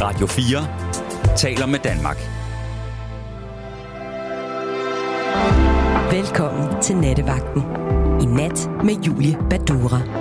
Radio 4 taler med Danmark. Velkommen til Nattevagten. I nat med Julie Badura.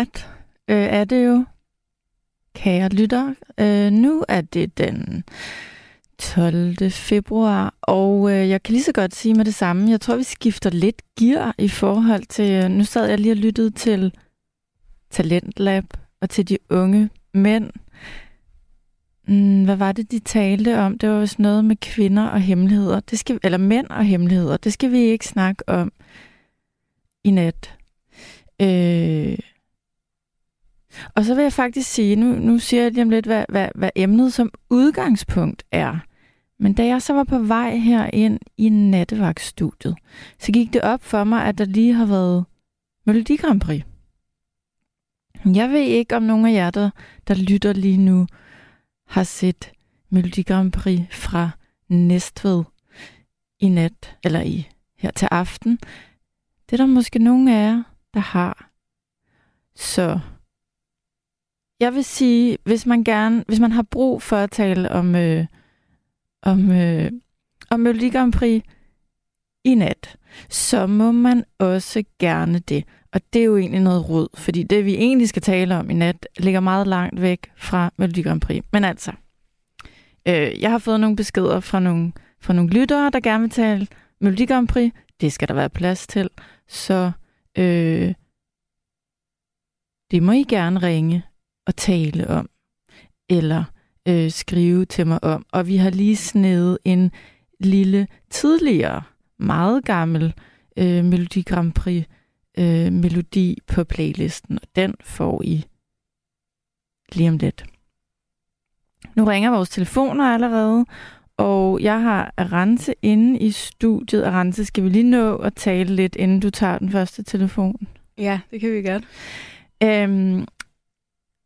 Nat øh, er det jo, kære lytter. Øh, nu er det den 12. februar, og øh, jeg kan lige så godt sige med det samme. Jeg tror, vi skifter lidt gear i forhold til... Øh, nu sad jeg lige og lyttede til Talentlab og til de unge mænd. Mm, hvad var det, de talte om? Det var vist noget med kvinder og hemmeligheder. Det skal, eller mænd og hemmeligheder. Det skal vi ikke snakke om i nat. Øh, og så vil jeg faktisk sige, nu, nu siger jeg lige om lidt, hvad, hvad, hvad emnet som udgangspunkt er. Men da jeg så var på vej her ind i nattevagtstudiet, så gik det op for mig, at der lige har været Melodi Grand Prix. Jeg ved ikke, om nogen af jer, der, der lytter lige nu, har set Melodi Grand Prix fra Næstved i nat, eller i her til aften. Det er der måske nogen af jer, der har. Så jeg vil sige, hvis man gerne, hvis man har brug for at tale om, øh, om, øh, om Melodi Grand Prix i nat, så må man også gerne det. Og det er jo egentlig noget råd, fordi det, vi egentlig skal tale om i nat, ligger meget langt væk fra Melodi Grand Prix. Men altså, øh, jeg har fået nogle beskeder fra nogle fra nogle lyttere, der gerne vil tale Melodi Grand Prix. Det skal der være plads til. Så øh, det må I gerne ringe og tale om, eller øh, skrive til mig om. Og vi har lige snedet en lille, tidligere, meget gammel øh, Melodi Grand Prix øh, melodi på playlisten, og den får I lige om lidt. Nu ringer vores telefoner allerede, og jeg har Arance inde i studiet. Arance, skal vi lige nå at tale lidt, inden du tager den første telefon? Ja, det kan vi godt. Øhm,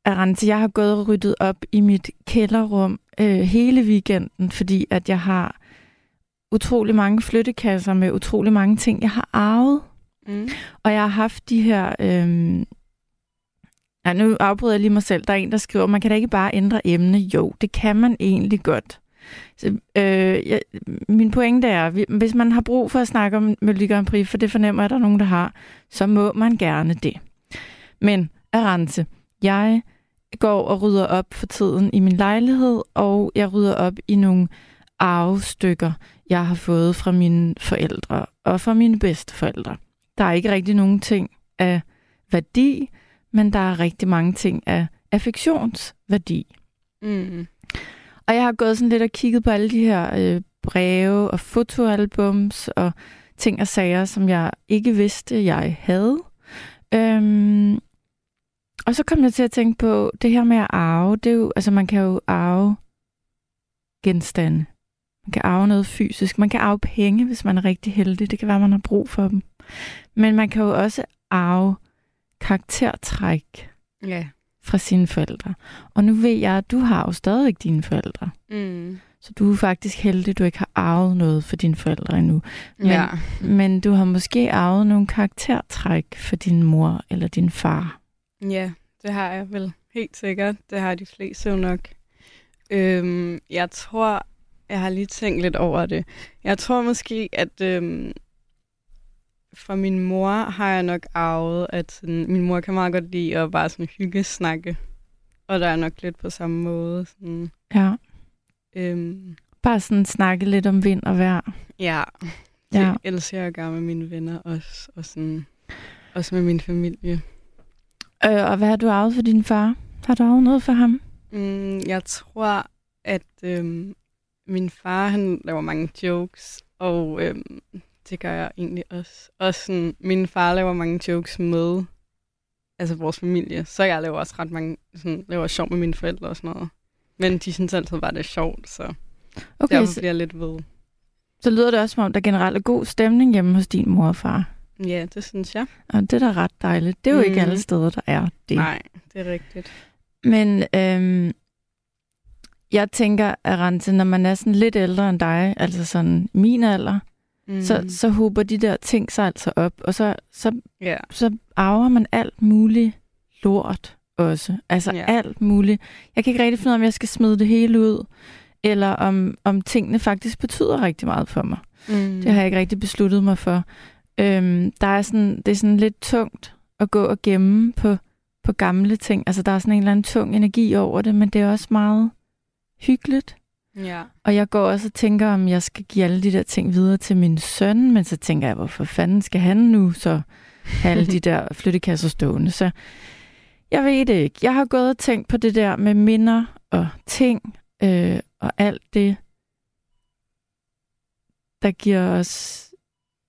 Arance, jeg har gået og ryddet op i mit kælderrum øh, hele weekenden, fordi at jeg har utrolig mange flyttekasser med utrolig mange ting, jeg har arvet. Mm. Og jeg har haft de her... Øh, ja, nu afbryder jeg lige mig selv. Der er en, der skriver, man kan da ikke bare ændre emne. Jo, det kan man egentlig godt. Så, øh, jeg, min pointe er, hvis man har brug for at snakke om Melodi Grand Prix, for det fornemmer jeg, at der er nogen, der har, så må man gerne det. Men, Arance, jeg går og rydder op for tiden i min lejlighed, og jeg rydder op i nogle arvestykker, jeg har fået fra mine forældre og fra mine bedsteforældre. Der er ikke rigtig nogen ting af værdi, men der er rigtig mange ting af affektionsværdi. Mm. Og jeg har gået sådan lidt og kigget på alle de her øh, breve og fotoalbums og ting og sager, som jeg ikke vidste, jeg havde. Øhm, og så kom jeg til at tænke på, det her med at arve, det er jo, altså man kan jo arve genstande. Man kan arve noget fysisk. Man kan arve penge, hvis man er rigtig heldig. Det kan være, man har brug for dem. Men man kan jo også arve karaktertræk ja. fra sine forældre. Og nu ved jeg, at du har jo stadig dine forældre. Mm. Så du er faktisk heldig, at du ikke har arvet noget for dine forældre endnu. Men, ja. men du har måske arvet nogle karaktertræk for din mor eller din far. Ja, det har jeg vel helt sikkert. Det har de fleste jo nok. Øhm, jeg tror, jeg har lige tænkt lidt over det. Jeg tror måske, at øhm, fra min mor har jeg nok arvet, at sådan, min mor kan meget godt lide at bare sådan hygge snakke. Og der er nok lidt på samme måde. Sådan, ja. Øhm, bare sådan snakke lidt om vind og vejr. Ja. Det ja. elsker jeg at gøre med mine venner også. Og sådan, også med min familie. Øh, og hvad har du arvet for din far? Har du arvet noget for ham? Mm, jeg tror, at øhm, min far han laver mange jokes, og øhm, det gør jeg egentlig også. Og sådan, min far laver mange jokes med altså vores familie, så jeg laver også ret mange, sådan, laver sjov med mine forældre og sådan noget. Men de synes altid bare, det er sjovt, så okay, derfor bliver jeg lidt ved. Så lyder det også som om, der generelt er god stemning hjemme hos din mor og far. Ja, det synes jeg. Og det er da ret dejligt. Det er jo mm. ikke alle steder, der er det. Nej, det er rigtigt. Men øhm, jeg tænker, Arante, når man er sådan lidt ældre end dig, altså sådan min alder, mm. så, så håber de der ting sig altså op, og så, så, yeah. så arver man alt muligt lort også. Altså yeah. alt muligt. Jeg kan ikke rigtig finde ud af, om jeg skal smide det hele ud, eller om, om tingene faktisk betyder rigtig meget for mig. Mm. Det har jeg ikke rigtig besluttet mig for. Øhm, der er sådan, det er sådan lidt tungt at gå og gemme på, på gamle ting. Altså der er sådan en eller anden tung energi over det, men det er også meget hyggeligt. Ja. Og jeg går også og tænker, om jeg skal give alle de der ting videre til min søn, men så tænker jeg, hvorfor fanden skal han nu så have alle de der flyttekasser stående? Så jeg ved det ikke. Jeg har gået og tænkt på det der med minder og ting øh, og alt det, der giver os...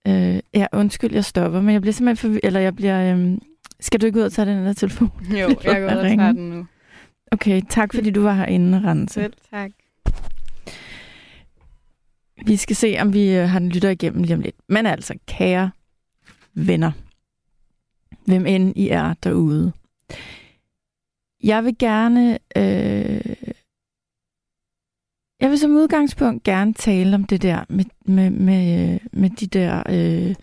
Øh, ja, undskyld, jeg stopper, men jeg bliver simpelthen for... Eller jeg bliver... Øh, skal du ikke ud og tage den der telefon? Jo, jeg går ud og tager den nu. Okay, tak fordi du var herinde, Rense. Selv tak. Vi skal se, om vi øh, har den lytter igennem lige om lidt. Men altså, kære venner, hvem end I er derude. Jeg vil gerne... Øh, jeg vil som udgangspunkt gerne tale om det der med, med, med, med de der... Øh,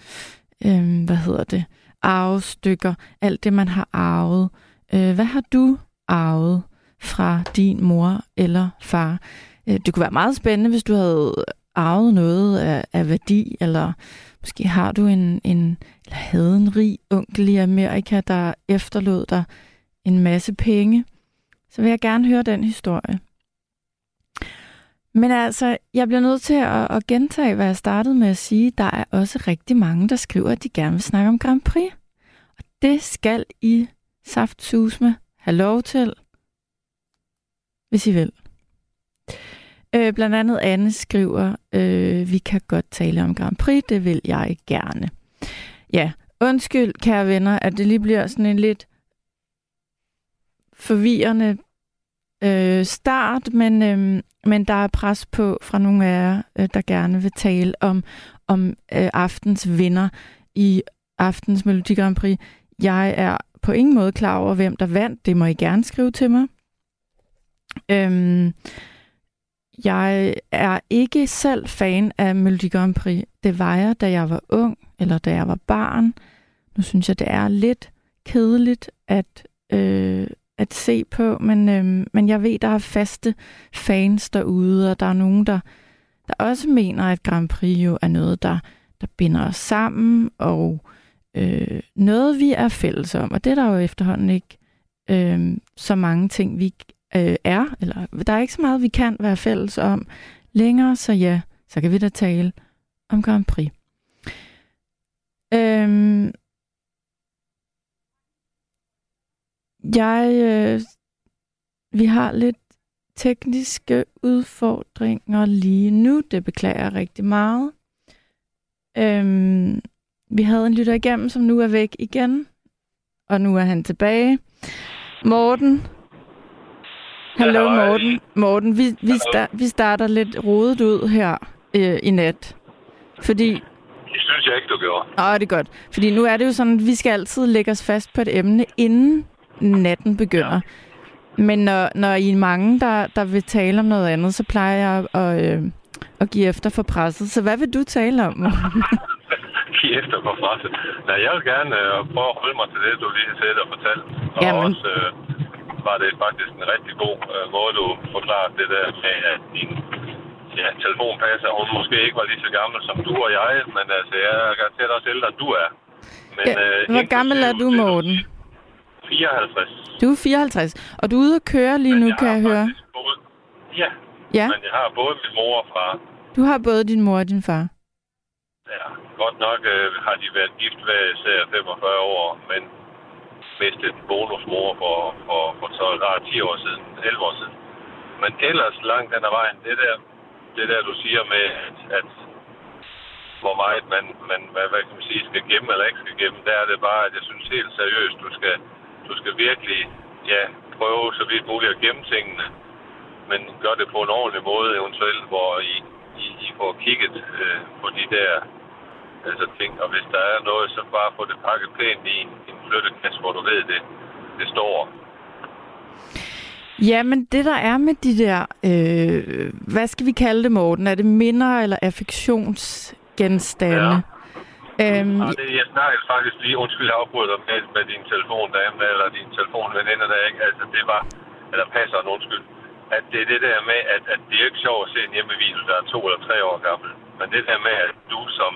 øh, hvad hedder det? Arvestykker. Alt det, man har arvet. Øh, hvad har du arvet? fra din mor eller far. Øh, det kunne være meget spændende, hvis du havde arvet noget af, af værdi, eller måske har du en, en eller havde en rig onkel i Amerika, der efterlod dig en masse penge. Så vil jeg gerne høre den historie. Men altså, jeg bliver nødt til at, at gentage, hvad jeg startede med at sige. Der er også rigtig mange, der skriver, at de gerne vil snakke om Grand Prix. Og det skal I saftsusme have lov til, hvis I vil. Øh, blandt andet Anne skriver, øh, vi kan godt tale om Grand Prix, det vil jeg gerne. Ja, undskyld, kære venner, at det lige bliver sådan en lidt forvirrende øh, start, men, øh, men der er pres på fra nogle af jer, øh, der gerne vil tale om, om øh, aftens vinder i aftens Melodi Grand Prix. Jeg er på ingen måde klar over, hvem der vandt. Det må I gerne skrive til mig. Øhm, jeg er ikke selv fan af Melodi Grand Prix. Det var jeg, da jeg var ung, eller da jeg var barn. Nu synes jeg, det er lidt kedeligt at, øh, at se på, men, øhm, men jeg ved, der er faste fans derude, og der er nogen, der, der også mener, at Grand Prix jo er noget, der, der binder os sammen, og øh, noget, vi er fælles om. Og det er der jo efterhånden ikke øh, så mange ting, vi øh, er, eller der er ikke så meget, vi kan være fælles om længere, så ja, så kan vi da tale om Grand Prix. Øhm, jeg, øh, vi har lidt tekniske udfordringer lige nu. Det beklager jeg rigtig meget. Øhm, vi havde en lytter igennem, som nu er væk igen, og nu er han tilbage. Morten, Hallo Morten. Morten, vi, vi, sta- vi starter lidt rodet ud her øh, i nat. Fordi... Det synes jeg ikke, du gjorde. Åh, det er godt. Fordi nu er det jo sådan, at vi skal altid lægge os fast på et emne, inden natten begynder. Men når, når I er mange, der, der vil tale om noget andet, så plejer jeg at, øh, at give efter for presset. Så hvad vil du tale om? give efter for presset? Nej, jeg vil gerne øh, prøve at holde mig til det, du lige har set og fortalt. Og Jamen. også... Øh, var det faktisk en rigtig god øh, måde, du forklarede det der med, at din ja, telefonpasser, hun måske ikke var lige så gammel som du og jeg, men altså, jeg er garanteret også ældre, end du er. Men, ja, øh, hvor gammel er du, Morten? 54. Du er 54, og du er ude at køre lige Men nu, jeg kan jeg høre. Både, ja, Ja, men jeg har både min mor og far. du har både din mor og din far. Ja, godt nok øh, har de været gift hver især 45 år, men mistet en bonusmor for, for, for så der er 10 år siden, 11 år siden. Men ellers langt den ad vejen, det der, det der du siger med, at, at hvor meget man, man hvad, hvad kan man sige, skal gemme eller ikke skal gemme, der er det bare, at jeg synes helt seriøst, du skal, du skal virkelig ja, prøve så vidt muligt at gemme tingene, men gør det på en ordentlig måde eventuelt, hvor I, I, I får kigget øh, på de der altså ting, og hvis der er noget, så bare få det pakket pænt i en, en flyttekasse, hvor du ved det, det står. Ja, men det der er med de der, øh, hvad skal vi kalde det, Morten? Er det minder eller affektionsgenstande? Ja. Øhm, Og det, jeg snakkede faktisk lige, undskyld, jeg afbryder dig med, med din telefondame, eller din telefonveninde der, ikke? Altså, det var, eller passer undskyld, at det er det der med, at, at det er ikke sjovt at se en hjemmevideo, der er to eller tre år gammel. Men det der med, at du som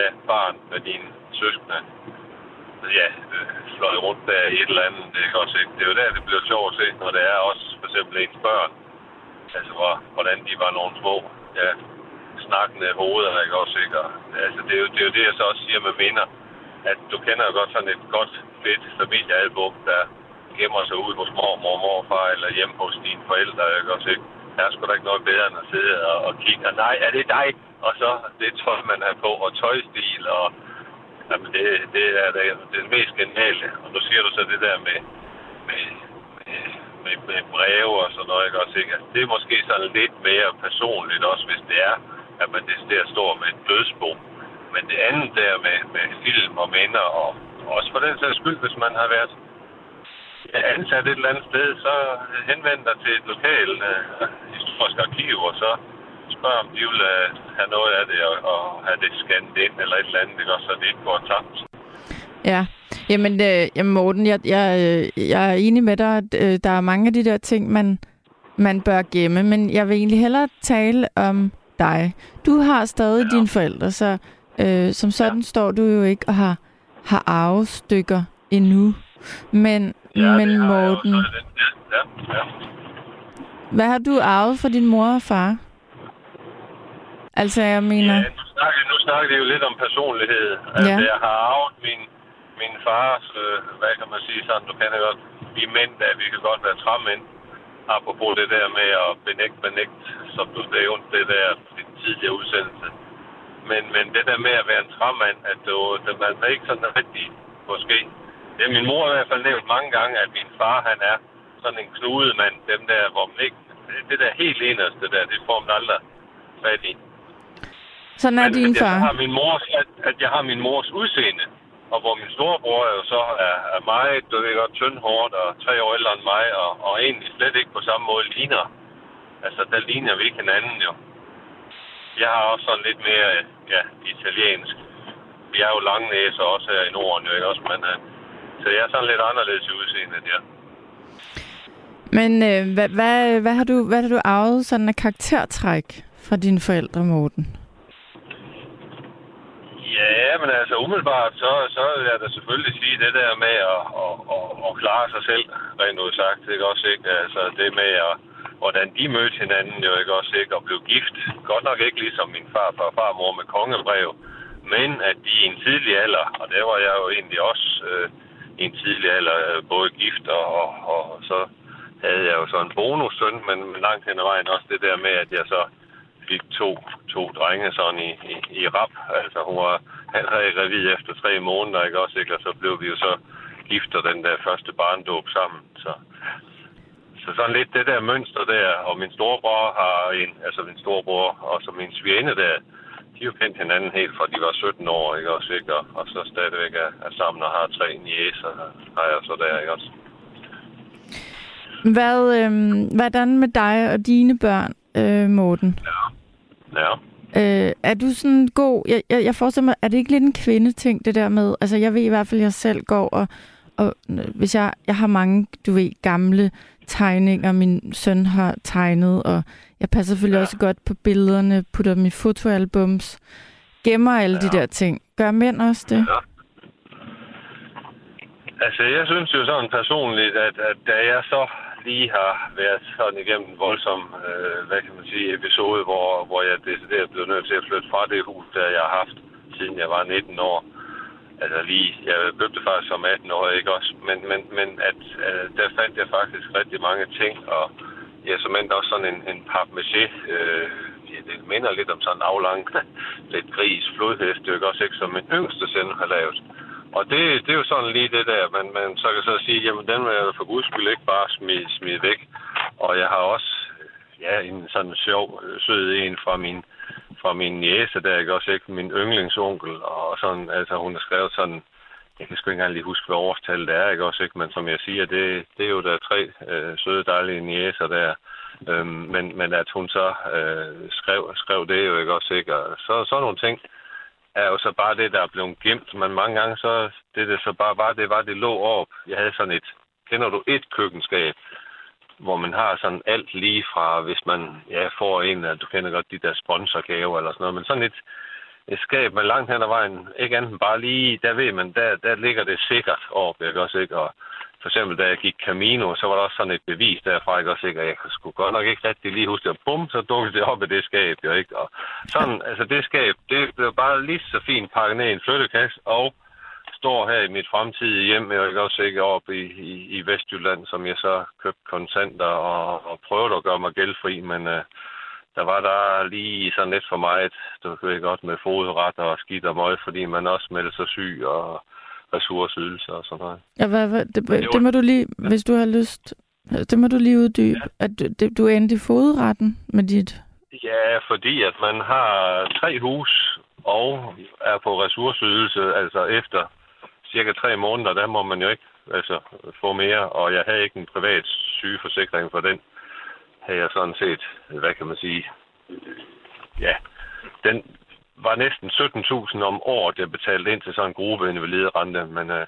ja, barn med dine søskende, ja, øh, fløj rundt der i et eller andet, det er godt set. Det er jo der, det bliver sjovt at se, når det er også for eksempel ens børn. Altså, hvordan de var nogle små, ja, snakkende hoveder, ikke også, ikke? Og, altså, det er, jo, det er jo det, jeg så også siger med minder, at du kender jo godt sådan et godt, fedt familiealbum, der gemmer sig ud hos mormor og morfar, eller hjemme hos dine forældre, ikke også, ikke? Der er sgu da ikke noget bedre end at sidde og, og kigge, og nej, er det dig? Og så det tøj, man har på, og tøjstil, og jamen, det, det er det, det mest geniale. Og nu siger du så det der med, med, med, med, med breve og sådan noget, ikke også, ikke? Altså, det er måske sådan lidt mere personligt også, hvis det er, at man det der står med et dødsbo. Men det andet der med, med film og minder, og også for den sags skyld, hvis man har været ja, ansat et eller andet sted, så henvend dig til et lokalt øh, historisk arkiv, og så spørg om de vil øh, have noget af det, og, og have det scannet ind, eller et eller andet, ikke? så det ikke går tabt. Ja, jamen, øh, jamen Morten, jeg, jeg, øh, jeg er enig med dig, at øh, der er mange af de der ting, man, man bør gemme, men jeg vil egentlig hellere tale om dig. Du har stadig ja. dine forældre, så øh, som sådan ja. står du jo ikke og har, har arvestykker endnu. Men, Ja, men jeg jo, Morten, det- Ja, ja, ja. hvad har du arvet fra din mor og far? Altså, jeg mener... Ja, nu snakker, nu snakker det jo lidt om personlighed. Altså, Ja. jeg har arvet min, min fars, øh, hvad kan man sige sådan, du jo godt, vi mænd, der, vi kan godt være træmænd. Apropos det der med at benægte, benægte, som du nævnte, det der i den tidligere udsendelse. Men, men det der med at være en træmand, at du, det, man er ikke sådan rigtig, måske. Det er min mor i hvert fald nævnt mange gange, at min far, han er sådan en knudemand. Dem der, hvor man ikke, det, der helt eneste der, det får man aldrig fat i. Sådan er Men din at jeg far. har min mors, at, at jeg har min mors udseende. Og hvor min storebror jo så er, er meget, du ved godt, tyndhårdt og tre år ældre end mig, og, og egentlig slet ikke på samme måde ligner. Altså, der ligner vi ikke hinanden jo. Jeg har også sådan lidt mere, ja, italiensk. Vi er jo lange næser også her i Norden, jo ikke også, men uh, så jeg er sådan lidt anderledes i udseendet, ja. Men øh, hvad, hvad, hvad, har du, hvad har du arvet sådan af karaktertræk fra dine forældre, Morten? Ja, men altså umiddelbart, så, så vil jeg da selvfølgelig sige det der med at, at, at, at klare sig selv, rent ud sagt, ikke også ikke? Altså det med, at, hvordan de mødte hinanden, jo ikke også ikke, og blev gift. Godt nok ikke ligesom min far og farmor med kongebrev, men at de i en tidlig alder, og der var jeg jo egentlig også øh, i en tidlig alder, øh, både gift og, og, og så havde jeg jo så en bonussøn, men, men langt hen ad vejen også det der med, at jeg så fik to, to drenge sådan i, i, i rap. Altså hun var allerede gravid efter tre måneder, ikke også, ikke? Og så blev vi jo så gift og den der første barndåb sammen. Så, så sådan lidt det der mønster der, og min storebror har en, altså min storebror og så min svigerinde der, de har kendt hinanden helt fra de var 17 år, ikke også, ikke? Og, og så stadigvæk er, er sammen og har tre niæser, har jeg så der, ikke også. Hvad, øh, hvordan med dig og dine børn, øh, Morten? Ja. Øh, er du sådan god... Jeg, jeg, jeg forestiller mig, er det ikke lidt en kvindeting, det der med... Altså, jeg ved i hvert fald, at jeg selv går og... og hvis jeg, jeg har mange, du ved, gamle tegninger, min søn har tegnet, og jeg passer selvfølgelig Ja. ja. også godt på billederne, putter dem i fotoalbums, gemmer alle ja. de Ja. der ting. Gør mænd også det? Ja. Altså, jeg synes jo sådan personligt, at, at da jeg så lige har været sådan igennem en voldsom, øh, hvad kan man sige, episode, hvor, hvor jeg decideret blev nødt til at flytte fra det hus, der jeg har haft, siden jeg var 19 år. Altså lige, jeg købte faktisk som 18 år, ikke også? Men, men, men at, øh, der fandt jeg faktisk rigtig mange ting, og jeg som endte også sådan en, en papmaché, øh, ja, det minder lidt om sådan en aflang, lidt gris, flodhest, det er også ikke, som min yngste søn har lavet. Og det, det er jo sådan lige det der, men, men så kan så sige, jamen den vil jeg for guds skyld ikke bare smide, smide væk. Og jeg har også, ja, en sådan sjov, øh, sød en fra min, fra min jæse der, ikke også ikke, min yndlingsonkel, og sådan, altså hun har skrevet sådan, jeg kan sgu ikke engang lige huske, hvad årstal det er, ikke også ikke, men som jeg siger, det, det er jo der tre øh, søde, dejlige næser der, øhm, men, men at hun så øh, skrev, skrev det jo ikke også ikke, og så, så nogle ting, er jo så bare det, der er blevet gemt. Men mange gange så, det det så bare var, det var, det lå op. Jeg havde sådan et, kender du et køkkenskab, hvor man har sådan alt lige fra, hvis man ja, får en at du kender godt de der sponsorgaver eller sådan noget, men sådan et, et skab med langt hen ad vejen, ikke andet bare lige, der ved man, der, der ligger det sikkert op, ikke også, ikke? Og for eksempel, da jeg gik Camino, så var der også sådan et bevis derfra, ikke også, ikke? Og jeg skulle godt nok ikke rigtig lige huske det, og bum, så dukkede det op i det skab, jo, ikke? Og sådan, altså det skab, det blev bare lige så fint pakket ned i en flyttekasse, og står her i mit fremtidige hjem, jeg ikke også ikke op i, i, i Vestjylland, som jeg så købte kontanter og, og prøvede at gøre mig gældfri, men øh, der var der lige sådan lidt for meget, du ved godt, med fodret og skidt og møg, fordi man også meldte sig syg og ressourceydelser og sådan noget. Ja, hvad, hvad, det, det det må du lige, hvis du har lyst, det må du lige uddybe, ja. at du, du endte i fodretten med dit... Ja, fordi at man har tre hus og er på ressourceydelse, altså efter cirka tre måneder, der må man jo ikke altså, få mere, og jeg havde ikke en privat sygeforsikring for den. Havde jeg sådan set, hvad kan man sige, ja, den var næsten 17.000 om året, jeg betalte ind til sådan en gruppe invaliderente, men øh,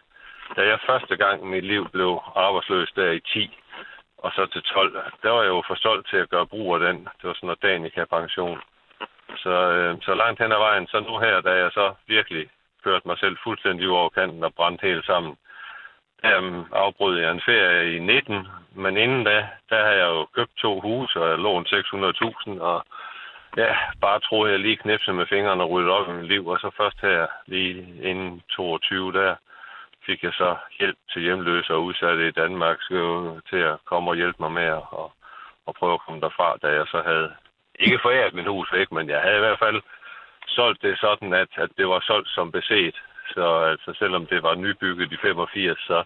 da jeg første gang i mit liv blev arbejdsløs der i 10, og så til 12, der var jeg jo for stolt til at gøre brug af den. Det var sådan noget Danica-pension. Så, øh, så langt hen ad vejen, så nu her, da jeg så virkelig kørte mig selv fuldstændig over kanten og brændte helt sammen, der øhm, afbrød jeg en ferie i 19, men inden da, der har jeg jo købt to huse, og jeg lånt 600.000, og ja, bare troede, jeg lige knipsede med fingrene og ryddede op i mit liv. Og så først her, lige inden 22 der, fik jeg så hjælp til hjemløse og udsatte i Danmark skal til at komme og hjælpe mig med og, og prøve at komme derfra, da jeg så havde ikke foræret min hus væk, men jeg havde i hvert fald solgt det sådan, at, at det var solgt som beset. Så altså, selvom det var nybygget i 85, så,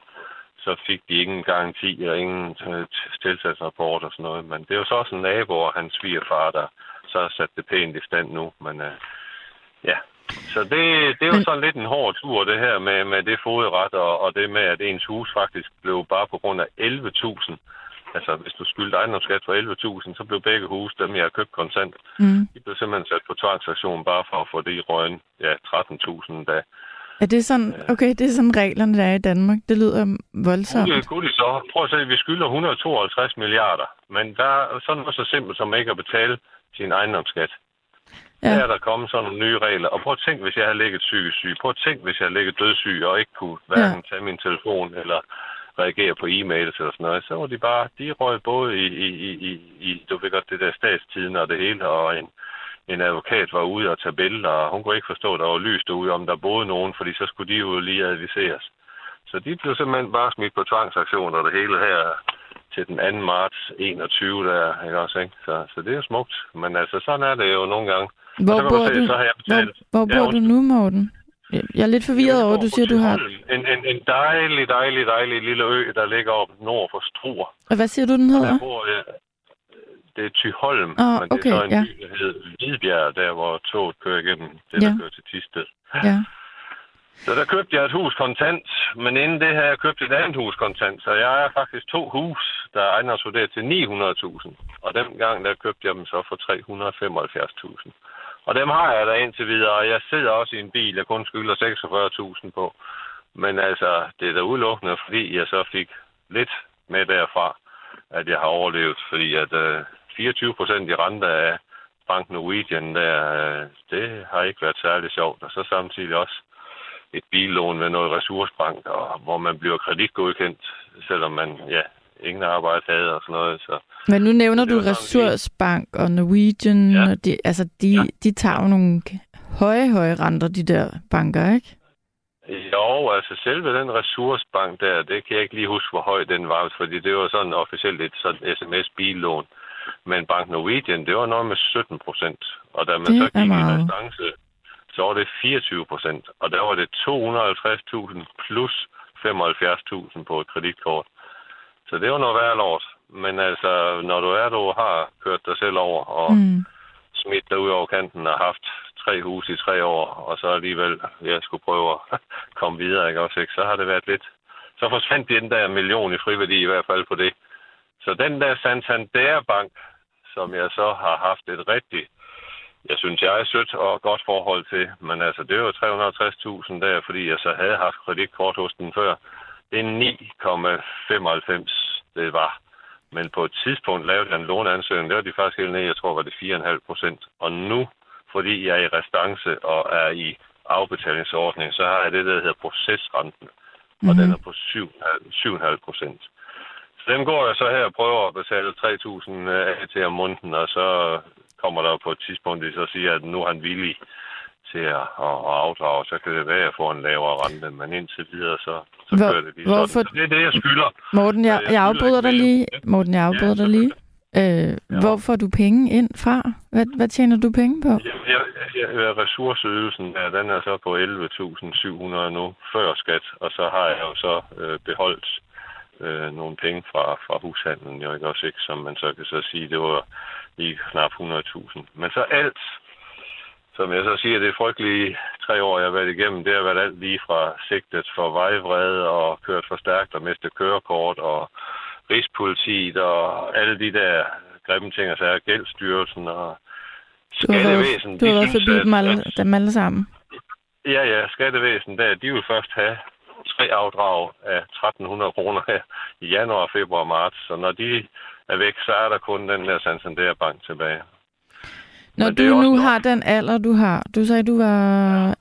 så fik de ingen garanti og ingen øh, tilsatsrapport og sådan noget. Men det var så også en nabo og hans svigerfar, der så sat det pænt i stand nu. Men uh, ja, så det, det er jo sådan lidt en hård tur, det her med, med det fodret og, og det med, at ens hus faktisk blev bare på grund af 11.000 Altså, hvis du skyldte ejendomsskat for 11.000, så blev begge huse, dem jeg har købt kontant, mm. de blev simpelthen sat på tvangsaktion bare for at få det i røgen. Ja, 13.000 da. Er det sådan, okay, det er sådan reglerne, der er i Danmark. Det lyder voldsomt. Det er så. Prøv at se, vi skylder 152 milliarder. Men der er sådan noget så simpelt som ikke at betale sin ejendomsskat. Ja. Der er der kommet sådan nogle nye regler. Og prøv at tænke, hvis jeg havde ligget psykisk syg. Prøv at tænke, hvis jeg havde ligget dødssyg og ikke kunne hverken ja. tage min telefon eller reagere på e-mails eller sådan noget, så var de bare, de røg både i, i, i, i du ved godt, det der statstiden og det hele, og en, en advokat var ude og tage billeder, og hun kunne ikke forstå, at der var lys derude, om der boede nogen, fordi så skulle de jo lige adviseres. Så de blev simpelthen bare smidt på tvangsaktioner og det hele her til den 2. marts 21 der, ikke også, ikke? Så, så det er jo smukt. Men altså, sådan er det jo nogle gange. Hvor bor du, så har jeg betalt, hvor, hvor bor ja, du nu, Morten? Jeg er lidt forvirret over, du siger, du har... En, en, en dejlig, dejlig, dejlig lille ø, der ligger op nord for Struer. Og hvad siger du, den hedder? Bor, ja, det er Tyholm, oh, men det er så en ja. by, der hedder Hvidbjerg, der hvor toget kører igennem. Det, ja. der kører til Tisted. Ja. Så der købte jeg et hus kontant, men inden det her, jeg købte et andet hus kontant. Så jeg er faktisk to hus, der er ejendomsvurderet til 900.000. Og dengang der købte jeg dem så for 375.000. Og dem har jeg da indtil videre, og jeg sidder også i en bil, jeg kun skylder 46.000 på. Men altså, det er da udelukkende, fordi jeg så fik lidt med derfra, at jeg har overlevet. Fordi at øh, 24 procent i rente af Bank Norwegian, der, øh, det har ikke været særlig sjovt. Og så samtidig også et billån med noget ressourcebank, og hvor man bliver kreditgodkendt, selvom man ja, ingen arbejde havde og sådan noget. Så Men nu nævner du Ressourcebank og Norwegian, ja. og de, altså de, ja. de tager jo nogle høje, høje renter, de der banker, ikke? Jo, altså selve den ressourcebank der, det kan jeg ikke lige huske, hvor høj den var, fordi det var sådan officielt et sådan sms-billån. Men Bank Norwegian, det var noget med 17 procent. Og da man det så gik i restance, så var det 24 procent. Og der var det 250.000 plus 75.000 på et kreditkort. Så det var noget værd lort. Men altså, når du er, du har kørt dig selv over og mm. smidt dig ud over kanten og haft tre hus i tre år, og så alligevel, jeg skulle prøve at komme videre, ikke også, ikke? så har det været lidt... Så forsvandt den der million i friværdi i hvert fald på det. Så den der Santander Bank, som jeg så har haft et rigtigt, jeg synes, jeg er sødt og godt forhold til, men altså, det var 360.000 der, fordi jeg så havde haft kreditkort hos den før. Det er 9,95 det var. Men på et tidspunkt lavede jeg en låneansøgning, der var de faktisk helt ned, jeg tror var det 4,5 procent. Og nu, fordi jeg er i restance og er i afbetalingsordning, så har jeg det, der hedder procesrenten. Mm-hmm. Og den mhm. er på 7,5 procent. Så dem går jeg så her og prøver at betale 3.000 af til om måneden, og så kommer der på et tidspunkt, de så siger, at nu er han villig til at, at, at afdrage, så kan det være, at jeg får en lavere rente, men indtil videre, så, så Hvor, kører det lige hvorfor, sådan. Så det er det, jeg skylder. Morten, jeg, jeg, jeg afbryder dig lige. Morten, jeg afbryder ja, dig lige. Øh, ja. Hvor får du penge ind fra? Hvad, hvad tjener du penge på? Ja, ja, ja, ressourceydelsen, ja, den er så på 11.700 nu, før skat, og så har jeg jo så øh, beholdt øh, nogle penge fra, fra hushandlen, jo ikke også ikke, som man så kan så sige, det var lige knap 100.000. Men så alt som jeg så siger, det frygtelige tre år, jeg har været igennem. Det har været alt lige fra sigtet for vejvrede og kørt for stærkt og mistet kørekort og Rigspolitiet og alle de der grimme ting, altså er gældstyrelsen og skattevæsen. Du har været forbi dem alle, dem alle sammen. Ja, ja, skattevæsen der, de vil først have tre afdrag af 1300 kroner her i januar, februar og marts. Så når de er væk, så er der kun den der Santander Bank tilbage. Når du nu nok. har den alder, du har, du sagde, du var...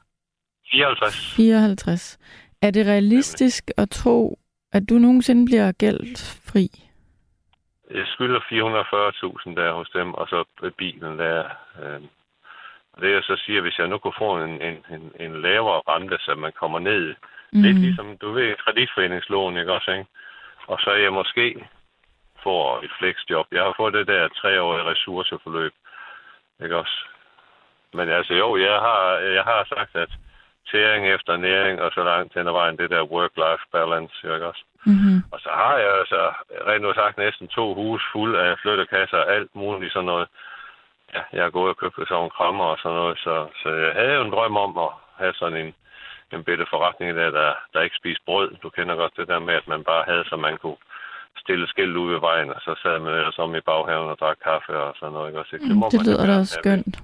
54. 54. Er det realistisk Jamen. at tro, at du nogensinde bliver gældfri? jeg skylder 440.000 der hos dem, og så bilen der. Øh, det jeg så siger, hvis jeg nu kunne få en, en, en, en lavere rente, så man kommer ned. Mm. Lidt ligesom, du ved, kreditforeningslån, ikke også, ikke? Og så jeg måske får et flexjob. Jeg har fået det der treårige ressourceforløb, ikke også? Men altså jo, jeg har, jeg har sagt, at tæring efter næring, og så langt hen ad vejen, det der work-life balance, ikke også? Mm-hmm. Og så har jeg altså rent nu sagt næsten to hus fuld af flyttekasser og alt muligt sådan noget. Ja, jeg har gået og købt sådan nogle krammer og sådan noget, så, så jeg havde jo en drøm om at have sådan en, en bitte forretning der, der, der ikke spiser brød. Du kender godt det der med, at man bare havde, så man kunne stille skilt ud ved vejen, og så sad man ellers om i baghaven og drak kaffe og sådan noget. Ikke? Også, det, må det lyder da også skønt.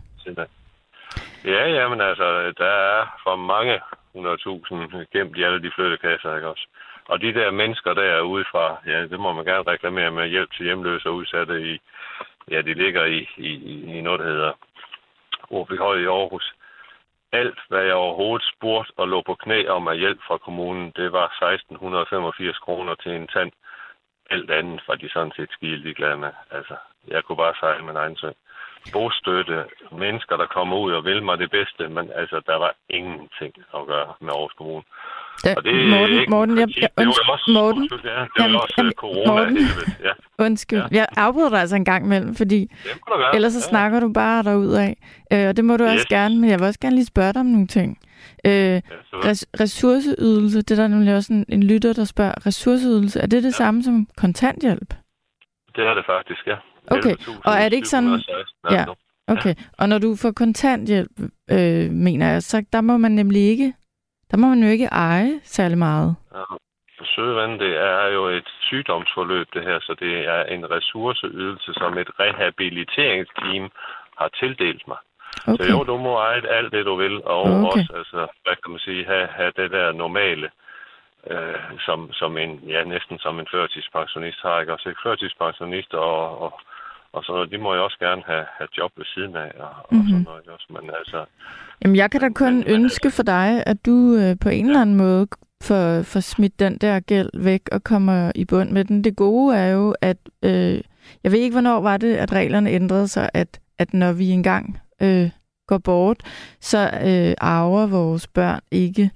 Ja, ja, men altså, der er for mange 100.000 gemt i alle de flyttekasser, ikke også? Og de der mennesker der er udefra, ja, det må man gerne reklamere med hjælp til hjemløse og udsatte i, ja, de ligger i, i, i noget, der hedder Årbyhøj i Aarhus. Alt, hvad jeg overhovedet spurgte og lå på knæ om af hjælp fra kommunen, det var 1685 kroner til en tand. Alt andet var de sådan set skide glade med. Altså, jeg kunne bare sejle min egen sø. bostøtte, mennesker, der kommer ud og vil mig det bedste, men altså, der var ingenting at gøre med Aarhus Kommune. Da, og det Morten, ikke Morten, jeg, jeg, også, Morten, undskyld, ja, det jamen, var også jamen, corona Morten, ja. Undskyld, ja. jeg afbryder dig altså en gang imellem, fordi ellers så ja. snakker du bare derud af. Øh, og det må du yes. også gerne, men jeg vil også gerne lige spørge dig om nogle ting. Øh, ja, res- ressourceydelse, det er der nemlig også en, en lytter, der spørger, ressourceydelse, er det det ja. samme som kontanthjælp? Det er det faktisk, ja. Okay, og er det ikke sådan... Ja, okay. Og når du får kontanthjælp, øh, mener jeg, så der må man nemlig ikke... Der må man jo ikke eje særlig meget. Ja. Sødevand, det er jo et sygdomsforløb, det her, så det er en ressourceydelse, som et rehabiliteringsteam har tildelt mig. Okay. Så jo, du må eje alt det, du vil, og okay. også, altså, hvad kan man sige, have, have det der normale øh, som, som en, ja, næsten som en førtidspensionist har, ikke? Også ikke førtidspensionist og, og, og så de må jo også gerne have, have job ved siden af og, mm-hmm. og sådan noget også. Men altså... Jamen, jeg kan da kun men, ønske for dig, at du øh, på en ja. eller anden måde får, får smidt den der gæld væk og kommer i bund med den. Det gode er jo, at øh, jeg ved ikke, hvornår var det, at reglerne ændrede sig, at, at når vi engang øh, går bort, så øh, arver vores børn ikke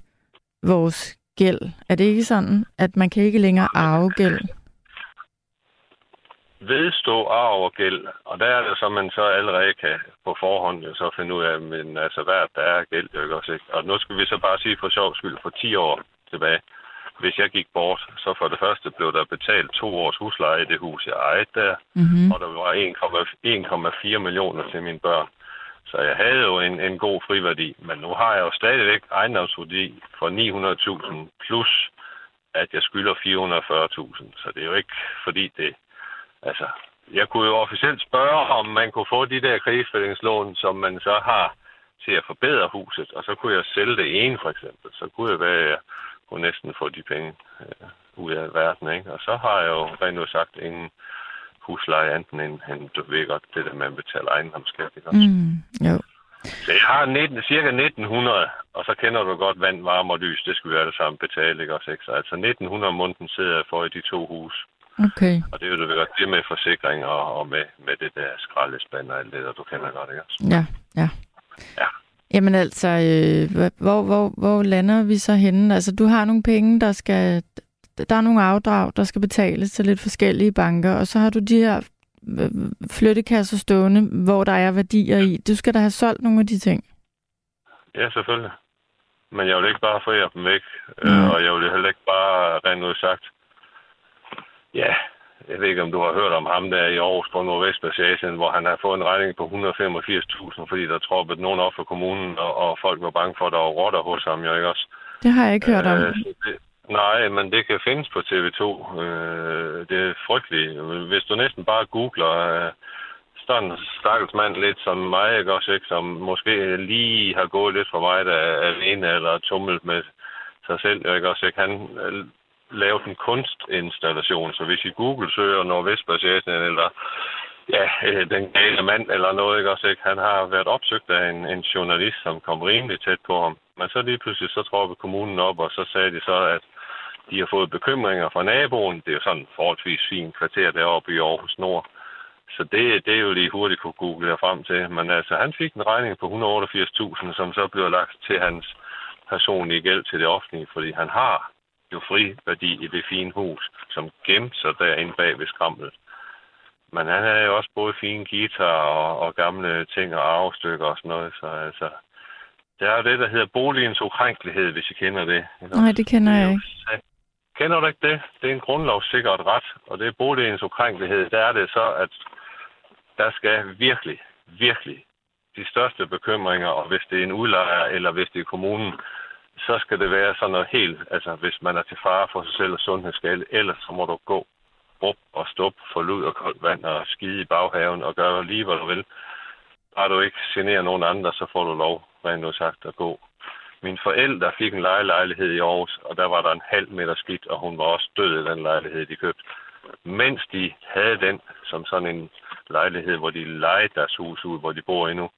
vores gæld. Er det ikke sådan, at man kan ikke længere arve gæld? Vedstå arv og gæld. Og der er det så, man så allerede kan på forhånd jo så finde ud af, men altså hvad der er gæld, jo ikke også, ikke? Og nu skal vi så bare sige for sjov skyld, for 10 år tilbage, hvis jeg gik bort, så for det første blev der betalt to års husleje i det hus, jeg ejede der, mm-hmm. og der var 1,4 millioner til mine børn. Så jeg havde jo en, en god friværdi, men nu har jeg jo stadigvæk ejendomsværdi for 900.000 plus, at jeg skylder 440.000. Så det er jo ikke, fordi det Altså, jeg kunne jo officielt spørge, om man kunne få de der krigsfældingslån, som man så har til at forbedre huset, og så kunne jeg sælge det ene for eksempel. Så kunne jeg være, jeg kunne næsten få de penge øh, ud af verden, ikke? Og så har jeg jo rent nu sagt ingen husleje enten end, end du ved godt, det der, man betaler ejendomsskat, ikke også? Mm, jo. Så jeg har 19, cirka 1900, og så kender du godt vand, varme og lys, det skal vi alle sammen betale, ikke også? Ikke? Så altså 1900 om måneden sidder jeg for i de to hus. Okay. Og det er jo det det med forsikring og, og med, med det der skraldespand og alt det, der du kender godt, ikke også? Ja, ja. Ja. Jamen altså, øh, hvor, hvor, hvor lander vi så henne? Altså, du har nogle penge, der skal... Der er nogle afdrag, der skal betales til lidt forskellige banker, og så har du de her øh, flyttekasser stående, hvor der er værdier i. Du skal da have solgt nogle af de ting. Ja, selvfølgelig. Men jeg vil ikke bare få dem væk, mm. og jeg vil heller ikke bare rent ud sagt Ja, jeg ved ikke, om du har hørt om ham der i Aarhus på Nordvestpassagen, hvor han har fået en regning på 185.000, fordi der troppede nogen op for kommunen, og, og folk var bange for, at der var rotter hos ham, jo ikke også? Det har jeg ikke hørt om. Øh, det, nej, men det kan findes på TV2. Øh, det er frygteligt. Hvis du næsten bare googler øh, sådan en stakkels mand lidt som mig, ikke også, ikke? som måske lige har gået lidt for meget af alene eller tummelt med sig selv, ikke også, ikke? Han lavet en kunstinstallation. Så hvis I Google søger Nordvestpassagen eller ja, øh, den gale mand eller noget, ikke også, ikke? Han har været opsøgt af en, en journalist, som kom rimelig tæt på ham. Men så lige pludselig så trådte kommunen op, og så sagde de så, at De har fået bekymringer fra naboen. Det er jo sådan en forholdsvis fin kvarter deroppe i Aarhus Nord. Så det, det er jo lige hurtigt kunne google jer frem til. Men altså, han fik en regning på 188.000, som så blev lagt til hans personlige gæld til det offentlige, fordi han har jo fri værdi i det fine hus, som gemte sig derinde bag ved skramlet. Men han havde jo også både fine guitar og, og gamle ting og arvestykker og sådan noget, så altså, der er jo det, der hedder boligens ukrænkelighed, hvis I kender det. Nej, det kender jeg ikke. Kender du ikke det? Det er en grundlovssikkert ret, og det er boligens ukrænkelighed. Der er det så, at der skal virkelig, virkelig de største bekymringer, og hvis det er en udlejer, eller hvis det er kommunen, så skal det være sådan noget helt, altså hvis man er til fare for sig selv og sundhedsskade, ellers så må du gå op og stop for lud og koldt vand og skide i baghaven og gøre lige, hvad du vil. Bare du ikke generer nogen andre, så får du lov, rent nu sagt, at gå. Min forældre fik en lejelejlighed i Aarhus, og der var der en halv meter skidt, og hun var også død i den lejlighed, de købte. Mens de havde den som sådan en lejlighed, hvor de lejede deres hus ud, hvor de bor endnu,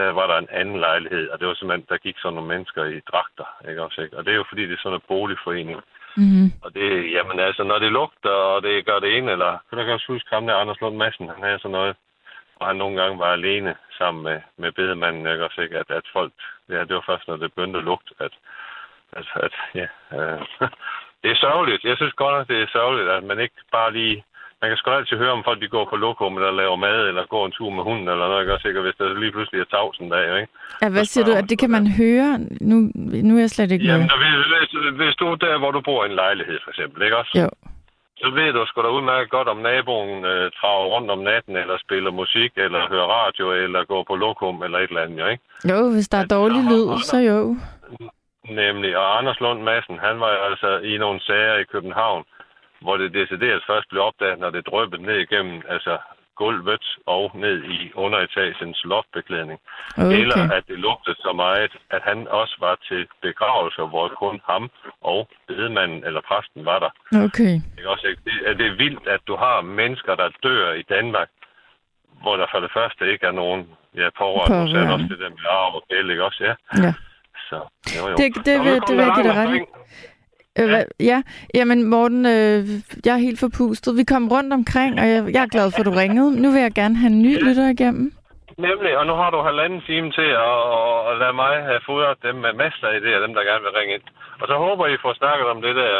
der var der en anden lejlighed, og det var simpelthen, der gik sådan nogle mennesker i dragter, ikke også, ikke? Og det er jo fordi, det er sådan en boligforening. Mm-hmm. Og det, jamen altså, når det lugter, og det gør det ene, eller, kan du også huske ham der, Anders Lund Madsen, han havde sådan noget, og han nogle gange var alene sammen med, med bedemanden, ikke også, ikke? At, at folk, ja, det var først, når det begyndte at lugte, at, at, at ja, øh, det er sørgeligt. Jeg synes godt, at det er sørgeligt, at man ikke bare lige man kan sgu altid høre, om folk de går på lokum, eller laver mad, eller går en tur med hunden, eller noget, ikke? Sikkert, hvis der lige pludselig er tavsen der, ikke? Ja, hvad siger du, at det kan man høre? Nu, nu er jeg slet ikke Jamen, med. Hvis, hvis du er der, hvor du bor i en lejlighed, for eksempel, ikke også? Jo. Så ved du sgu da udmærket godt, om naboen øh, traver rundt om natten, eller spiller musik, eller hører radio, eller går på lokum, eller et eller andet, jo, ikke? Jo, hvis der er dårlig lyd, så jo. Nemlig, og Anders Lund Madsen, han var altså i nogle sager i København, hvor det decideret først blev opdaget, når det drøbte ned igennem altså gulvet og ned i underetagens loftbeklædning. Okay. Eller at det lugtede så meget, at han også var til begravelser, hvor kun ham og bedemanden eller præsten var der. Okay. Det er, også, det, er det vildt, at du har mennesker, der dør i Danmark, hvor der for det første ikke er nogen ja, pårørende. Du sagde også det der med arv og gæld, ikke også? Ja. ja. Så, jo, jo. Det, det, det, det vil jeg give dig ret i. Øh, ja. ja, jamen Morten, øh, jeg er helt forpustet. Vi kom rundt omkring, og jeg, jeg er glad for, at du ringede. Nu vil jeg gerne have en ny lytter igennem. Nemlig, og nu har du halvanden time til at, at lade mig have fodret dem med masser af idéer, dem der gerne vil ringe ind. Og så håber I får snakket om det der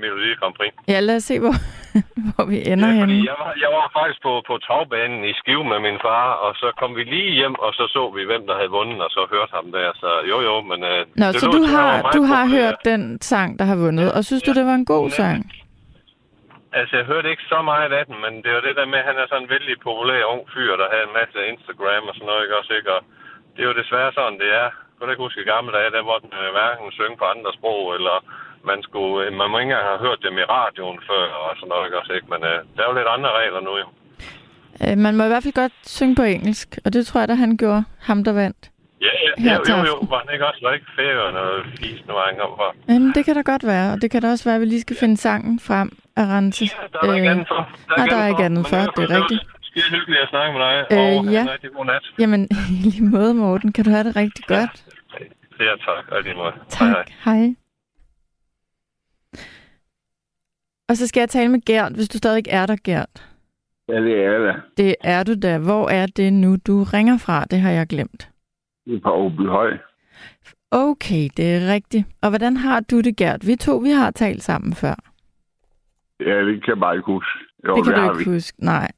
Melodi Grand Prix. Ja, lad os se, hvor, hvor vi ender ja, henne. Jeg var, jeg var faktisk på, på tagbanen i Skive med min far, og så kom vi lige hjem, og så så vi, hvem der havde vundet, og så hørte ham der. Så jo, jo, men... Uh, Nå, så du har, du har hørt den sang, der har vundet, og synes ja, du, det var en god ja. sang? Altså, jeg hørte ikke så meget af den, men det var det der med, at han er sådan en vældig populær ung fyr, der havde en masse Instagram og sådan noget, ikke også, ikke? Og det er jo desværre sådan, det er. Jeg kan ikke huske i gamle dage, der hvor den øh, hverken synge på andre sprog, eller man skulle, øh, man må ikke engang have hørt dem i radioen før, og sådan noget, ikke også, ikke? Men uh, der er jo lidt andre regler nu, jo. Øh, man må i hvert fald godt synge på engelsk, og det tror jeg, da han gjorde, ham der vandt. Ja, ja, ja jo, jo, jo, var han ikke også ikke færøerne og fis, nu han kom fra? Jamen, det kan da godt være, og det kan da også være, at vi lige skal finde sangen frem af Rense. Ja, der er øh, ikke andet for. Der nej, der er ikke andet for, det er rigtigt. Det er hyggeligt at snakke med dig, øh, og ja. en rigtig god nat. Jamen, i lige måde, Morten, kan du have det rigtig godt? Ja, tak, og lige måde. Tak, hej. hej. hej. Og så skal jeg tale med Gert, hvis du stadig er der, Gert. Ja, det er der. Det er du da. Hvor er det nu, du ringer fra? Det har jeg glemt. Det er på Høj. Okay, det er rigtigt. Og hvordan har du det, Gert? Vi to, vi har talt sammen før. Ja, det kan jeg bare ikke huske. Jo, det kan det du ikke vi. huske, nej.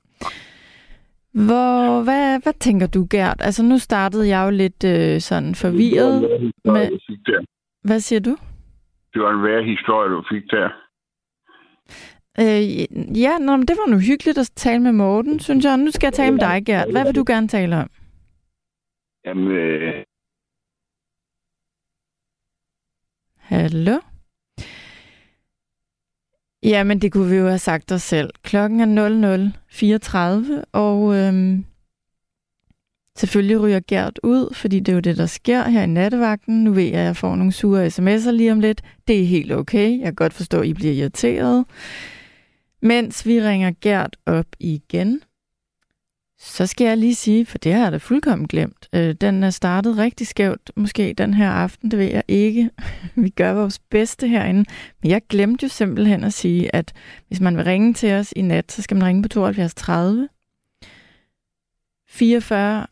Hvor, hvad, hvad tænker du, Gert? Altså, nu startede jeg jo lidt øh, sådan forvirret. Med... Hvad siger du? Det var en værre historie, du fik der. Øh, ja, nå, men det var nu hyggeligt at tale med Morten, synes jeg. Nu skal jeg tale med dig, Gert. Hvad vil du gerne tale om? Jamen, øh... Hallo? Jamen, det kunne vi jo have sagt os selv. Klokken er 00.34, og øhm, selvfølgelig ryger Gert ud, fordi det er jo det, der sker her i nattevagten. Nu ved jeg, at jeg får nogle sure sms'er lige om lidt. Det er helt okay. Jeg kan godt forstå, at I bliver irriteret. Mens vi ringer Gert op igen, Så skal jeg lige sige, for det har jeg da fuldkommen glemt. Øh, den er startet rigtig skævt, måske den her aften, det ved jeg ikke. Vi gør vores bedste herinde. Men jeg glemte jo simpelthen at sige, at hvis man vil ringe til os i nat, så skal man ringe på 72 30 44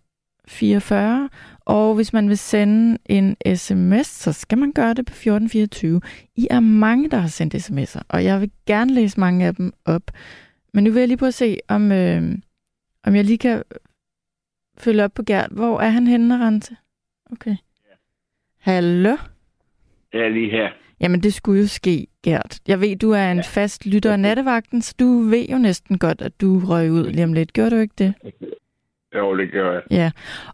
44. Og hvis man vil sende en sms, så skal man gøre det på 1424. I er mange, der har sendt sms'er, og jeg vil gerne læse mange af dem op. Men nu vil jeg lige prøve at se, om, øh, om jeg lige kan følge op på Gert. Hvor er han henne, Rente? Okay. Ja. Hallo? Jeg er lige her. Jamen, det skulle jo ske, Gert. Jeg ved, du er en ja. fast lytter af nattevagten, så du ved jo næsten godt, at du røg ud lige om lidt. Gør du ikke det? Jo, det gør jeg. Ja.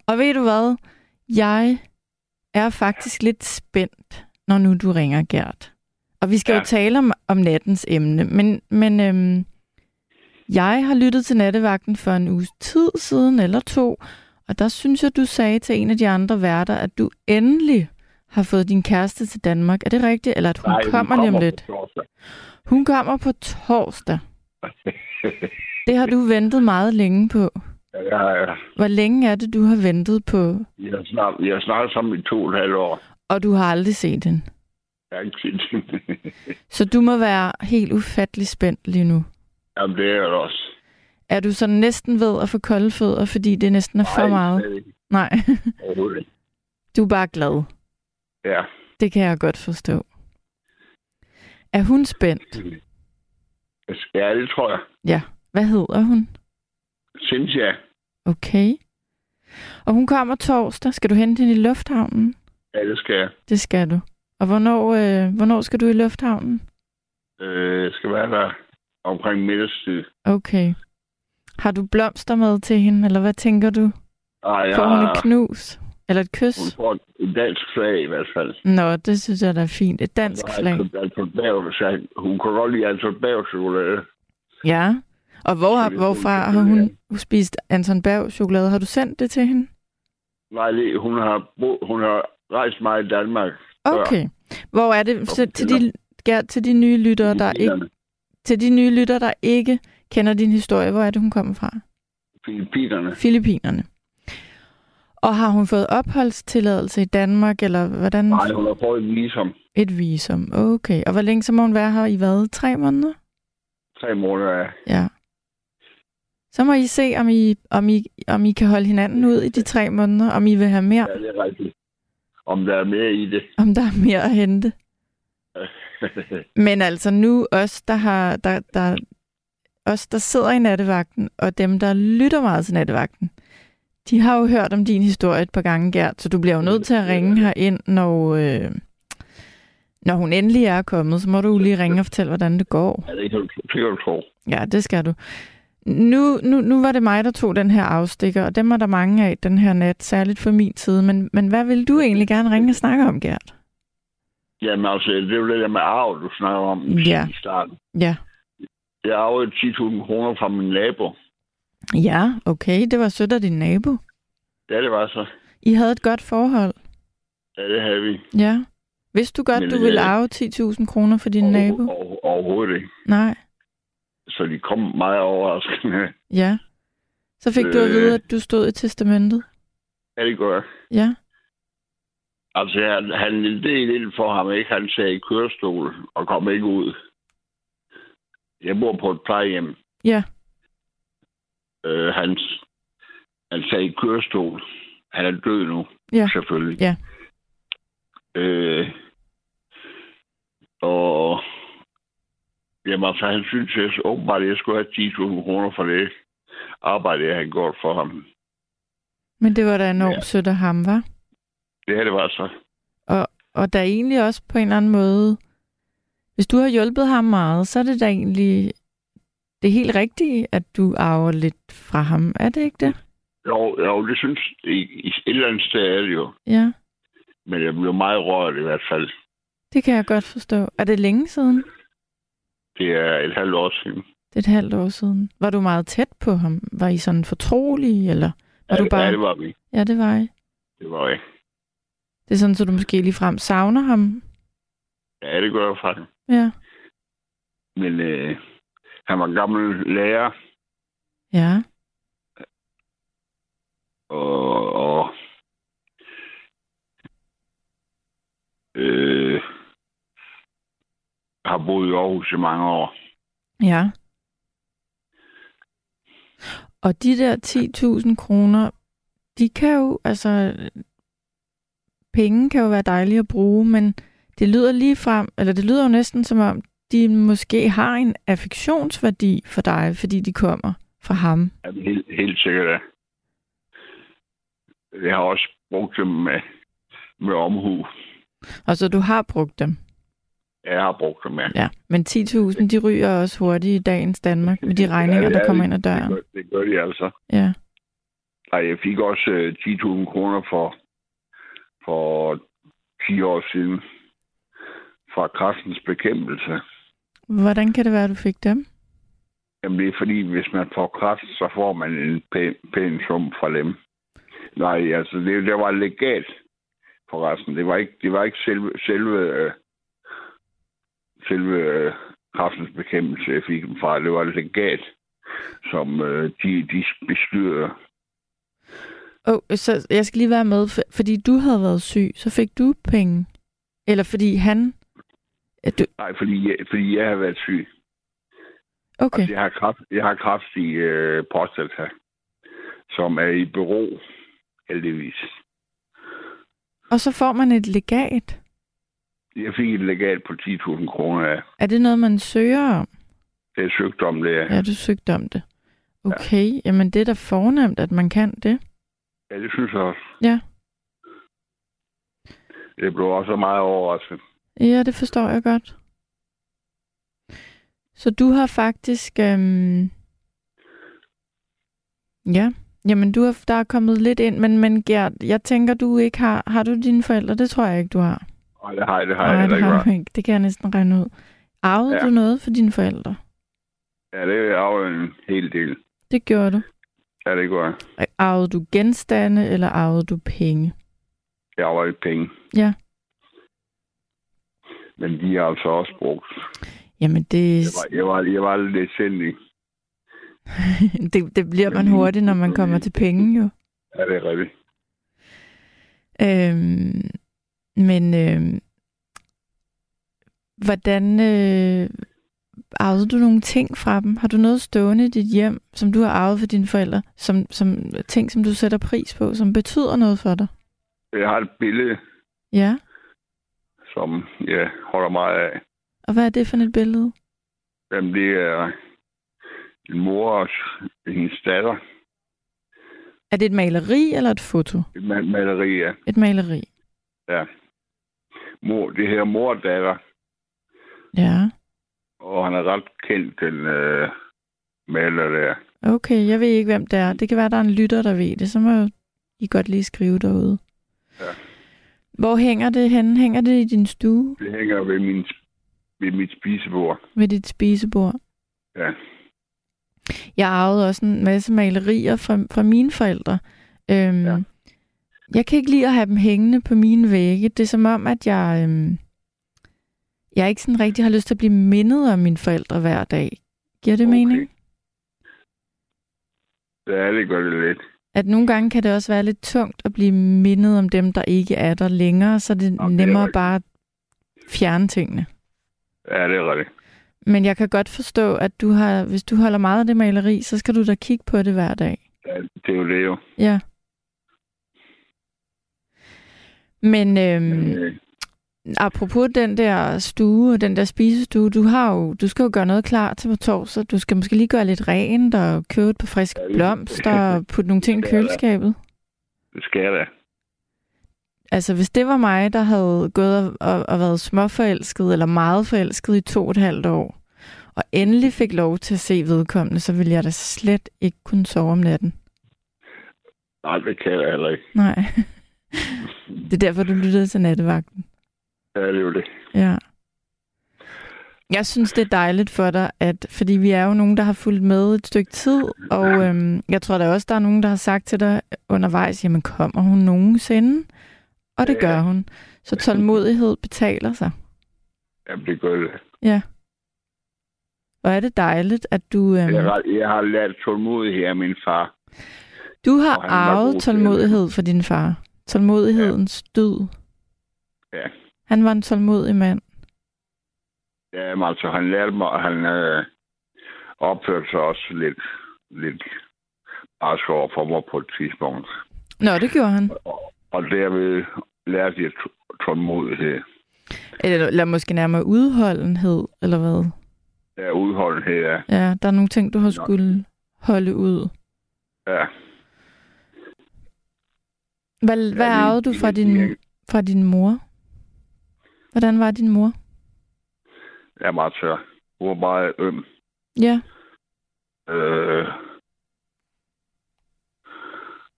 Og ved du hvad? Jeg er faktisk lidt spændt, når nu du ringer, Gert. Og vi skal ja. jo tale om, om nattens emne, men, men øhm, jeg har lyttet til nattevagten for en uges tid siden eller to, og der synes jeg, du sagde til en af de andre værter, at du endelig har fået din kæreste til Danmark. Er det rigtigt? Eller at hun, Nej, kommer, hun kommer lige om lidt? Hun kommer på torsdag. Det har du ventet meget længe på. Ja, ja. Hvor længe er det, du har ventet på, Vi har snart, vi har snart sammen i to og et halvt år. og du har aldrig set hende? Jeg har ikke set hende. Så du må være helt ufattelig spændt lige nu. Jamen, det er jeg også. Er du så næsten ved at få kolde fødder, fordi det næsten er for Nej, meget? Nej, du er bare glad. Ja. Det kan jeg godt forstå. Er hun spændt? Ja, det tror jeg. Ja. Hvad hedder hun? Cynthia. Okay. Og hun kommer torsdag. Skal du hente hende i lufthavnen? Ja, det skal jeg. Det skal du. Og hvornår, øh, hvornår skal du i lufthavnen? Øh, jeg skal være der omkring middagstid. Okay. Har du blomster med til hende, eller hvad tænker du? Ej, jeg Får hun et knus? Eller et kys? hun får et dansk flag i hvert fald. Nå, det synes jeg da er fint. Et dansk flag. Altså, hun kan godt lide altså Berg-chokolade. Ja. Og hvor, har, hvorfra har hun spist Anton Berg chokolade? Har du sendt det til hende? Nej, hun har, bo, hun har rejst meget i Danmark. Okay. Hvor er det så, til de Gert, til de nye lyttere, der ikke til de nye lyttere, der ikke kender din historie, hvor er det hun kommer fra? Filippinerne. Filippinerne. Og har hun fået opholdstilladelse i Danmark, eller hvordan? Nej, hun har fået et visum. Et visum. Okay. Og hvor længe så må hun være her i hvad? Tre måneder? Tre måneder. Ja. Så må I se, om I, om I, om I kan holde hinanden ud i de tre måneder, om I vil have mere, Ja, det er rigtigt. Om der er mere i det. om der er mere at hente. Men altså nu os, der har, der, der, os, der sidder i nattevagten, og dem, der lytter meget til nattevagten, de har jo hørt om din historie et par gange, Gert, så du bliver jo nødt til at ringe her ind, når, øh, når hun endelig er kommet, så må du lige ringe og fortælle, hvordan det går. ja, det kan du, det kan du tro. Ja, det skal du. Nu, nu, nu var det mig, der tog den her afstikker, og dem er der mange af den her nat, særligt for min tid. Men, men hvad vil du egentlig gerne ringe og snakke om, Gert? Jamen altså, det er jo det der med arv, du snakker om Ja. i starten. Ja. Jeg arvede 10.000 kroner fra min nabo. Ja, okay, det var sødt af din nabo. Ja, det var så. I havde et godt forhold. Ja, det havde vi. Ja. Vidste du godt, Men, du ville øh, arve 10.000 kroner for din nabo? Over, over, overhovedet ikke. Nej. Så de kom meget overraskende. Ja. Så fik du at Øh. vide, at du stod i testamentet? Ja, det gør jeg. Ja. Altså, han, han det er lidt for ham, ikke? Han sagde i kørestol og kom ikke ud. Jeg bor på et plejehjem. Ja. Øh, han, han sagde i kørestol. Han er død nu, Ja. selvfølgelig. Ja. Øh, og jamen, altså, han synes jeg, åbenbart, at jeg skulle have 10.000 kroner for det arbejde, jeg havde gjort for ham. Men det var da enormt Ja. sødt af ham, var? Det her, det var så. Og, og der er egentlig også på en eller anden måde, hvis du har hjulpet ham meget, så er det da egentlig det helt rigtigt, at du arver lidt fra ham. Er det ikke det? Jo, jo det synes i, i et eller andet sted er det jo. Ja, Men jeg blev meget rørt i hvert fald. det kan jeg godt forstå. Er det længe siden? Det er et halvt år siden. Det er et halvt år siden. Var du meget tæt på ham? Var I sådan fortrolige, eller var ja, du bare... ja, det var vi. Ja, det var I. Det var jeg. Det er sådan, så du måske lige frem savner ham. Ja, det gør jeg faktisk. Ja. Men øh, han var gammel lærer, Ja. og, og øh, har boet i Aarhus i mange år. Ja. Og de der 10.000 kroner, de kan jo, altså, penge kan jo være dejlige at bruge, men det lyder lige frem, eller det lyder jo næsten som om, de måske har en affektionsværdi for dig, fordi de kommer fra ham. Jamen, helt, helt sikkert, ja. Jeg har også brugt dem med, med omhu. Og så du har brugt dem. Jeg har brugt dem, ja. Ja, men 10.000, de ryger også hurtigt i dagens Danmark med de regninger, Ja, det der er kommer ind ad døren. Det gør, det gør de altså. Ja. Nej, jeg fik også øh, 10.000 kroner for, for 10 år siden fra kræftens bekæmpelse. Hvordan kan det være, at du fik dem? Jamen, det er fordi, hvis man får kræft, så får man en pæn, pæn sum fra dem. Nej, altså, det, det var legat for resten. Det var ikke, det var ikke selve, selve, øh, selve øh, kræftens bekæmpelse, jeg fik dem fra. Det var legat, som øh, de, de bestyrede. Oh, så jeg skal lige være med, for, fordi du havde været syg, så fik du penge. Eller fordi han... at Du, Nej, fordi jeg, fordi jeg har været syg. okay, Altså, jeg har kræft, jeg har kræft i øh, prostata, som er i bero, heldigvis. og så får man et legat. Jeg fik et legat på 10.000 kroner af. Er det noget, man søger om? Det er søgt om det. Ja, du søgte om det. Okay, ja. jamen det er da fornemt, at man kan det. Ja, det synes jeg også. Ja. Det blev også meget overrasket. Ja, det forstår jeg godt. Så du har faktisk... Øhm... Ja, jamen du har, der er kommet lidt ind, men, men Gert, jeg tænker, du ikke har... Har du dine forældre? Det tror jeg ikke, du har. Nej, det har jeg, det har jeg Nej, det ikke. har ikke. Det kan jeg næsten regne ud. Arvede Ja. du noget for dine forældre? Ja, det jo en hel del. Det gjorde du. Ja, det går jeg. Arvede du genstande, eller arvede du penge? Jeg ikke penge. Ja. Men de har altså også brugt. Jamen, det, Jeg var, jeg var, jeg var lidt sindig. det, det bliver man hurtigt, når man kommer til penge, jo. Ja, det er rigtigt. Øhm, men øhm, hvordan øh, arvede du nogle ting fra dem? Har du noget stående i dit hjem, som du har arvet for dine forældre, som, som ting, som du sætter pris på, som betyder noget for dig? Jeg har et billede, Ja. som jeg holder meget af. Og hvad er det for et billede? Jamen, det er en mor og hendes datter. Er det et maleri eller et foto? Et ma- maleri af. Et maleri. Ja. Mor, det her mor og datter. Ja. Og han er ret kendt, den øh, maler der. Okay, jeg ved ikke, hvem det er. Det kan være, der er en lytter, der ved det. Så må I godt lige skrive derude. Ja. Hvor hænger det henne? Hænger det i din stue? Det hænger ved, min, ved mit spisebord. Ved dit spisebord? Ja. Jeg arvede også en masse malerier fra, fra mine forældre. Øhm, Ja. Jeg kan ikke lide at have dem hængende på mine vægge. Det er som om, at jeg, øhm, jeg ikke sådan rigtig har lyst til at blive mindet om mine forældre hver dag. Giver det Okay. mening? Ja, det gør det lidt. At nogle gange kan det også være lidt tungt at blive mindet om dem, der ikke er der længere, så er det Jamen, det er nemmere bare at fjerne tingene. Ja, det er rigtigt. Men jeg kan godt forstå, at du har, hvis du holder meget af det maleri, så skal du da kigge på det hver dag. Ja, det er jo det jo. Ja. Men øhm, Øh, apropos den der stue, den der spisestue, du har jo, du skal jo gøre noget klar til på torsdag. Du skal måske lige gøre lidt rent og købe et par friske Ja, blomster og putte nogle ting i køleskabet. det skal jeg da. Altså, hvis det var mig, der havde gået og, og, og været småforelsket eller meget forelsket i to og et halvt år, og endelig fik lov til at se vedkommende, så ville jeg da slet ikke kunne sove om natten. Nej, det kan jeg heller ikke. Nej. det er derfor, du lyttede til nattevagten. Ja, det er jo det. Ja. Jeg synes, det er dejligt for dig, at, fordi vi er jo nogen, der har fulgt med et stykke tid, og øhm, jeg tror da også, der er nogen, der har sagt til dig undervejs, jamen kommer hun nogensinde? Og det Ja. gør hun. Så tålmodighed betaler sig. Jamen, det gør det. Ja. Og er det dejligt, at du... Øhm, Jeg har, jeg har lært tålmodighed af min far. Du har arvet tålmodighed for din far. Tålmodighedens død. Ja. Han var en tålmodig mand. Ja, altså, han lærte mig, at han øh, opførte sig også lidt, lidt barsk over for mig på et tidspunkt. Nå, det gjorde han. Og, og derved lærte jeg tålmodighed. Eller, eller måske nærmere udholdenhed, eller hvad? Ja, udholdenhed, ja. Ja, der er nogle ting, du har skulle holde ud. ja. Hvad, hvad arvede du fra din, fra din mor? Hvordan var din mor? Jeg er meget tør. Hun var meget øm. Ja. Øh,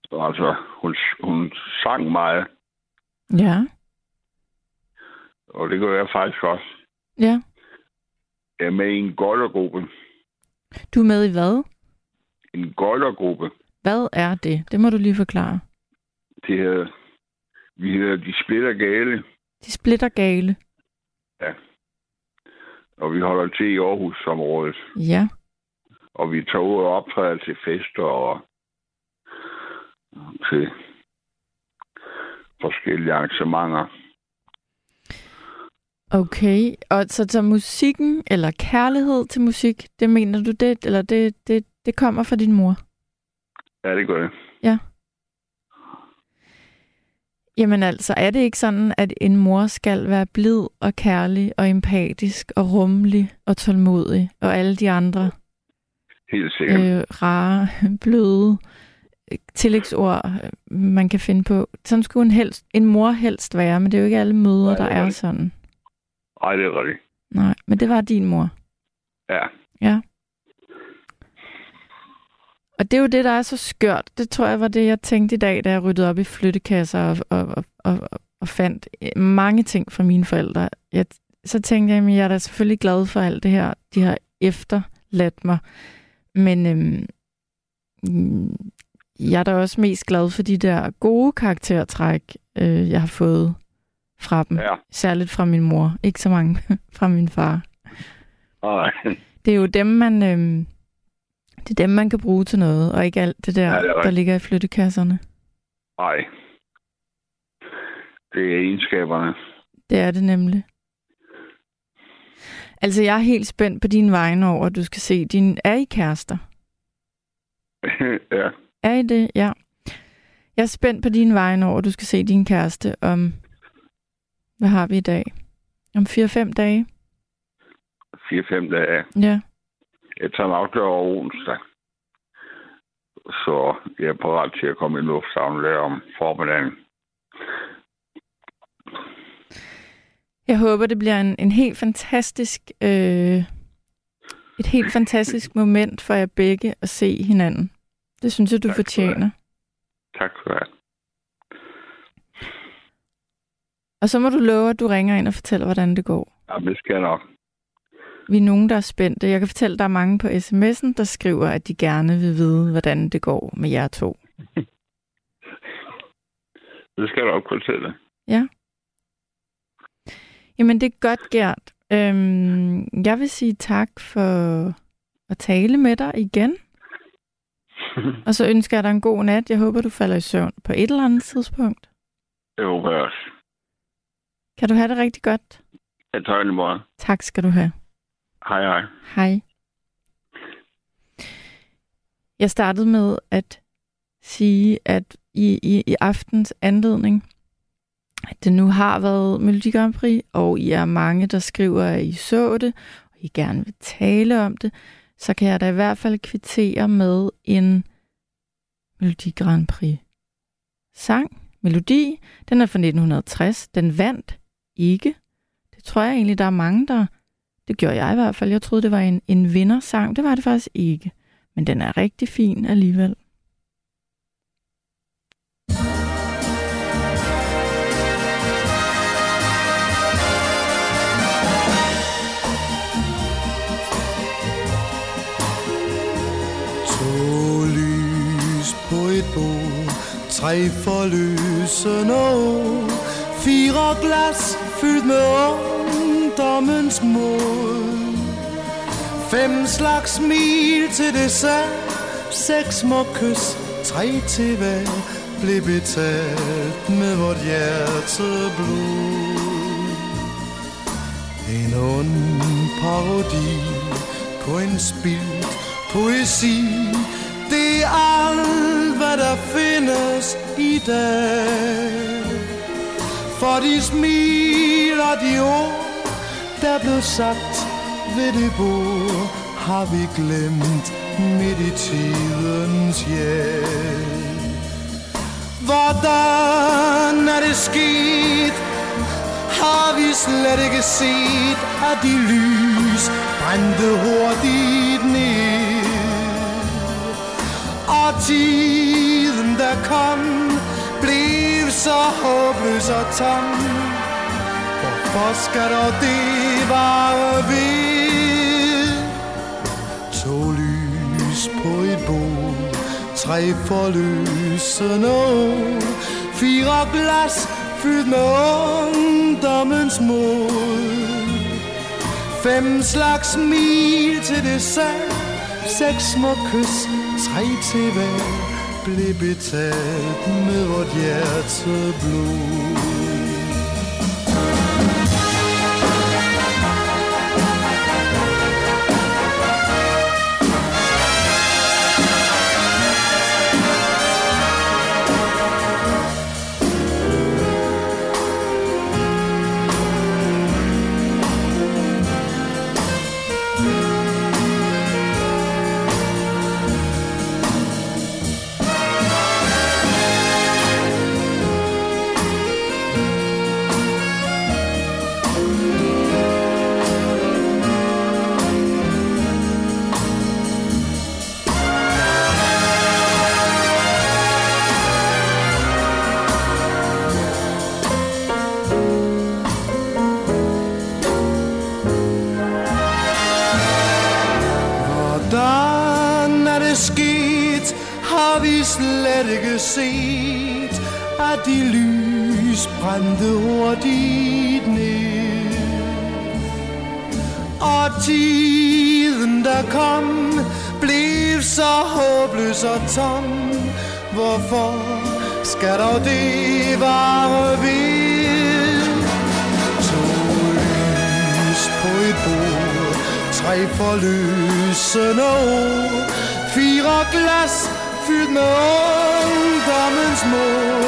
så altså, hun, hun sang meget, Ja. og det gør jeg faktisk også. Ja. Jeg er med i en goldergruppe. Du er med i hvad? En goldergruppe. Hvad er det? Det må du lige forklare. Det hedder, vi hedder De Splitter Gale, De splitter gale. og vi holder til i Aarhusområdet. Ja. Og vi tager ud og optræder til fester og til forskellige arrangementer. Okay. Og så, så musikken, eller kærlighed til musik, det mener du det, eller det, det, det kommer fra din mor? Ja, det gør det. Jamen altså, er det ikke sådan, at en mor skal være blid og kærlig og empatisk og rummelig og tålmodig, og alle de andre Helt sikkert. Øh. rare, bløde øh, tillægsord, øh, man kan finde på. Sådan skulle en, helst, en mor helst være, men det er jo ikke alle møder, Nej, der er er sådan. Ej, det er rigtigt. Nej, men det var din mor. Ja. Ja. Og det er jo det, der er så skørt. Det tror jeg var det, jeg tænkte i dag, da jeg ryddede op i flyttekasser og, og, og, og, og fandt øh, mange ting fra mine forældre. Jeg, så tænkte jeg, at jeg er da selvfølgelig glad for alt det her, de har efterladt mig. Men øhm, mm, jeg er da også mest glad for de der gode karaktertræk, øh, jeg har fået fra dem. Ja. Særligt fra min mor. Ikke så mange fra min far. Nej. Det er jo dem, man, øhm, det er dem, man kan bruge til noget, og ikke alt det der, Ja, det er der ligger i flyttekasserne. Nej. Det er egenskaberne. Det er det nemlig. Altså, jeg er helt spændt på dine vegne over, at du skal se din... Er I kærester? ja. Er I det? Ja. Jeg er spændt på dine vegne over, at du skal se din kæreste om... Hvad har vi i dag? Om 4-5 dage? 4-5 dage. Ja. Jeg tager nok der over onsdag. Så jeg er parat til at komme i lufthavnen der om formiddagen. Jeg håber, det bliver en, en helt fantastisk... Øh, et helt fantastisk moment for jer begge at se hinanden. Det synes jeg, du Tak fortjener. Tak skal du have. Og så må du love, at du ringer ind og fortæller, hvordan det går. Ja, det skal jeg nok. Vi er nogen, der er spændte. Jeg kan fortælle, at der er mange på sms'en, der skriver, at de gerne vil vide, hvordan det går med jer to. Det skal jeg nok fortælle. Jamen, det er godt, Gert. Øhm, jeg vil sige tak for at tale med dig igen. Og så ønsker jeg dig en god nat. Jeg håber, du falder i søvn på et eller andet tidspunkt. Det håber jeg også. Kan du have det rigtig godt? Jeg tager en morgen. Tak skal du have. Hej hej. Hej. Jeg startede med at sige, at i, i, i aftens anledning, at det nu har været Melodi Grand Prix, og I er mange, der skriver, at I så det, og I gerne vil tale om det, så kan jeg da i hvert fald kvittere med en Melodi Grand Prix sang, melodi. Den er fra 1960. Den vandt ikke. Det tror jeg egentlig, der er mange, der det gjorde jeg i hvert fald. Jeg troede, det var en, en vindersang. Det var det faktisk ikke. Men den er rigtig fin alligevel. Et bord, tre forløsende år, fire glas fyldt med ungdommens mod. Fem slags smil til dessert, seks små kys tre til hver blev betalt med vort hjerte blod. En ond parodi på en spild poesi. Det er alt, hvad der findes i dag. For de smiler, de ord, der blev sagt ved det bord, har vi glemt midt i tidens hjælp. Hvordan er det sket? Har vi slet ikke set, at de lys brændte hurtigt ned? Og tiden, der kom, blev så håbløs og tom. Hvorfor skal dog det vare ved? To lys på et bord, tre forløsende år, fire glas fyldt med ungdommens mod. Fem slags smil til det sand, seks små kys, tre til hver, blev betalt med vort hjerte blod. Slet ikke set, at de lys brændte hurtigt ned? Og tiden, der kom, blev så håbløs og tom. Hvorfor skal dog det vare ved? To lys på et bord, tre forløsende ord, fire glas fyldt med ungdommens mod.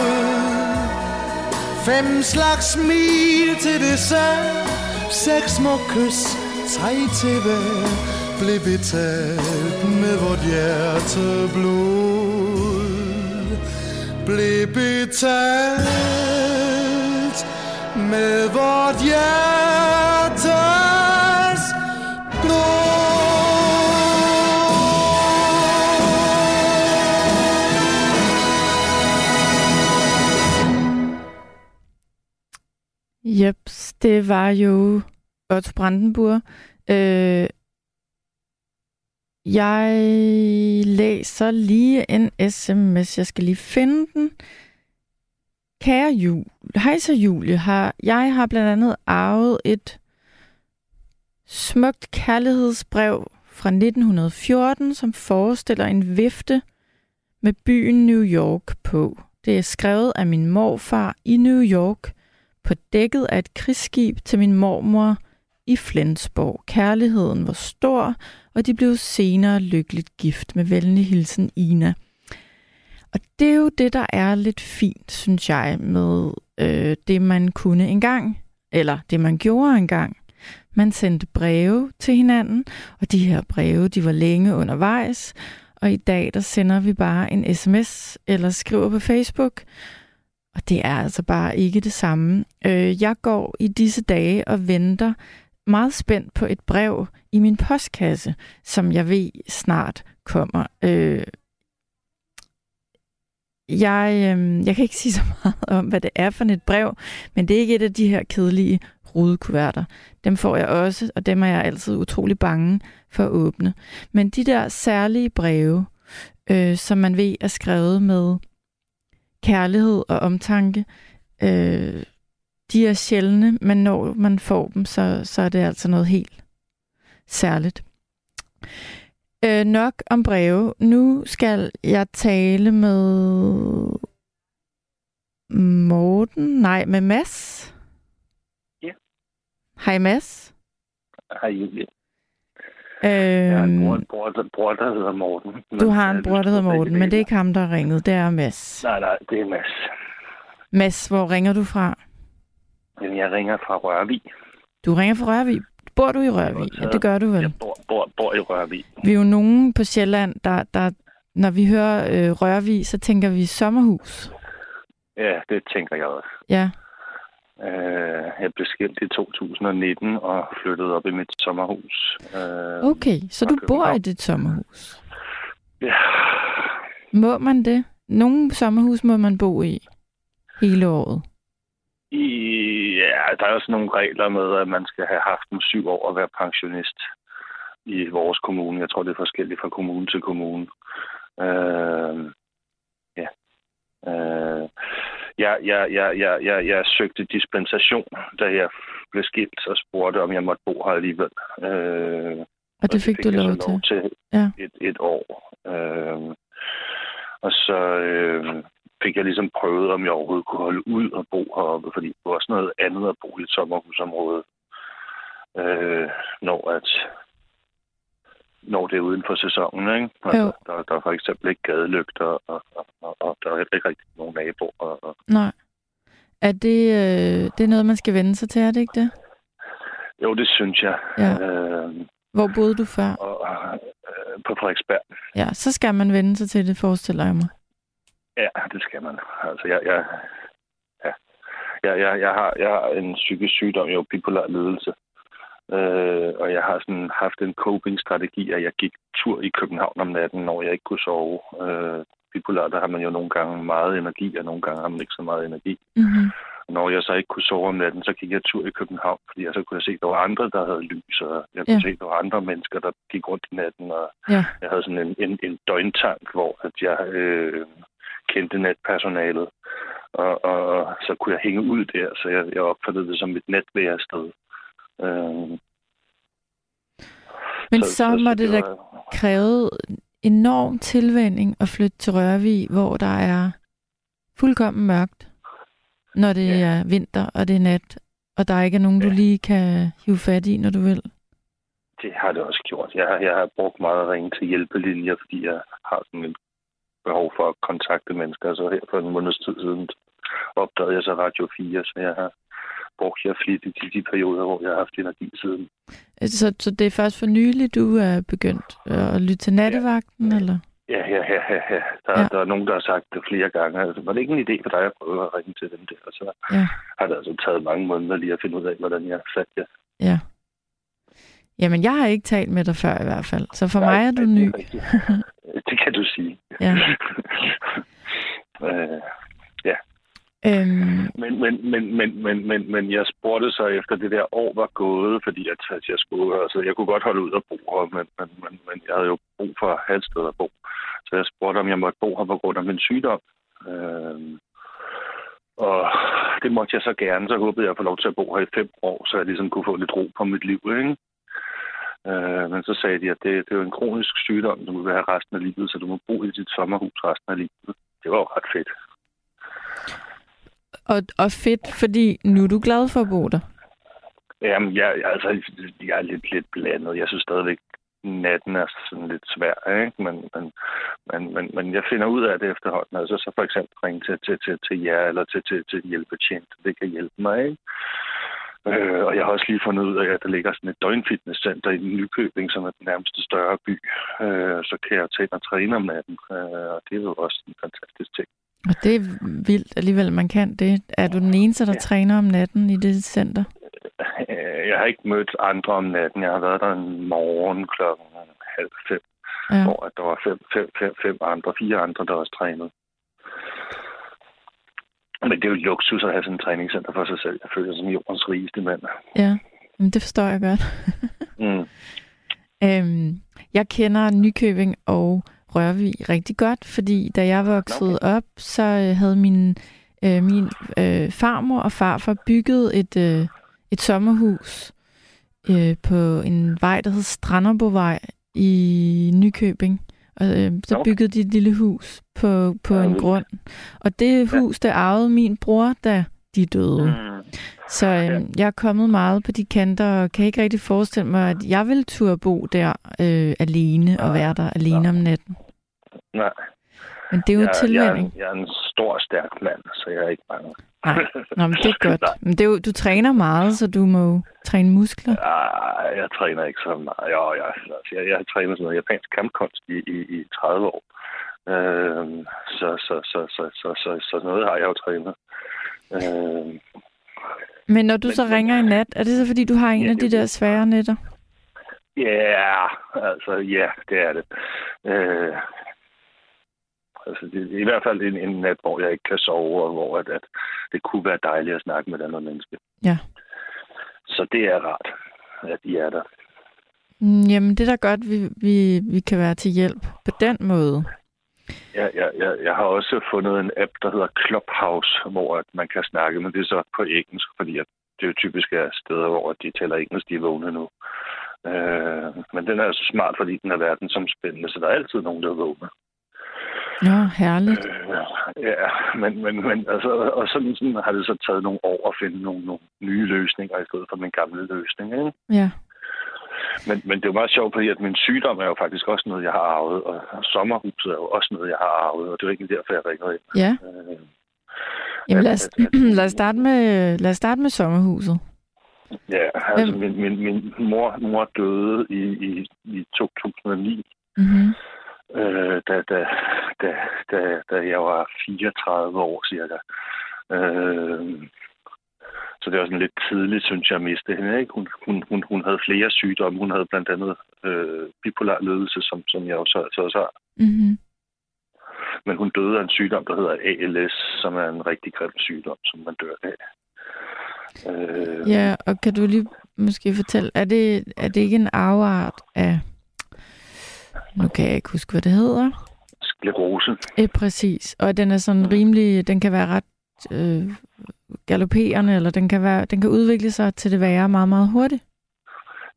Fem slags smil til det sand, seks små kys, tre til hver, blev betalt med vort hjerte blod. Blev betalt med vort hjerte Yep, det var jo Otto Brandenburg. Øh, jeg læser lige en sms. Jeg skal lige finde den. Kære Jul, hej så Julie. Har, jeg har blandt andet arvet et smukt kærlighedsbrev fra 1914, som forestiller en vifte med byen New York på. Det er skrevet af min morfar i New York på dækket af et krigsskib til min mormor i Flensborg. Kærligheden var stor, og de blev senere lykkeligt gift med venlig hilsen Ina. Og det er jo det, der er lidt fint, synes jeg, med øh, det, man kunne engang, eller det, man gjorde engang. Man sendte breve til hinanden, og de her breve, de var længe undervejs, og i dag, der sender vi bare en sms eller skriver på Facebook, og det er altså bare ikke det samme. Øh, jeg går i disse dage og venter meget spændt på et brev i min postkasse, som jeg ved snart kommer. Øh, jeg, øh, jeg kan ikke sige så meget om, hvad det er for et brev, men det er ikke et af de her kedelige rudekuverter. Dem får jeg også, og dem er jeg altid utrolig bange for at åbne. Men de der særlige breve, øh, som man ved er skrevet med kærlighed og omtanke, øh, de er sjældne, men når man får dem, så, så er det altså noget helt særligt. Øh, nok om breve. Nu skal jeg tale med Morten. Nej, med Mads. Ja. Hej Mads. Hej Julie. Øhm, Jeg har en bror, bror, der, bror, der hedder Morten. du har en bror, der hedder Morten, men det er ikke ham, der ringet. Det er Mads. Nej, nej, det er Mads. Mads, hvor ringer du fra? Men jeg ringer fra Rørvig. Du ringer fra Rørvig. Bor du i Rørvig? Ja, det gør du vel. Jeg bor, bor, bor i Rørvig. Vi er jo nogen på Sjælland, der, der når vi hører øh, Rørvig, så tænker vi sommerhus. Ja, det tænker jeg også. Ja, jeg blev skilt i 2019 og flyttede op i mit sommerhus. Øh, okay. Så du bor i dit sommerhus. Ja, Må man det? Nogle sommerhus må man bo i hele året. i, ja, der er også nogle regler med, at man skal have haft en syv år at være pensionist i vores kommune. Jeg tror, det er forskelligt fra kommune til kommune. Øh, ja. Øh, jeg, jeg, jeg, jeg, jeg, jeg søgte dispensation, da jeg blev skilt og spurgte, om jeg måtte bo her alligevel. Øh, Og det fik du jeg lov så til. lov til Ja. et, et år. Øh, og så øh, fik jeg ligesom prøvet, om jeg overhovedet kunne holde ud og bo heroppe, fordi det var også noget andet at bo i et sommerhusområde, øh, når at når det er uden for sæsonen, ikke? Altså, Jo. der, der er for eksempel ikke gadelygter, og, og, og, og der er heller ikke rigtig nogen naboer. Og, Nej. Er det, øh, det er noget, man skal vende sig til, er det ikke det? jo, det synes jeg. Ja. Øh, Hvor boede du før? og, øh, på Frederiksberg. Ja, så skal man vende sig til det, forestiller jeg mig. Ja, det skal man. Altså, jeg, jeg, ja. jeg, jeg, jeg, har, jeg har en psykisk sygdom, jo bipolar lidelse. Øh, og jeg har sådan haft en coping-strategi, at jeg gik tur i København om natten, når jeg ikke kunne sove. Øh, bipolar, der har man jo nogle gange meget energi, og nogle gange har man ikke så meget energi. Mm-hmm. Og når jeg så ikke kunne sove om natten, så gik jeg tur i København, fordi jeg så kunne jeg se, at der var andre, der havde lys, og jeg kunne Ja. se, at der var andre mennesker, der gik rundt i natten, og Ja. jeg havde sådan en, en, en døgntank, hvor at jeg øh, kendte natpersonalet, og, og, og så kunne jeg hænge ud der, så jeg, jeg opfattede det som et netværested. Øh, Men så, så må det da kræve enorm tilvænding at flytte til Rørvig, hvor der er fuldkommen mørkt, når det Ja. er vinter og det er nat, og der ikke er nogen, du Ja. lige kan hive fat i, når du vil. Det har det også gjort. Jeg har, jeg har brugt meget at ringe til hjælpelinjer, fordi jeg har sådan et behov for at kontakte mennesker. Så her for en måneds tid siden opdagede jeg så Radio 4, så jeg har brugt jer flittigt i de perioder, hvor jeg har haft energi siden. Så, så det er først for nylig, du er begyndt øh, at lytte til nattevagten, ja. eller? Ja, ja, ja, ja. ja. Der, Ja. der er nogen, der har sagt det flere gange. Altså, var det ikke en idé for dig at prøve at ringe til dem der? Og så Ja. har det altså taget mange måneder lige at finde ud af, hvordan jeg satte jer. Ja. Jamen, jeg har ikke talt med dig før i hvert fald, så for mig er du ny. det kan du sige. Ja. øh, Øhm, Men, men, men, men, men, men, men jeg spurgte så efter det der år var gået, fordi at, at jeg skulle, altså jeg kunne godt holde ud og bo her, men, men, men, men jeg havde jo brug for at have et sted at bo. Så jeg spurgte, om jeg måtte bo her på grund af min sygdom. Øhm, og det måtte jeg så gerne. Så håbede jeg at få lov til at bo her i fem år, så jeg ligesom kunne få lidt ro på mit liv. Ikke? Øh, men så sagde de, at det, det er jo en kronisk sygdom, du vil have resten af livet, så du må bo i dit sommerhus resten af livet. Det var jo ret fedt og, og fedt, fordi nu er du glad for at bo der. Jamen, jeg, altså, jeg er lidt, lidt blandet. Jeg synes stadigvæk, natten er sådan lidt svær, ikke? Men, men, men, men, men jeg finder ud af det efterhånden. Altså, så for eksempel ringe til, til, til, til jer eller til, til, til hjælpetjent. Det kan hjælpe mig, ikke? Øh, og jeg har også lige fundet ud af, at der ligger sådan et døgnfitnesscenter i Nykøbing, som er den nærmeste større by. Øh, så kan jeg tage og træne om natten. Øh, og det er jo også en fantastisk ting. Og det er vildt alligevel, man kan det. Er du den eneste, der ja. Træner om natten i det center? Øh, Jeg har ikke mødt andre om natten. Jeg har været der en morgen klokken halv fem. Ja. hvor der var fem, fem, fem, fem andre, fire andre, der også trænede. Men det er jo luksus at have sådan et træningscenter for sig selv. Jeg føler mig som jordens rigeste mand. ja. Men det forstår jeg godt. Mm. øhm, jeg kender Nykøbing og Rørvig rigtig godt, fordi da jeg voksede okay. op, så øh, havde min, øh, min øh, farmor og farfar bygget et, øh, et sommerhus øh, på en vej, der hed Stranderbovej i Nykøbing. Og øh, så Okay. byggede de et lille hus på, på Ja, en vildt. grund. Og det hus, der arvede min bror, da de døde. Mm. Så øh, jeg er kommet meget på de kanter, og kan ikke rigtig forestille mig, at jeg vil turde bo der øh, alene og være der alene om natten. Nej, Men det er jo jeg, jeg, tilvænning. er, jeg er en stor, stærk mand, så jeg er ikke bange. Nej, Nå, men det er godt. Nej. Men det er jo, du træner meget, så du må træne muskler. Ah, jeg træner ikke så meget. Jo, jeg, altså, jeg, jeg har trænet sådan noget japansk kampkunst i, i, i 30 år. Øhm, så, så, så, så, så, så, så noget har jeg jo trænet. Øhm, Men når du Men- så ringer i nat, er det så fordi, du har en Ja, af de der svære nætter? Ja, altså ja, det er det. Øh, altså det er i hvert fald en, en nat, hvor jeg ikke kan sove, og hvor at, at det kunne være dejligt at snakke med et andet menneske. Ja. Så det er rart, at I er der. Mm, Jamen, det er da godt, vi, vi, vi kan være til hjælp på den måde. Jeg, jeg, jeg, jeg har også fundet en app, der hedder Clubhouse, hvor at man kan snakke, men det er så på engelsk, fordi at det jo typisk er steder, hvor de taler engelsk, de er vågne nu. Øh, men den er så smart, fordi den er verdensomspændende, så der er altid nogen, der er vågne. Nå, herligt. Øh, ja, men, men, men altså, og sådan, sådan har det så taget nogle år at finde nogle, nogle nye løsninger i stedet for min gamle løsning. Ikke? Ja. Men, men det er jo meget sjovt, fordi at min sygdom er jo faktisk også noget, jeg har arvet, og sommerhuset er jo også noget, jeg har arvet, og det er jo ikke derfor, jeg ringer ind. Ja. Øh, Jamen, lad os, lad os, starte, med, lad os starte med sommerhuset. Ja, altså Hvem- min, min, min mor, mor døde i, i, i 2009, Mm-hmm. Øh, da, da, da, da, da jeg var 34 år cirka. Øh, så det var sådan lidt tidligt, synes jeg, at miste hende. Ikke? Hun, hun, hun, hun havde flere sygdomme. Hun havde blandt andet øh, bipolar ledelse, som, som jeg jo så, så også har. Mm-hmm. Men hun døde af en sygdom, der hedder ALS, som er en rigtig grim sygdom, som man dør af. Øh, Ja, og kan du lige måske fortælle, er det, er det ikke en afart af, nu kan jeg ikke huske, hvad det hedder. Sklerose. Eh, præcis, og den er sådan rimelig, den kan være ret øh, galopperende, eller den kan, være, den kan udvikle sig til det værre meget, meget hurtigt.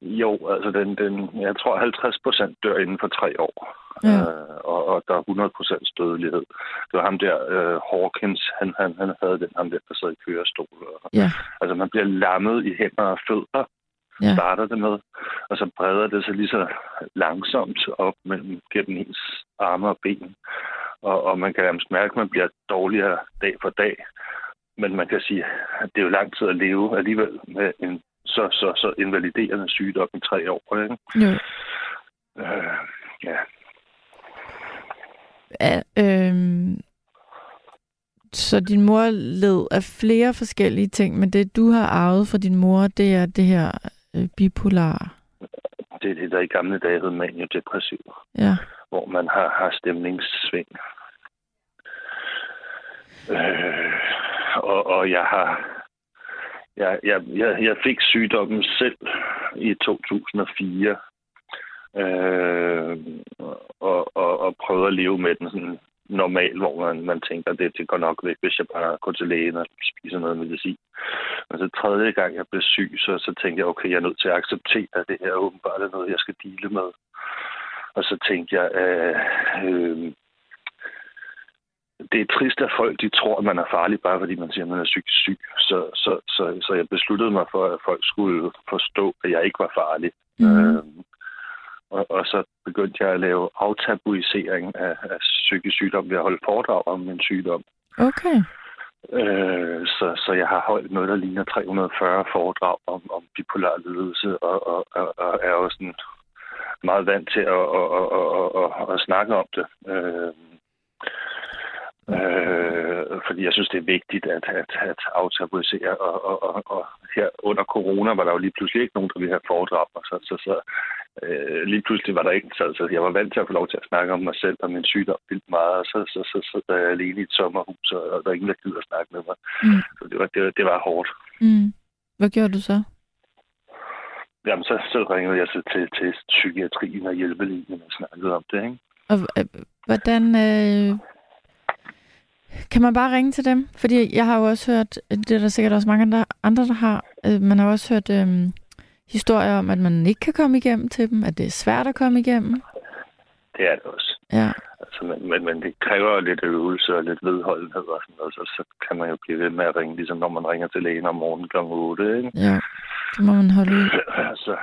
Jo, altså den, den, jeg tror 50 procent dør inden for tre år. Ja. Øh, og, og der er 100 procent dødelighed. Det var ham der, øh, Hawkins, han, han, han havde den, ham der, der sad i kørestol. Og, Ja. Altså man bliver lammet i hænder og fødder, Ja. starter det med, og så breder det sig lige så langsomt op mellem gennem ens arme og ben. Og, og man kan nærmest mærke, at man bliver dårligere dag for dag. Men man kan sige, at det er jo lang tid at leve alligevel med en så, så, så invaliderende sygdom i tre år. Ikke? Jo. Øh, ja. Er, øhm, så din mor led af flere forskellige ting, men det du har arvet fra din mor, det er det her øh, bipolar. Det er det, der i gamle dage hed maniodepressiv, Ja. hvor man har, har stemningssving. Øh, og, og jeg har... Jeg, jeg, jeg, jeg fik sygdommen selv i 2004. Øh, og, og, og prøvede at leve med den sådan normal, hvor man, man tænker, det, det går nok væk, hvis jeg bare går til lægen og spiser noget medicin. Men så tredje gang, jeg blev syg, så, så tænkte jeg, okay, jeg er nødt til at acceptere, at det her åbenbart er noget, jeg skal dele med. Og så tænkte jeg, øh, øh, det er trist, at folk de tror, at man er farlig, bare fordi man siger, at man er psykisk syg. Så, så, så, så jeg besluttede mig for, at folk skulle forstå, at jeg ikke var farlig. Mm. Øh, og, og så begyndte jeg at lave aftabuisering af, af psykisk sygdom ved at holde foredrag om min sygdom. Okay. Øh, så, så jeg har holdt noget, der ligner 340 foredrag om, om bipolar lidelse, og, og, og, og er også sådan meget vant til at, at, at, at, at, at snakke om det. Øh, øh, fordi jeg synes, det er vigtigt at, at, at aftabuisere. Og, og, og, og her under corona var der jo lige pludselig ikke nogen, der ville have foredrag. Og så, så, så øh, lige pludselig var der ikke. Så, så jeg var vant til at få lov til at snakke om mig selv og min sygdom vildt meget. Og så, så, så, så, så er jeg alene i et sommerhus, og der er ingen, der gider at snakke med mig. Mm. Så det var, det, var- det var hårdt. Mm. Hvad gjorde du så? Jamen, så, så ringede jeg så til, til psykiatrien og hjælpelinjen og snakkede om det, ikke? Og øh, hvordan... Øh, kan man bare ringe til dem? Fordi jeg har jo også hørt, det er der sikkert også mange andre, andre der har, øh, man har også hørt øh, historier om, at man ikke kan komme igennem til dem, at det er svært at komme igennem. Det er det også. Ja. Altså, men, men, men det kræver lidt øvelse og lidt vedholdenhed og sådan noget, så, så kan man jo blive ved med at ringe, ligesom når man ringer til lægen om morgenen kl. 8, ikke? Ja, det må man holde ud. altså,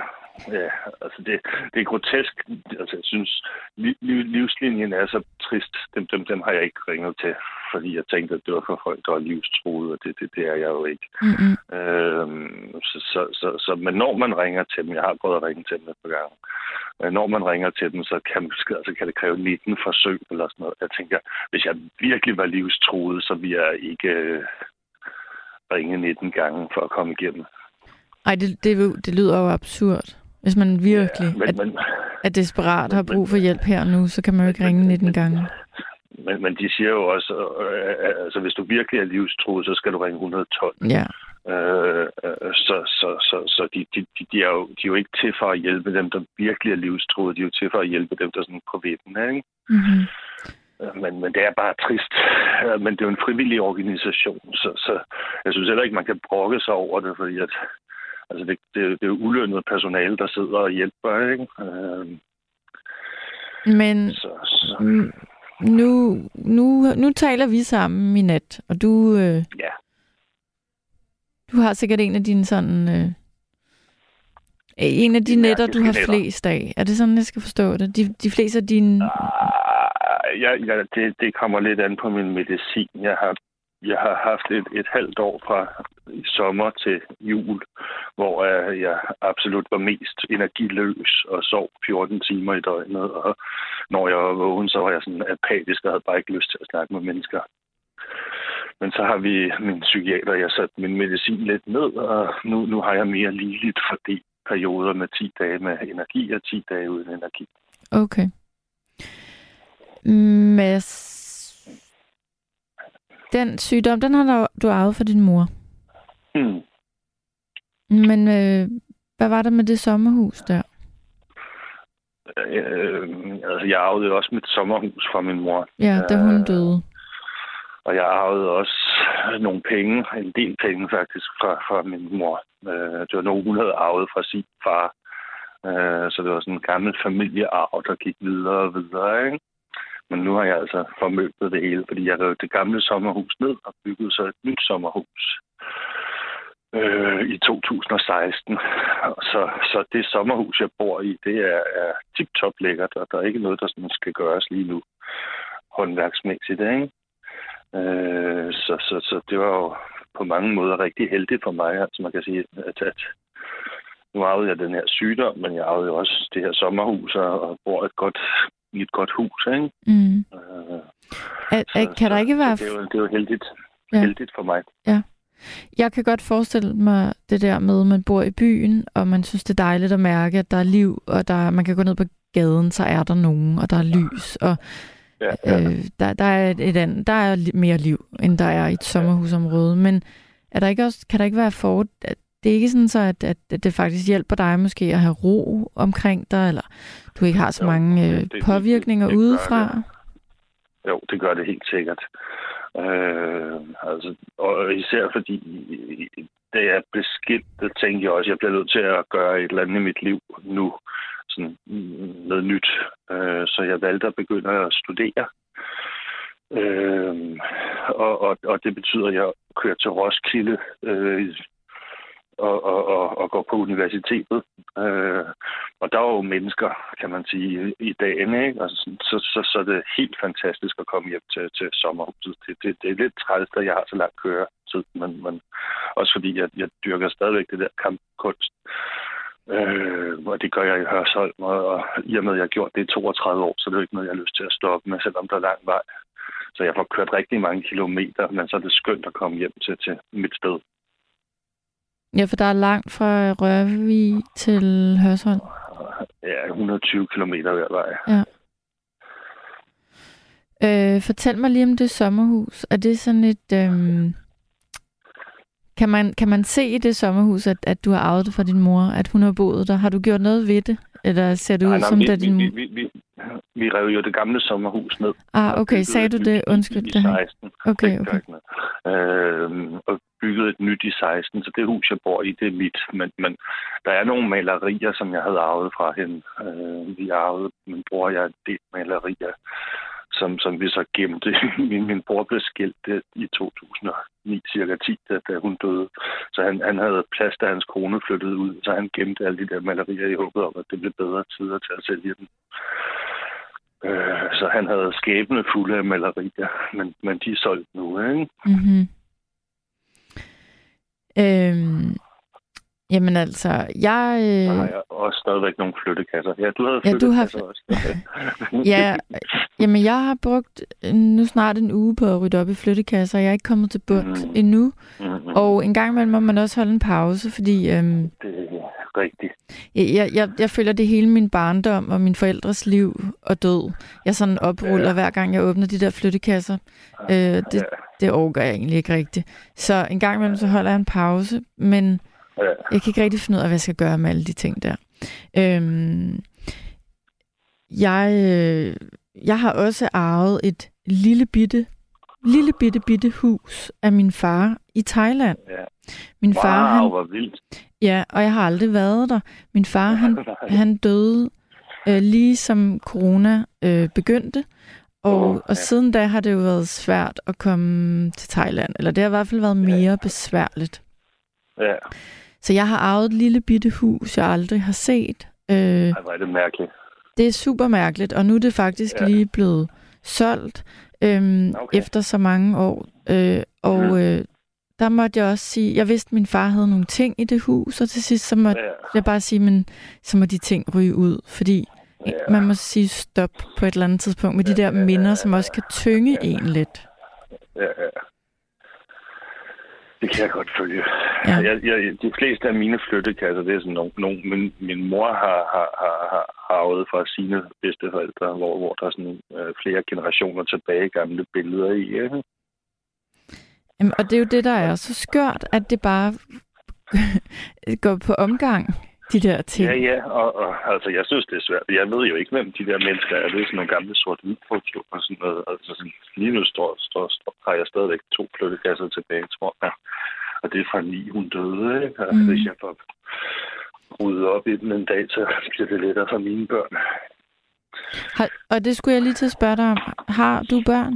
ja, altså det, det er grotesk. Altså, jeg synes, li, li, livslinjen er så trist. Dem, dem, dem har jeg ikke ringet til, fordi jeg tænkte, at det var for folk, der var livstruede, og det, det, det er jeg jo ikke. Mm-hmm. Øhm, så, så, så, så, men når man ringer til dem, jeg har prøvet at ringe til dem et par gange, øh, når man ringer til dem, så kan, altså kan det kræve 19 forsøg eller sådan noget. Jeg tænker, hvis jeg virkelig var livstruet, så ville jeg ikke øh, ringe 19 gange for at komme igennem. Ej, det, det, det lyder jo absurd. Hvis man virkelig Ja, men, er, men, er desperat og har brug for hjælp her og nu, så kan man jo ikke ringe 19 gange. Men, men de siger jo også, øh, øh, altså hvis du virkelig er livstruet, så skal du ringe 112. Ja. Øh, øh, så så, så, så de, de, de, er jo, de er jo ikke til for at hjælpe dem, der virkelig er livstruede. De er jo til for at hjælpe dem, der er sådan på vippen, ikke? Mm-hmm. Øh, Men, men det er bare trist. Men det er jo en frivillig organisation, så, så jeg synes heller ikke, man kan brokke sig over det, fordi at, altså det, det, det er jo ulønnet personale, der sidder og hjælper, ikke? Øh, Men Så, så, nu, nu, nu taler vi sammen i nat, og du, øh, ja. du har sikkert en af dine sådan... Øh, en af de De netter, du har nætter. flest af. Er det sådan, jeg skal forstå det? De, de fleste af dine... Ah, Ja, ja det, det kommer lidt an på min medicin. Jeg har, jeg har haft et, et halvt år fra sommer til jul, hvor øh, jeg absolut var mest energiløs og sov 14 timer i døgnet. Og når jeg var vågen, så var jeg sådan apatisk og havde bare ikke lyst til at snakke med mennesker. Men så har vi min psykiater, jeg sat min medicin lidt ned, og nu, nu har jeg mere ligeligt fordelt perioder med 10 dage med energi og 10 dage uden energi. Okay. Mads, den sygdom, den har du, arvet fra din mor. Hmm. Men øh, hvad var der med det sommerhus der? Øh, altså, jeg arvede også mit sommerhus fra min mor. Ja, da hun Øh, døde. Og jeg arvede også nogle penge, en del penge faktisk, fra, fra min mor. Øh, det var nogen, hun havde arvet fra sin far. Øh, så det var sådan en gammel familiearv, der gik videre og videre, ikke? Men nu har jeg altså formøbet det hele, fordi jeg rev det gamle sommerhus ned og byggede så et nyt sommerhus øh, i 2016. Så, så det sommerhus, jeg bor i, det er, er tip-top lækkert, og der er ikke noget, der sådan skal gøres lige nu håndværksmæssigt, ikke? Øh, så, så, så det var jo på mange måder rigtig heldigt for mig. Altså man kan sige, at, at nu arvede jeg den her sygdom, men jeg arvede jo også det her sommerhus og, bor et godt, i et godt hus, ikke? Mm. Øh, Er, kan der ikke være... Så det, er jo, det er jo heldigt, Ja. ja. heldigt for mig. Jeg kan godt forestille mig det der med, at man bor i byen, og man synes, det er dejligt at mærke, at der er liv, og der, man kan gå ned på gaden, så er der nogen, og der er lys, og Ja, ja. øh, der, der, er et, et andet, der er mere liv, end der er i et sommerhusområde. Men er der ikke også, kan der ikke være for, at det er ikke sådan så, at, at, det faktisk hjælper dig måske at have ro omkring dig, eller du ikke har så Jo, mange det- øh, det- det- påvirkninger det udefra? det. Jo, det gør det helt sikkert. Øh, altså, og især fordi, da jeg blev skilt, der tænkte jeg også, at jeg bliver nødt til at gøre et eller andet i mit liv nu. Sådan noget nyt. Øh, så jeg valgte at begynde at studere. Øh, og, og, og det betyder, at jeg kører til Roskilde øh, og, og, og, og går på universitetet. Øh, og der er jo mennesker, kan man sige, i dagene, ikke? Og så, så, så er det helt fantastisk at komme hjem til, til sommerhuset. Det, det, det er lidt træls, at jeg har så langt køretid, men, men også fordi, jeg, jeg dyrker stadigvæk det der kampkunst. Øh, og det gør jeg i Hørsholm, og, og i og med, at jeg har gjort det i 32 år, så det er jo ikke noget, jeg har lyst til at stoppe med, selvom der er lang vej. Så jeg får kørt rigtig mange kilometer, men så er det skønt at komme hjem til, til mit sted. Ja, for der er langt fra Rørvig til Hørsholm. Ja, 120 kilometer hver vej. Øh, fortæl mig lige om det sommerhus. Er det sådan et... Øhm, kan, man, kan man se i det sommerhus, at, at du har arvet det fra din mor, at hun har boet der? Har du gjort noget ved det? Eller ser det ud Nej, nej, som, vi, da din... vi, vi, vi, vi rev jo det gamle sommerhus ned. Ah, okay. Sagde du det? Undskyld. I Det har... 16. Okay, okay. Øhm, og byggede et nyt i 16, så det hus, jeg bor i, det er mit. Men, men der er nogle malerier, som jeg havde arvet fra hende. Øh, vi arvede, min bror og jeg, en del malerier, som, som vi så gemte. min, min bror blev skilt i 2009, cirka 10, da, da hun døde. Så han, han havde plads, da hans kone flyttede ud, så han gemte alle de der malerier i håbet om, at det blev bedre tider til at sælge dem. Øh, så han havde skæbne fulde af malerier, men, men de er solgt nu, ikke? Mm-hmm. Øhm, jamen altså, jeg... Har Øh, jeg også stadigvæk nogle flyttekasser. Ja, du havde Ja, du har også. ja, jamen jeg har brugt øh, nu snart en uge på at rydde op i flyttekasser. Jeg er ikke kommet til bunds Mm. endnu. Mhm. Og en gang imellem må man også holde en pause, fordi øhm, Det er rigtigt. jeg, jeg, jeg, jeg føler, det hele min barndom og min forældres liv og død. Jeg sådan opruller, Ja. hver gang jeg åbner de der flyttekasser. Øh, det, Ja, det overgår jeg egentlig ikke rigtigt. Så en gang imellem, så holder jeg en pause, men ja. jeg kan ikke rigtig finde ud af, hvad jeg skal gøre med alle de ting der. Øhm, jeg, øh, jeg har også arvet et lille bitte, lille bitte, bitte hus af min far i Thailand. Ja. Min far, wow, han, hvor vildt. ja, og jeg har aldrig været der. Min far, han, han døde øh, lige som corona øh, begyndte. Og, og ja. siden da har det jo været svært at komme til Thailand. Eller det har i hvert fald været mere besværligt. Ja, Så jeg har arvet et lille bitte hus, jeg aldrig har set. Øh, Ej, hvor er det mærkeligt. det er super mærkeligt, og nu er det faktisk Ja. ja. lige blevet solgt øhm, Okay. efter så mange år. Øh, og Mhm. øh, der måtte jeg også sige, jeg vidste, at min far havde nogle ting i det hus, og til sidst så måtte Ja, jeg bare sige, men så må de ting ryge ud, fordi Ja. man må sige stop på et eller andet tidspunkt med de der minder, som også kan tynge en lidt. ja, ja. Det kan jeg godt følge. Ja. Jeg, jeg, de fleste af mine flyttekasser, det er sådan nogle, nogle min, min mor har, har, har, har arvet fra sine bedsteforældre, hvor, hvor der er sådan øh, flere generationer tilbage gamle billeder i. Ikke? Jamen, og det er jo det, der er så skørt, at det bare går på omgang, de der ting. Ja, ja, og, og altså, jeg synes, det er svært. Jeg ved jo ikke, hvem de der mennesker er. Det er sådan nogle gamle sort foto og sådan noget. Altså, sådan, lige nu står, står, står, har jeg stadigvæk to flyttekasser tilbage, tror jeg. Og det er fra ni, hun døde, ikke? Og Mm. hvis jeg får ryddet op i den en dag, så bliver det lettere for mine børn. Har, og det skulle jeg lige til at spørge dig om. Har du børn?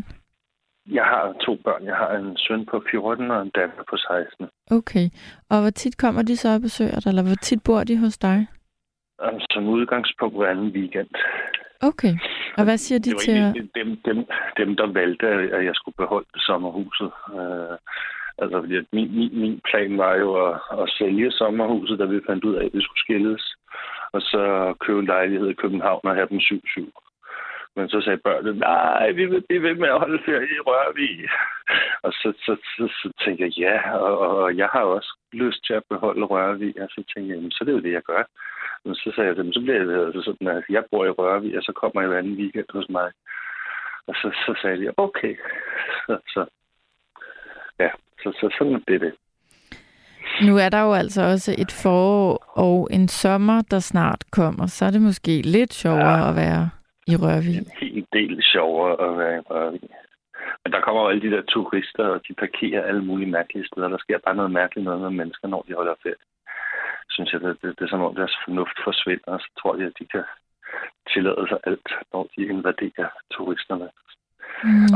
Jeg har to børn. Jeg har en søn på 14 og en datter på 16. Okay. Og hvor tit kommer de så og besøger dig, eller hvor tit bor de hos dig? Som udgangspunkt hver anden weekend. Okay. Og hvad siger de det var til... at- dem, dem, dem, der valgte, at jeg skulle beholde sommerhuset. Øh, altså, fordi at min, min, min plan var jo at, at sælge sommerhuset, da vi fandt ud af, at vi skulle skilles. Og så købe en lejlighed i København og have dem 7-7. Men så sagde børnene, nej, vi vil blive ved med at holde ferie i Rørvig. Og så, så, så, så tænkte jeg, ja, og, og, jeg har også lyst til at beholde Rørvig. Og så tænkte jeg, jamen, så er det jo det, jeg gør. Men så sagde jeg, jamen, så bliver det altså sådan, at jeg bor i Rørvig, og så kommer jeg hver anden weekend hos mig. Og så, så sagde de, okay. Så, så, ja, så, så sådan er det det. Nu er der jo altså også et forår og en sommer, der snart kommer. Så er det måske lidt sjovere Ja. at være i Rørvig. en hel del sjovere at være i Rørvig. Men der kommer jo alle de der turister, og de parkerer alle mulige mærkelige steder. Der sker bare noget mærkeligt noget med mennesker, når de holder ferie. Synes jeg, det, det, det er som om deres fornuft forsvinder, og så tror jeg, at de kan tillade sig alt, når de invaderer turisterne.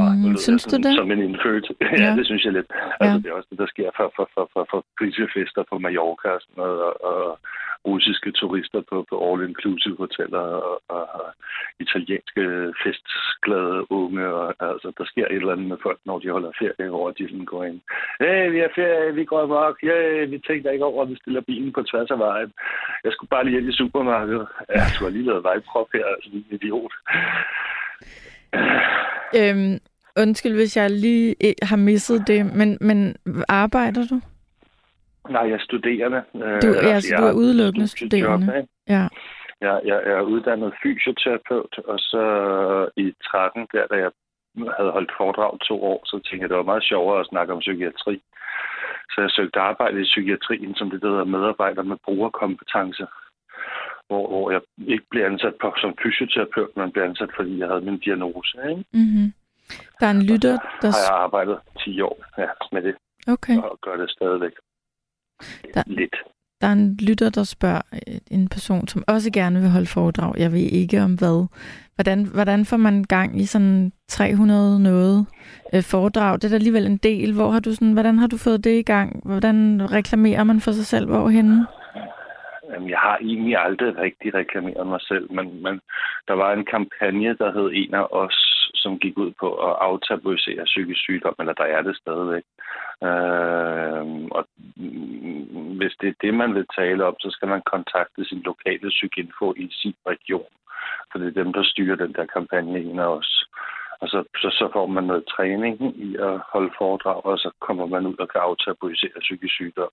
Og nu Mm, synes du sådan det? Som en indfødt. Ja, Ja. det synes jeg lidt. Altså, Ja. det er også det, der sker for, for, for, for, for på Mallorca og sådan noget, og, og russiske turister på, på all-inclusive hoteller, og, og, og italienske festglade unge, og altså, der sker et eller andet med folk, når de holder ferie, hvor de sådan går ind. Hey, vi er ferie, vi går amok, Hey, vi tænker ikke over, at vi stiller bilen på tværs af vejen. Jeg skulle bare lige ind i supermarkedet. Ja, du har lige lavet vejprop her, altså, en idiot. Øhm, undskyld, hvis jeg lige eh, har misset det, men, men arbejder du? Nej, jeg er studerende. Øh, Du, ja, så jeg du er udelukkende studerende. ikke? Ja. Jeg, jeg, jeg er uddannet fysioterapeut, og så i 13, der da jeg havde holdt foredrag to år, så tænkte jeg, det var meget sjovere at snakke om psykiatri. Så jeg søgte arbejde i psykiatrien, som det der hedder medarbejder med brugerkompetence. hvor, hvor jeg ikke blev ansat på, som fysioterapeut, men blev ansat, fordi jeg havde min diagnose. Ikke? Mm-hmm. Der er en lytter, der... Har jeg arbejdet 10 år ja, med det, Okay. og gør det stadigvæk. Der- Lidt. Der er en lytter, der spørger øh, en person, som også gerne vil holde foredrag. Jeg ved ikke om hvad. Hvordan, hvordan får man gang i sådan 300 noget øh, foredrag? Det er da alligevel en del. Hvor har du sådan, hvordan har du fået det i gang? Hvordan reklamerer man for sig selv? Hvorhenne? Jamen, jeg har egentlig aldrig rigtig reklameret mig selv, men, men der var en kampagne, der hed En af os, som gik ud på at aftabuisere psykisk sygdom, eller der er det stadigvæk. Øh, og hvis det er det, man vil tale om, så skal man kontakte sin lokale psykinfo i sin region. For det er dem, der styrer den der kampagne En af os. Og så, så, så får man noget træning i at holde foredrag, og så kommer man ud og kan aftabuisere psykisk sygdom.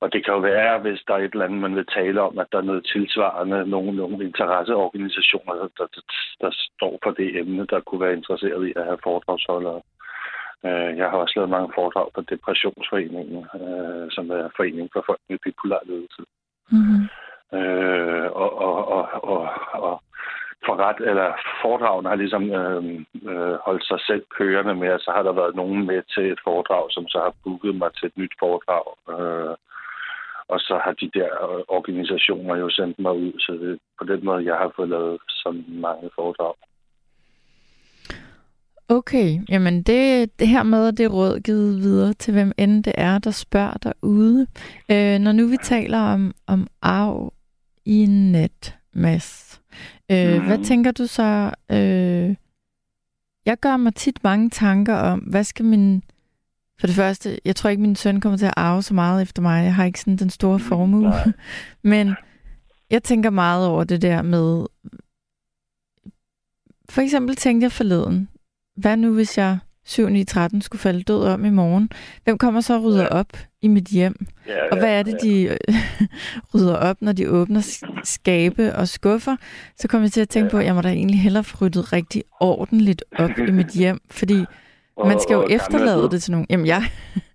Og det kan jo være, hvis der er et eller andet, man vil tale om, at der er noget tilsvarende, nogle, nogle interesseorganisationer, der, der, der står for det emne, der kunne være interesseret i at have foredragsholdere. Øh, Jeg har også lavet mange foredrag på Depressionsforeningen, øh, som er forening for folk med bipolar ledelse. Mm-hmm. Øh, og, og, og, og, og forret, eller foredragene har ligesom øh, øh, holdt sig selv kørende med, og så har der været nogen med til et foredrag, som så har booket mig til et nyt foredrag. Øh, og så har de der øh, organisationer jo sendt mig ud, så det på den måde, jeg har fået lavet så mange foredrag. Okay, jamen det, det her med, det råd givet videre til hvem end det er, der spørger derude. Øh, når nu vi taler om, om arv i net, Mads, øh, Mhm. mm. hvad tænker du så? Øh, jeg gør mig tit mange tanker om, hvad skal min... For det første, jeg tror ikke, min søn kommer til at arve så meget efter mig. Jeg har ikke sådan den store formue. nej. Men jeg tænker meget over det der med... For eksempel tænkte jeg forleden, hvad nu hvis jeg 7 9 13 skulle falde død om i morgen? Hvem kommer så og rydder Ja. op i mit hjem? Ja, Og hvad er det, de øh, rydder op, når de åbner sk- skabe og skuffer? Så kommer jeg til at tænke på, at jeg må da egentlig hellere få ryddet rigtig ordentligt op i mit hjem, fordi Og- man skal jo og er efterlade det til nogen. Jamen, jeg,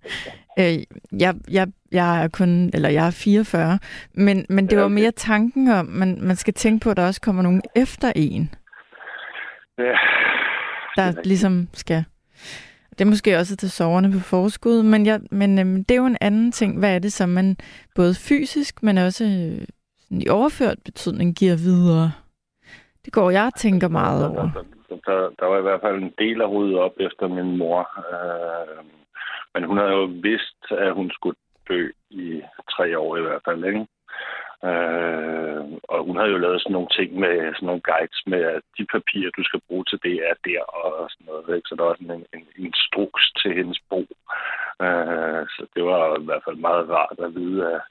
øh, jeg, jeg, jeg er kun, eller jeg er 44, men, men det Ja, var okay. mere tanken om, man, man skal tænke på, at der også kommer nogen efter en, Ja, der er ligesom skal... Det er måske også til soverne på forskud, men, jeg, men øhm, det er jo en anden ting. Hvad er det, som man både fysisk, men også øh, sådan i overført betydning giver videre? Det går jeg og tænker meget over så der, der, var i hvert fald en del af ryddet op efter min mor. Øh, men hun havde jo vidst, at hun skulle dø i tre år i hvert fald, ikke? Øh, og hun havde jo lavet sådan nogle ting med sådan nogle guides med, at de papirer, du skal bruge til det, er der og sådan noget. Ikke? Så der var sådan en, en, en instruks til hendes bo. Øh, så det var i hvert fald meget rart at vide, at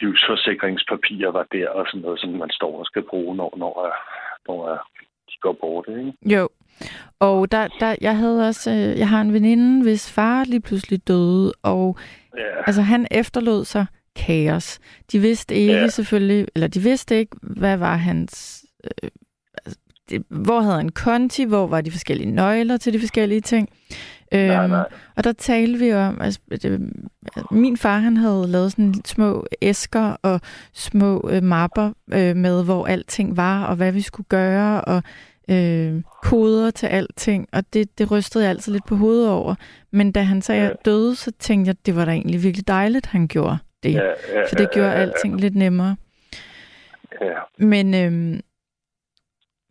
livsforsikringspapirer var der og sådan noget, som man står og skal bruge, når, når, når går bort. Ikke? Jo, og der, der, jeg havde også, øh, jeg har en veninde, hvis far lige pludselig døde, og Ja. altså han efterlod sig kaos. De vidste ikke Ja. selvfølgelig, eller de vidste ikke, hvad var hans, øh, altså, det, hvor havde han konti, hvor var de forskellige nøgler til de forskellige ting. Nej, Øhm, nej. Og der talte vi om, altså, det, min far han havde lavet sådan små æsker og små øh, mapper øh, med, hvor alting var, og hvad vi skulle gøre, og øh, koder til alting, og det, det rystede jeg altid lidt på hovedet over. Men da han sagde, at jeg døde, så tænkte jeg, at det var da egentlig virkelig dejligt, han gjorde det. Ja, ja, For det gjorde ja, ja, alting lidt nemmere. Ja. Men øhm,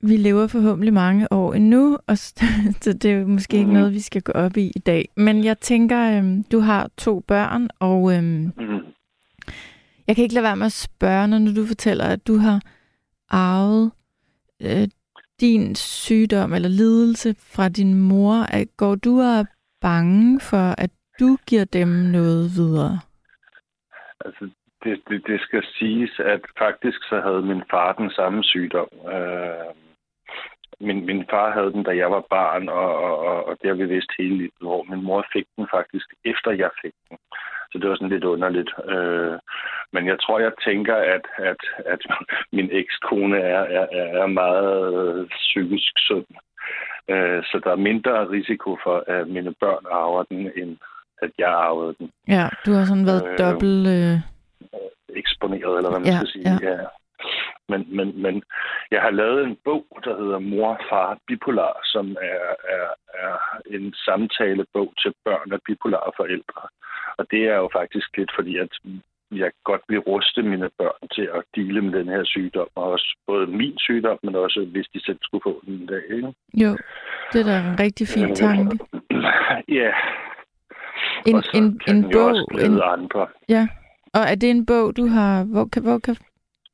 vi lever forhåbentlig mange år endnu, og så det er måske ikke Mhm. noget, vi skal gå op i i dag. Men jeg tænker, øhm, du har to børn, og Mm. jeg kan ikke lade være med at spørge, når du fortæller, at du har arvet øh, din sygdom eller lidelse fra din mor. at Går du og er bange for, at du giver dem noget videre? Altså, det, det, det skal siges, at faktisk så havde min far den samme sygdom. Øh, min, min far havde den, da jeg var barn, og, og, og, det har vi vidst hele livet, hvor min mor fik den faktisk efter jeg fik den. Så det var sådan lidt underligt. Øh, men jeg tror, jeg tænker, at, at, at min ekskone er, er, er meget psykisk sund. Øh, så der er mindre risiko for, at mine børn arver den, end at jeg arvede den. Ja, du har sådan været Øh, dobbelt... Øh, eksponeret, eller hvad man Ja, skal sige. ja. Ja. Men, men, men jeg har lavet en bog, der hedder Mor, Far, Bipolar, som er, er, er en samtalebog til børn af bipolare forældre. Og det er jo faktisk lidt fordi, at jeg godt vil ruste mine børn til at dele med den her sygdom, og også både min sygdom, men også hvis de selv skulle få den en dag. Ikke? Jo, det er da en rigtig fin tanke. Ja. En, og så en, kan en også bog, glæde en, andre. ja. Og er det en bog, du har... Hvor kan, hvor kan,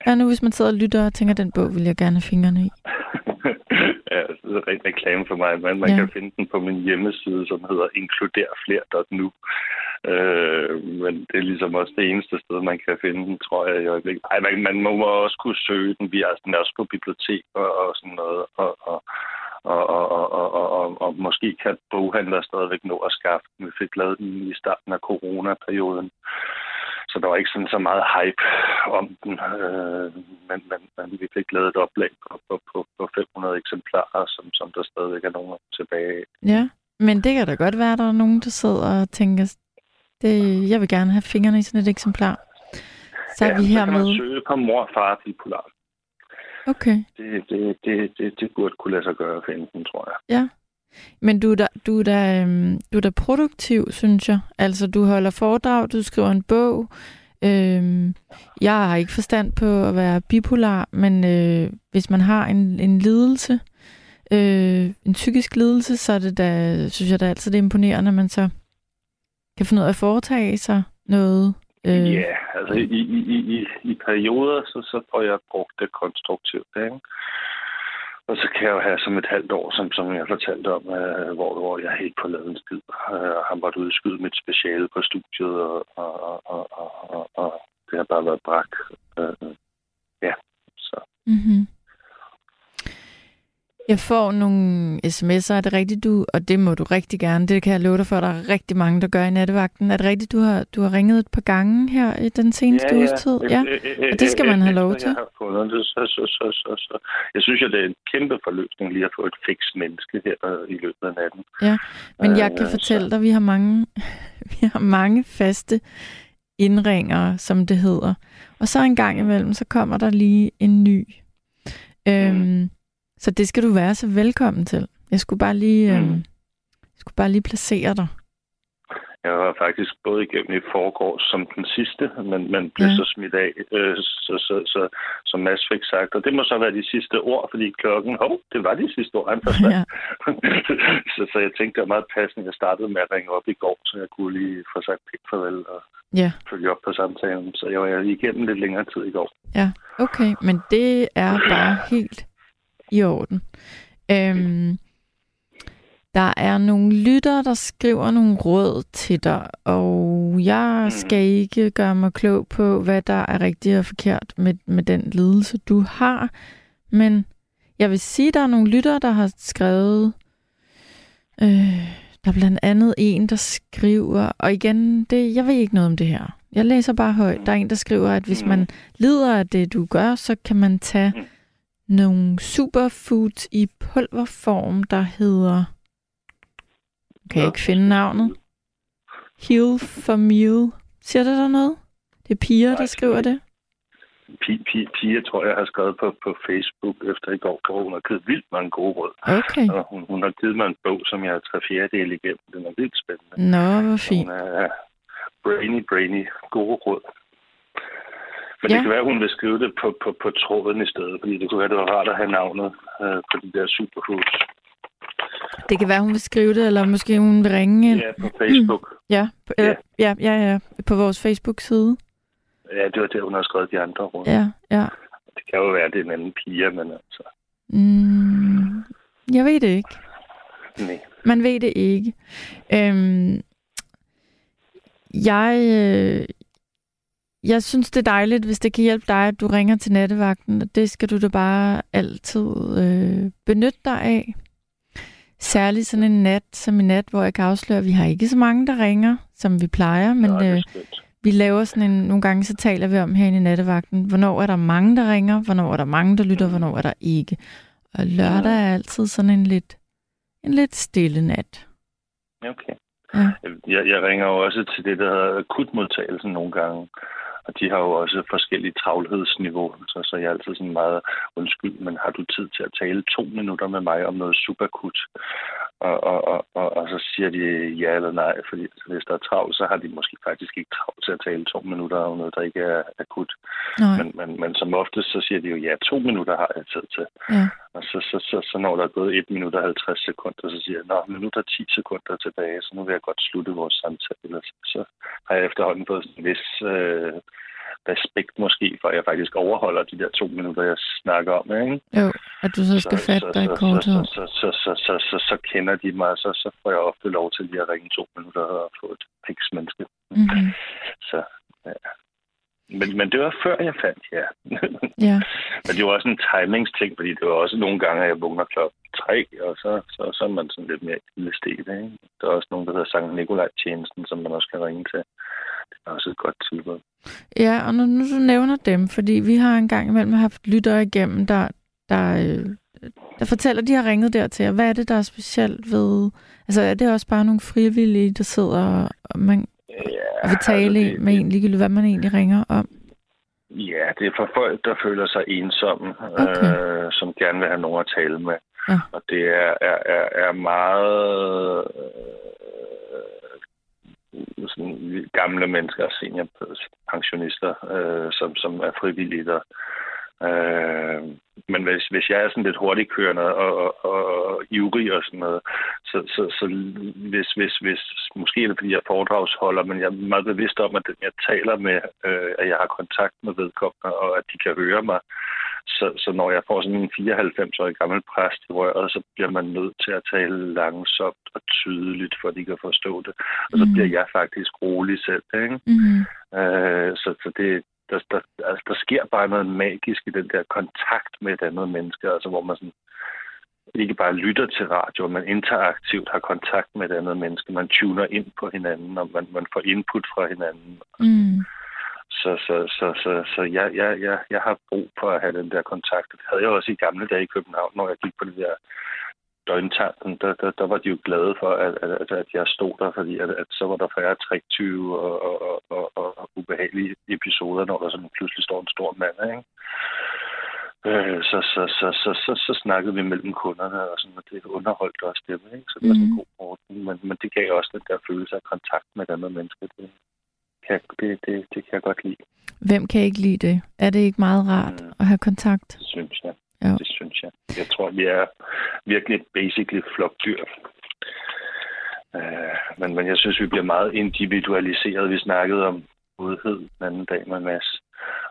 hvad nu, hvis man sidder og lytter og tænker, den bog vil jeg gerne have fingrene i? ja, det er rigtig reklame for mig, men man ja. kan finde den på min hjemmeside, som hedder inkluderfler.nu. Øh, men det er ligesom også det eneste sted, man kan finde den, tror jeg, i øjeblikket. Ej, man, man må også kunne søge den. Vi er, den er også på biblioteker og sådan noget, og, og og, og, og, og, og, og, og måske kan boghandlere stadigvæk nå at skaffe den. Vi fik lavet den i starten af coronaperioden. Så der var ikke sådan så meget hype om den. Øh, men, men, men vi fik lavet et oplag på, på, på, på 500 eksemplarer, som, som der stadigvæk er nogen tilbage af. Ja, men det kan da godt være, at der er nogen, der sidder og tænker, det, jeg vil gerne have fingrene i sådan et eksemplar. Så er vi så her kan man med... søge på mor og far bipolar. Okay, Det, det, det, det, det burde kunne lade sig gøre at finde den, tror jeg. ja. Men du er, da, du, er da, øhm, du er da produktiv, synes jeg. Altså, du holder foredrag, du skriver en bog. Øhm, jeg har ikke forstand på at være bipolar, men øh, hvis man har en, en lidelse, øh, en psykisk lidelse, så er det da, synes jeg da altid, det er imponerende, at man så kan finde ud af at foretage sig noget. Øh. Ja, Øh, yeah, altså i, i, i, i, i perioder, så, så får jeg brugt det konstruktivt. Ikke? Og så kan jeg jo have som et halvt år, som, som jeg fortalte om, øh, hvor, hvor jeg helt på lavet en skid. Øh, har måttet udskyde mit speciale på studiet, og, og, og, og, og, og, og det har bare været brak. Øh, øh. ja, så Mm-hmm. Jeg får nogle sms'er, er det rigtigt du, og det må du rigtig gerne, det kan jeg love dig for, der er rigtig mange, der gør i nattevagten. Er det rigtigt, du har, du har ringet et par gange her i den seneste uges tid? Ja. Og det skal man have lov til. Jeg, har fundet det, så, så, så, så, så. jeg synes, at det er en kæmpe forløsning lige at få et fix menneske her øh, i løbet af natten. Ja, men jeg Øh, kan fortælle dig, at vi har mange, vi har mange faste indringere, som det hedder. Og så en gang imellem, så kommer der lige en ny. Øhm, så det skal du være så velkommen til. Jeg skulle bare lige, øhm, Mm. jeg skulle bare lige placere dig. Jeg var faktisk både igennem i forgårs som den sidste, men, men blev Ja. så smidt af, øh, så, så, så, som Mads fik sagt. Og det må så være de sidste ord, fordi klokken, hov, det var de sidste ord, han forsvandt. Ja. så, så jeg tænkte, det var meget passende. Jeg startede med at ringe op i går, så jeg kunne lige få sagt pænt farvel og Ja, følge op på samtalen. Så jeg var igennem lidt længere tid i går. ja, okay. Men det er bare helt i orden. Øhm, der er nogle lytter, der skriver nogle råd til dig, og jeg skal ikke gøre mig klog på, hvad der er rigtigt og forkert med, med den lidelse, du har. Men jeg vil sige, at der er nogle lytter, der har skrevet... Øh, der er blandt andet en, der skriver... Og igen, det, jeg ved ikke noget om det her. Jeg læser bare højt. Der er en, der skriver, at hvis man lider af det, du gør, så kan man tage nogle superfoods i pulverform, der hedder... Kan jeg ikke finde navnet? Heal for Meal. Siger det der noget? Det er piger, der skriver det. Pia, tror jeg, har skrevet på, på Facebook efter i går, hvor hun har givet vildt mange gode råd. Okay. Og hun, hun har givet mig en bog, som jeg har tre fjerdedel igennem. Den er vildt spændende. Nå, hvor Hun fint. er brainy, brainy, gode råd. Men Ja. det kan være, at hun vil skrive det på, på, på tråden i stedet, fordi det kunne være, det var rart at have navnet øh, på de der superfoods. Det kan være, hun vil skrive det, eller måske hun vil ringe. Ja, på Facebook. Ja, på, ja. ja, ja, ja, på vores Facebook-side. Ja, det var der, hun har skrevet de andre råd. Ja, ja. Det kan jo være, at det er en anden piger, men altså, Mm, jeg ved det ikke. nej. Man ved det ikke. Øhm, jeg, øh, jeg synes, det er dejligt, hvis det kan hjælpe dig, at du ringer til nattevagten. og Det skal du da bare altid øh, benytte dig af. Særligt sådan en nat som i nat, hvor jeg kan afsløre, at vi har ikke så mange, der ringer, som vi plejer, men det øh, vi laver sådan en, nogle gange så taler vi om herinde i nattevagten, hvornår er der mange, der ringer, hvornår er der mange, der lytter, hvornår er der ikke. Og lørdag er altid sådan en lidt, en lidt stille nat. Okay. Ja. Jeg, jeg ringer jo også til det, der hedder akutmodtagelsen nogle gange. Og de har jo også forskellige travlhedsniveau, så, så jeg er altid sådan meget undskyld, men har du tid til at tale to minutter med mig om noget superkut? Og, og, og, og, og så siger de ja eller nej, fordi hvis der er travlt, så har de måske faktisk ikke travlt til at tale to minutter om noget, der ikke er akut. Men, men, men som oftest, så siger de jo ja, to minutter har jeg tid til. Ja. Og så, så, så, så når der er gået 1 minut og 50 sekunder, så siger jeg, nå, men nu er der 10 sekunder tilbage, så nu vil jeg godt slutte vores samtale. Så, så har jeg efterhånden fået sådan en vis øh, respekt måske, for at jeg faktisk overholder de der to minutter, jeg snakker om. Ikke? Jo, at du så skal så, fatte dig i korthed. Så, så, så, så, så, så, så kender de mig, så, så får jeg ofte lov til lige at ringe to minutter og få et piksmenneske. Mm-hmm. Så, ja. Men, men det var før jeg fandt ja. Ja. men det var også en timingsting, fordi det var også nogle gange, at jeg vågner klokken tre, og så, så, så er man sådan lidt mere illestet. Ikke? Der er også nogen, der hedder Sankt Nikolaj-tjenesten, som man også kan ringe til. Det er også et godt tilbud. Ja, og nu, nu du nævner dem, fordi vi har engang imellem haft lyttere igennem, der, der, øh, der fortæller, at de har ringet dertil, og hvad er det, der er specielt ved... Altså, er det også bare nogle frivillige, der sidder og, man, Ja, vil tale altså, det, med en, ligegyldigt hvad man egentlig ringer om? Ja, det er for folk, der føler sig ensomme, Okay. øh, som gerne vil have nogen at tale med. Ja. Og det er, er, er, er meget øh, sådan gamle mennesker, seniorpensionister, øh, som, som er frivillige der. Øh, men hvis, hvis jeg er sådan lidt hurtigkørende og, og, og ivrig og sådan noget, så, så, så hvis, hvis, hvis, måske er det fordi jeg er foredragsholder, men jeg er meget bevidst om, at den, jeg taler med, øh, at jeg har kontakt med vedkommende, og at de kan høre mig. Så, så når jeg får sådan en 94-årig gammel præst i røret, så bliver man nødt til at tale langsomt og tydeligt, for at de kan forstå det. Og så Mhm. bliver jeg faktisk rolig selv. Ikke? Mm-hmm. Øh, så, så det, der, der sker bare noget magisk i den der kontakt med et andet menneske, altså hvor man sådan, ikke bare lytter til radio, men interaktivt har kontakt med et andet menneske. Man tuner ind på hinanden, og man, man får input fra hinanden. Mm. Så, så, så, så, så jeg, jeg, jeg, jeg har brug for at have den der kontakt. Det havde jeg også i gamle dage i København, når jeg gik på det der døgntanken. Der, der, der var de jo glade for, at, at, at jeg stod der, fordi at, at så var der færre triktyve og, og, og, og, ubehagelige episoder, når der sådan pludselig står en stor mand. Ikke? Øh, så, så, så, så, så, så snakkede vi mellem kunderne, og, sådan, og det underholdt også dem. Ikke? Så det var sådan en Mhm. god ordning. Men, men det gav også den der følelse af kontakt med et andet menneske. Det, kan, det, det, det kan jeg godt lide. Hvem kan ikke lide det? Er det ikke meget rart Mm. at have kontakt? Det synes jeg. Jo. Det synes jeg. Jeg tror, vi er virkelig basically flokdyr. Øh, men, men jeg synes, vi bliver meget individualiseret. Vi snakkede om godhed den anden dag med Mads.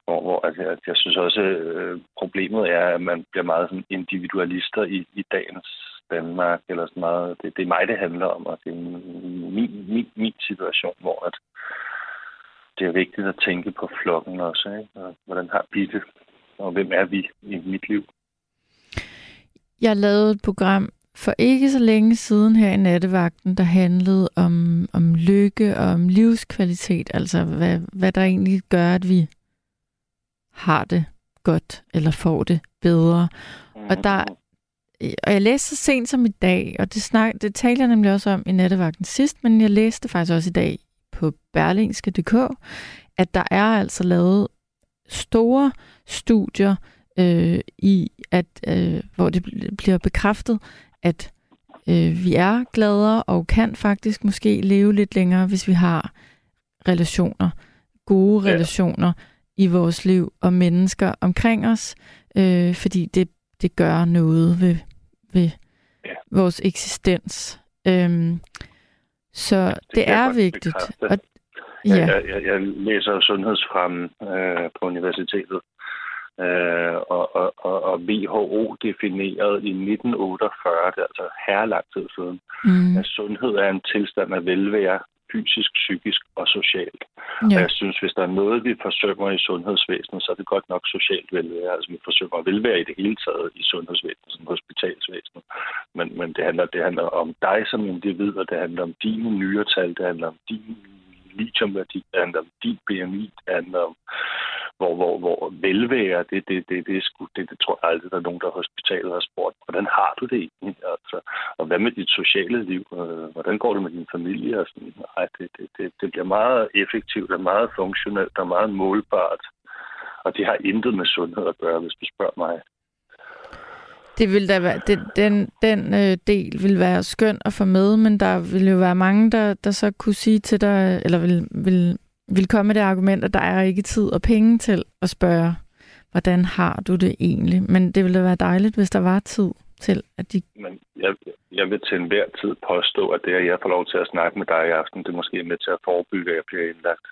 Hvor, hvor at jeg, jeg synes også, øh, problemet er, at man bliver meget sådan individualister i, i dagens Danmark. Eller sådan meget. Det, det er mig, det handler om, og det er min, min, min situation, hvor at det er vigtigt at tænke på flokken også. Ikke? Og hvordan har vi det? Og hvem er vi i mit liv? Jeg lavede et program for ikke så længe siden her i nattevagten, der handlede om, om lykke og om livskvalitet, altså hvad, hvad der egentlig gør, at vi har det godt eller får det bedre. Og der, og jeg læste så sent som i dag, og det, snak, det talte jeg nemlig også om i nattevagten sidst, men jeg læste faktisk også i dag på berlingske.dk, at der er altså lavet store studier øh, i, at øh, hvor det bl- bliver bekræftet, at øh, vi er gladere og kan faktisk måske leve lidt længere, hvis vi har relationer, gode Ja. relationer i vores liv og mennesker omkring os, øh, fordi det, det gør noget ved, ved Ja. vores eksistens. Øhm, så det, det jeg er vigtigt. Og, Ja. ja, Jeg, jeg, jeg læser jo sundhedsfremme øh, på universitetet, øh, og, og, og, og WHO definerede i 1948, det er altså herrelang tid siden, mm, at sundhed er en tilstand af velvære, fysisk, psykisk og socialt. Og ja, jeg synes, hvis der er noget, vi forsømmer i sundhedsvæsenet, så er det godt nok socialt velvære. Altså, vi forsømmer velvære i det hele taget i sundhedsvæsenet, som hospitalsvæsenet. Men, men det, handler, det handler om dig som individ, og det handler om dine nyretal, det handler om din lithiumværdi, det handler om din BMI, det handler om hvor, hvor, hvor velvære, det, det, det, det, sgu, det, det tror jeg aldrig, der er nogen, der hospitalet har spurgt, hvordan har du det egentlig? Altså, og hvad med dit sociale liv? Øh, hvordan går det med din familie? Og sådan, nej, det, det, det, det bliver meget effektivt og meget funktionelt og meget målbart. Og det har intet med sundhed at gøre, hvis du spørger mig. Det vil da være, det, den, den øh, del vil være skøn at få med, men der vil jo være mange, der, der så kunne sige til dig, eller vil, vil, vil komme med det argument, at der er ikke tid og penge til at spørge, hvordan har du det egentlig? Men det ville da være dejligt, hvis der var tid til, at de... Men jeg, jeg vil til enhver tid påstå, at det, at jeg får lov til at snakke med dig i aften, det er måske med til at forebygge, at jeg bliver indlagt.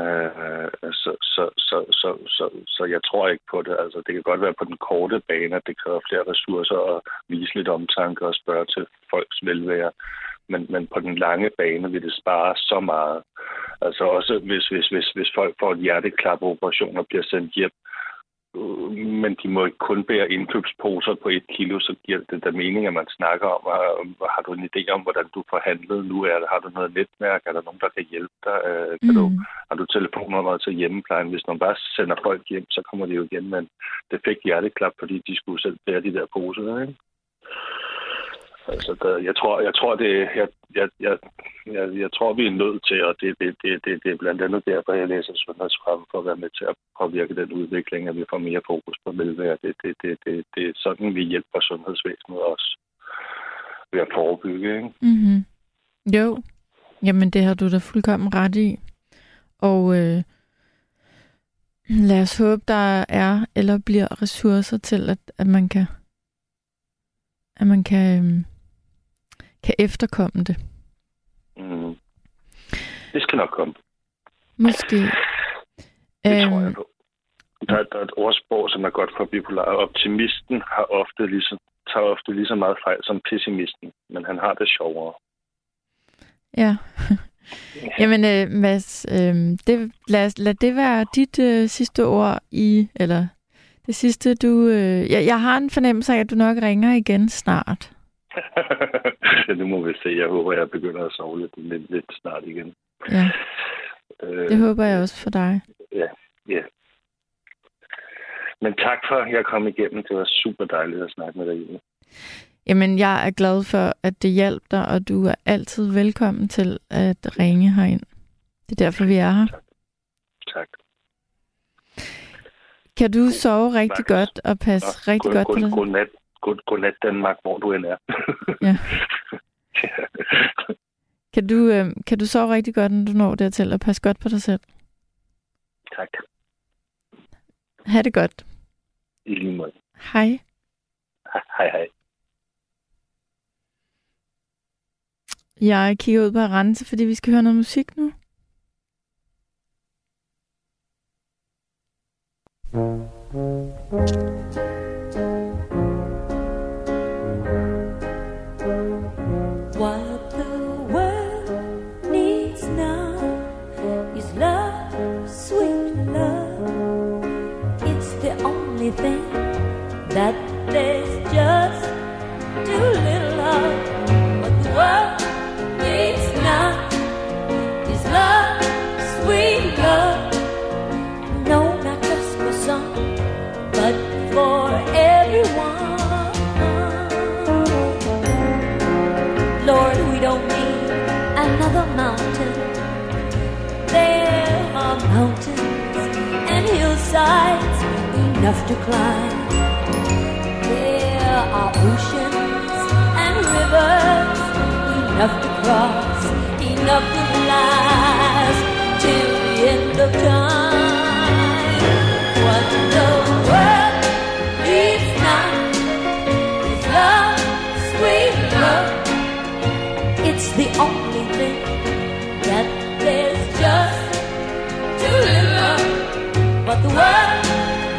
Øh, så, så, så, så, så, så jeg tror ikke på det. Altså, det kan godt være på den korte bane, at det kræver flere ressourcer og vise lidt omtanke og spørge til folks velvære. Men, men på den lange bane vil det spare så meget. Altså også hvis, hvis, hvis, hvis folk får et hjerteklap-operation og bliver sendt hjem, Øh, men de må ikke kun bære indkøbsposer på et kilo, så giver det da mening, at man snakker om, har du en idé om, hvordan du forhandlet nu? Er, har du noget netværk? Er der nogen, der kan hjælpe dig? Øh, kan mm. du, har du telefonnummer til hjemmeplejen? Hvis man bare sender folk hjem, så kommer de jo igen, men det fik hjerteklap, fordi de skulle selv bære de der poser, ikke? Altså, der, jeg tror, jeg tror, det, jeg, jeg, jeg, jeg, jeg tror, vi er nødt til, og det, det, det, det, det er blandt andet derfor, jeg læser sundhedsfrem for at være med til at påvirke den udvikling, at vi får mere fokus på velvære. Det, det, det, det, det er sådan, vi hjælper sundhedsvæsenet også ved at forebygge. Ikke? Mm-hmm. Jo, jamen det har du da fuldkommen ret i. Og øh, lad os håbe, der er eller bliver ressourcer til, at, at man kan at man kan øh, kan efterkomme det. Mm. Det skal nok komme. Måske. Det æm... tror jeg øhm. på. Der, der er et ordsprog, som er godt for bipolar. Optimisten har ofte lige så, tager ofte lige så meget fejl som pessimisten, men han har det sjovere. Ja. Jamen, øh, Mads, øh, det, lad, lad det være dit øh, sidste ord i, eller det sidste, du... Øh, jeg, jeg har en fornemmelse af, at du nok ringer igen snart. Det må vi se. Jeg håber, jeg begynder at sove lidt, lidt, lidt snart igen. Ja. Øh, det håber jeg også for dig. Ja, ja. Men tak for, at jeg kom igennem. Det var super dejligt at snakke med dig, Julie. Jamen, jeg er glad for, at det hjalp dig, og du er altid velkommen til at ringe herind. Det er derfor, vi er her. Tak. tak. Kan du sove rigtig Max. godt og passe ja, rigtig god, godt god, på dig? Godnat, god, godnat Danmark, hvor du end er. ja. Kan du, øh, kan du sove rigtig godt, når du når dertil, og passe godt på dig selv? Tak. Ha' det godt. I lige måde. Hej. Hej, hej. Jeg kigger ud på Arance, fordi vi skal høre noget musik nu. What enough to climb. There are oceans and rivers enough to cross, enough to last till the end of time. What the world needs now is love, sweet love. It's the only thing that there's just to live of. What the world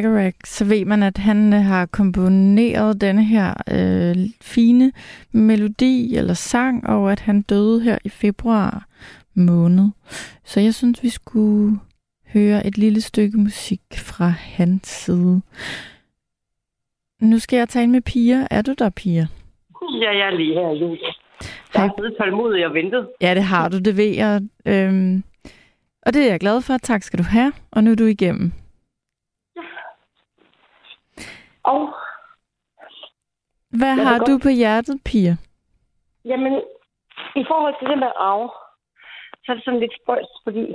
Bacharach, så ved man, at han øh, har komponeret denne her øh, fine melodi eller sang, og at han døde her i februar måned. Så jeg synes, vi skulle høre et lille stykke musik fra hans side. Nu skal jeg tale med Pia. Er du der, Pia? Ja, jeg er lige her, Julie. Jeg har siddet tålmodig og ventet. Ja, det har du, det ved jeg. Øhm, og det er jeg glad for. Tak skal du have. Og nu er du igennem. Og Hvad har godt. du på hjertet, Pia? jamen, i forhold til det med arve, så er det sådan lidt spøjst, fordi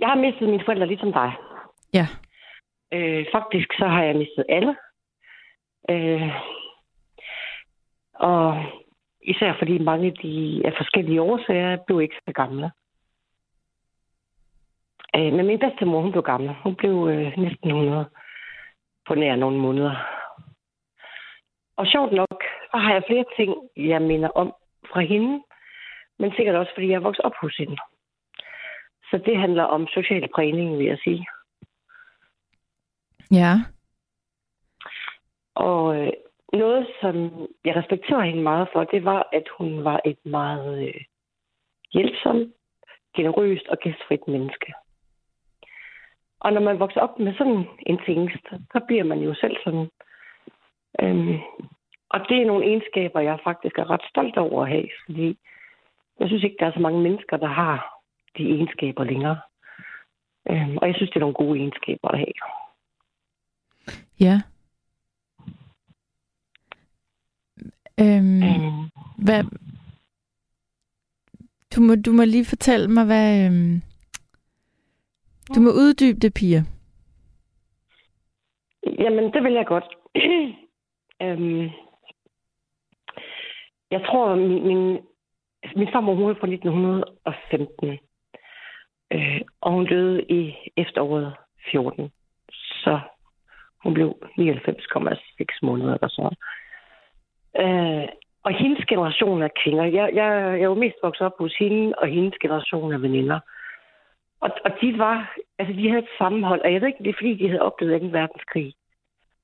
jeg har mistet mine forældre ligesom dig. Ja. Øh, faktisk så har jeg mistet alle. Øh, og især fordi mange de af forskellige årsager blev ikke så gamle. Øh, men min bedstemor, hun blev gammel. Hun blev øh, næsten 100 på nær nogle måneder. Og sjovt nok, så har jeg flere ting, jeg minder om fra hende, men sikkert også, fordi jeg er vokset op hos hende. Så det handler om social prægning, vil jeg sige. Ja. Og øh, noget, som jeg respekterer hende meget for, det var, at hun var et meget øh, hjælpsomt, generøst og gæstfrit menneske. Og når man vokser op med sådan en tingest, så bliver man jo selv sådan. Øhm, og det er nogle egenskaber, jeg faktisk er ret stolt over at have, fordi jeg synes ikke, der er så mange mennesker, der har de egenskaber længere. Øhm, og jeg synes, det er nogle gode egenskaber at have. Ja. Øhm, Øhm, hvad, du, må, du må lige fortælle mig, hvad... Øhm, du må uddybe det, Pia. Jamen, det vil jeg godt. øhm, jeg tror, min, min, altså, min farmor hun er fra 1915. Øh, og hun døde i efteråret 14. Så hun blev 99,6 måneder eller så. Øh, og hendes generation af kvinder, jeg, jeg, jeg er jo mest vokset op hos hende, og hendes generation af veninder. Og, og de var, altså de havde et sammenhold, og jeg ved ikke, det er fordi, de havde oplevet 2. verdenskrig,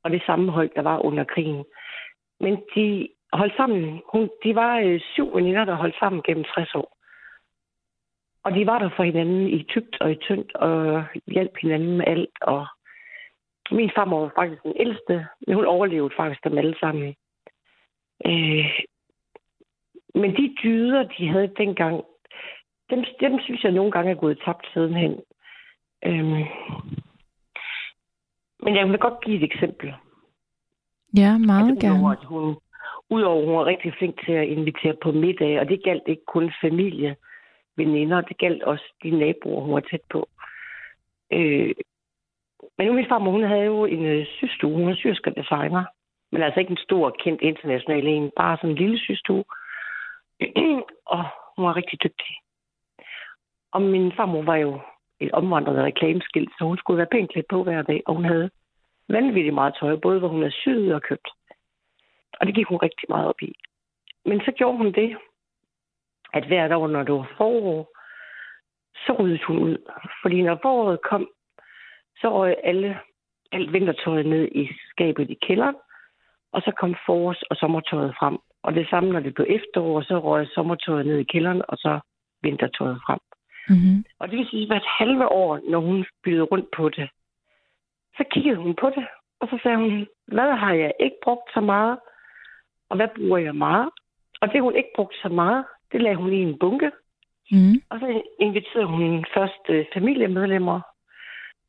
og det sammenhold, der var under krigen. Men de holdt sammen, hun, de var øh, syv veninder, der holdt sammen gennem 60 år. Og de var der for hinanden i tygt og i tyndt, og hjalp hinanden med alt. Og min farmor var faktisk den ældste, men hun overlevede faktisk dem alle sammen. Øh, men de dyder, de havde dengang, dem, dem synes jeg nogle gange er gået tabt sidenhen. Øhm, men jeg vil godt give et eksempel. Ja, meget Altså, gerne. Udover, at hun, udover hun var rigtig flink til at invitere på middag, og det galt ikke kun familie, veninder, det galt også de naboer, hun var tæt på. Øh, men nu min farmor, hun havde jo en øh, systue, hun var syrsk designer, men altså ikke en stor, kendt international en, bare sådan en lille systue. og hun var rigtig dygtig. Og min farmor var jo et omvandret reklameskilt, så hun skulle være pænt klædt på hver dag, og hun havde vanvittigt meget tøj, både hvor hun havde syet og købt. Og det gik hun rigtig meget op i. Men så gjorde hun det, at hvert år, når det var forår, så ryddede hun ud. Fordi når foråret kom, så røg alle, alt vintertøjet ned i skabet i kælderen, og så kom forårs- og sommertøjet frem. Og det samme, når det blev efterår, så røg sommertøjet ned i kælderen, og så vintertøjet frem. Mm-hmm. Og det vil sige, at hvert halve år, når hun byttede rundt på det, så kiggede hun på det, og så sagde hun, hvad har jeg ikke brugt så meget, og hvad bruger jeg meget? Og det, hun ikke brugte så meget, Det lagde hun i en bunke, Mm. og så inviterede hun først øh, familiemedlemmer,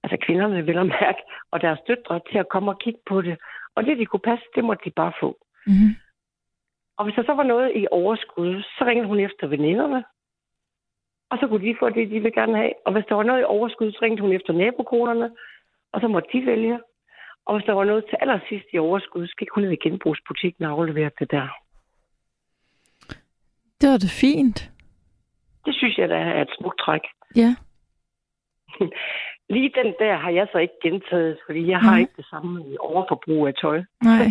altså kvinderne vil at mærke, og deres døtre til at komme og kigge på det. Og det, de kunne passe, det måtte de bare få. Mm. Og hvis der så var noget i overskud, så ringede hun efter veninderne. Og så kunne de få det, de ville gerne have. Og hvis der var noget i overskud, så ringede hun efter nabokonerne. Og så måtte de vælge. Og hvis der var noget til allersidst i overskud, så gik hun ned i genbrugsbutikken og afleverede det der. Det var da fint. Det synes jeg, der er et smukt træk. Ja. Lige den der har jeg så ikke gentaget, fordi jeg har Nej. ikke det samme overforbrug af tøj, Nej,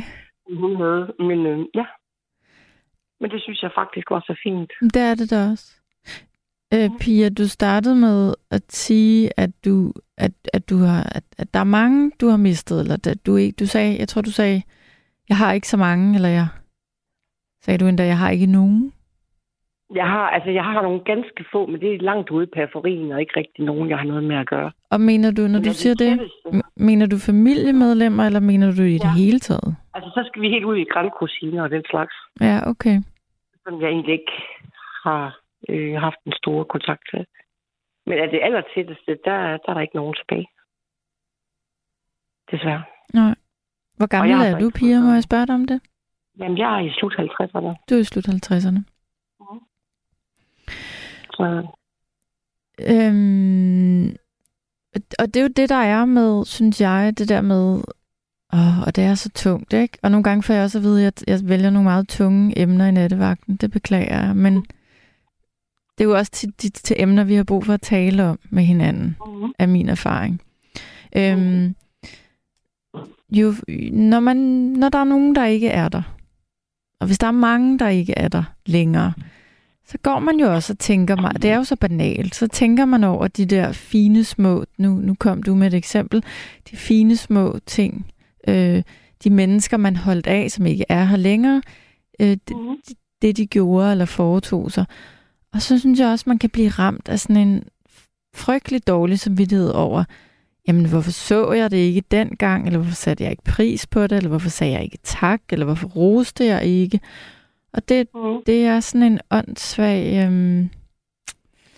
som hun havde. Men øh, ja. Men det synes jeg faktisk var så fint. det er det da også. Øh, Pia, du startede med at sige, at du, at, at du har, at, at der er mange, du har mistet, eller at du ikke, du sagde, jeg tror, du sagde, jeg har ikke så mange, eller jeg, sagde du endda, jeg har ikke nogen. Jeg har, altså, jeg har nogle ganske få, men det er langt ude i periferien, og ikke rigtig nogen, jeg har noget med at gøre. Og mener du, når Men du er siger det, mener du familiemedlemmer, eller mener du i det Ja. hele taget? Altså, så skal vi helt ud i grandkusiner og den slags, Ja, okay. som jeg egentlig ikke har øh, haft en stor kontakt til. Men af det aller tætteste, der, der er der ikke nogen tilbage. Desværre. Nej. Hvor gammel jeg er du, Pia? Må jeg spørge dig om det? Jamen, jeg er i slut 50'erne. Du er i slut 50'erne. Så Øhm, og det er jo det, der er med, synes jeg, det der med, åh, og det er så tungt, ikke? Og nogle gange får jeg også at vide, at jeg vælger nogle meget tunge emner i nattevagten. Det beklager jeg, men det er jo også til, til, til emner, vi har brug for at tale om med hinanden, Mhm. af min erfaring. Øhm, jo, når, man, når der er nogen, der ikke er der, og hvis der er mange, der ikke er der længere, så går man jo også og tænker mig, det er jo så banalt, så tænker man over de der fine små, nu, nu kom du med et eksempel, de fine små ting, øh, de mennesker, man holdt af, som ikke er her længere, øh, det, Mhm. det de gjorde eller foretog sig. Og så synes jeg også, man kan blive ramt af sådan en frygtelig dårlig samvittighed over, jamen hvorfor så jeg det ikke dengang, eller hvorfor satte jeg ikke pris på det, eller hvorfor sagde jeg ikke tak, eller hvorfor roste jeg ikke. Og det, Mhm. det er sådan en åndssvag, øhm,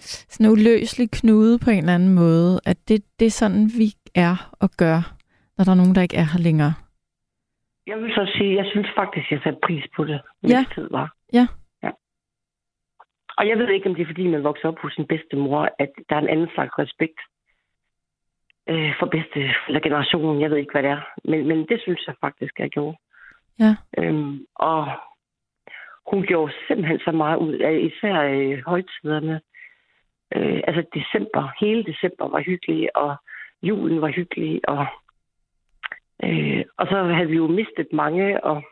sådan en uløselig knude på en eller anden måde, at det, det er sådan, vi er og gør, når der er nogen, der ikke er her længere. Jeg vil så sige, jeg synes faktisk, jeg satte pris på det, Ja. mens tid var. Ja. Og jeg ved ikke, om det er, fordi man vokser op hos sin bedste mor, at der er en anden slags respekt øh, for bedste eller generationen. Jeg ved ikke, hvad det er. Men, men det synes jeg faktisk, jeg gjorde. Ja. Øhm, og hun gjorde simpelthen så meget ud af især øh, højtiderne. Øh, altså december, hele december var hyggelig, og julen var hyggelig, og Øh, og så havde vi jo mistet mange, og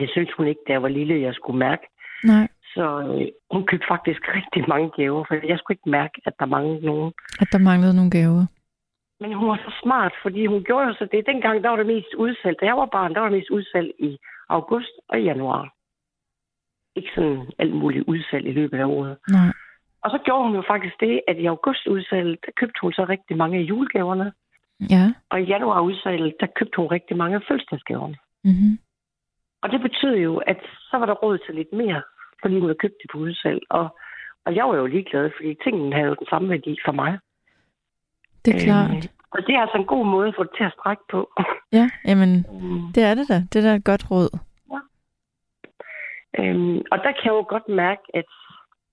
det synes hun ikke, da jeg var lille, jeg skulle mærke. Nej, Så øh, hun købte faktisk rigtig mange gaver, for jeg skulle ikke mærke, at der manglede nogen. at der manglede nogle gaver. Men hun var så smart, fordi hun gjorde jo så det. Dengang der var det mest udsalg. Da jeg var barn, der var det mest udsalg i august og januar. Ikke sådan alt muligt udsalg i løbet af året. Nej. Og så gjorde hun jo faktisk det, at i august udsalg, der købte hun så rigtig mange af julegaverne. Ja. Og i januar udsalg, der købte hun rigtig mange af fødselsdagsgaverne. Mm-hmm. Og det betød jo, at så var der råd til lidt mere, fordi hun havde købt det på udsalg. Og, og jeg var jo ligeglad, fordi tingene havde jo den samme værdi for mig. Det er klart. Øh, og det er altså en god måde at få det til at strække på. Ja, jamen, Mm. det er det da. Det er da et godt råd. øhm, og der kan jeg jo godt mærke, at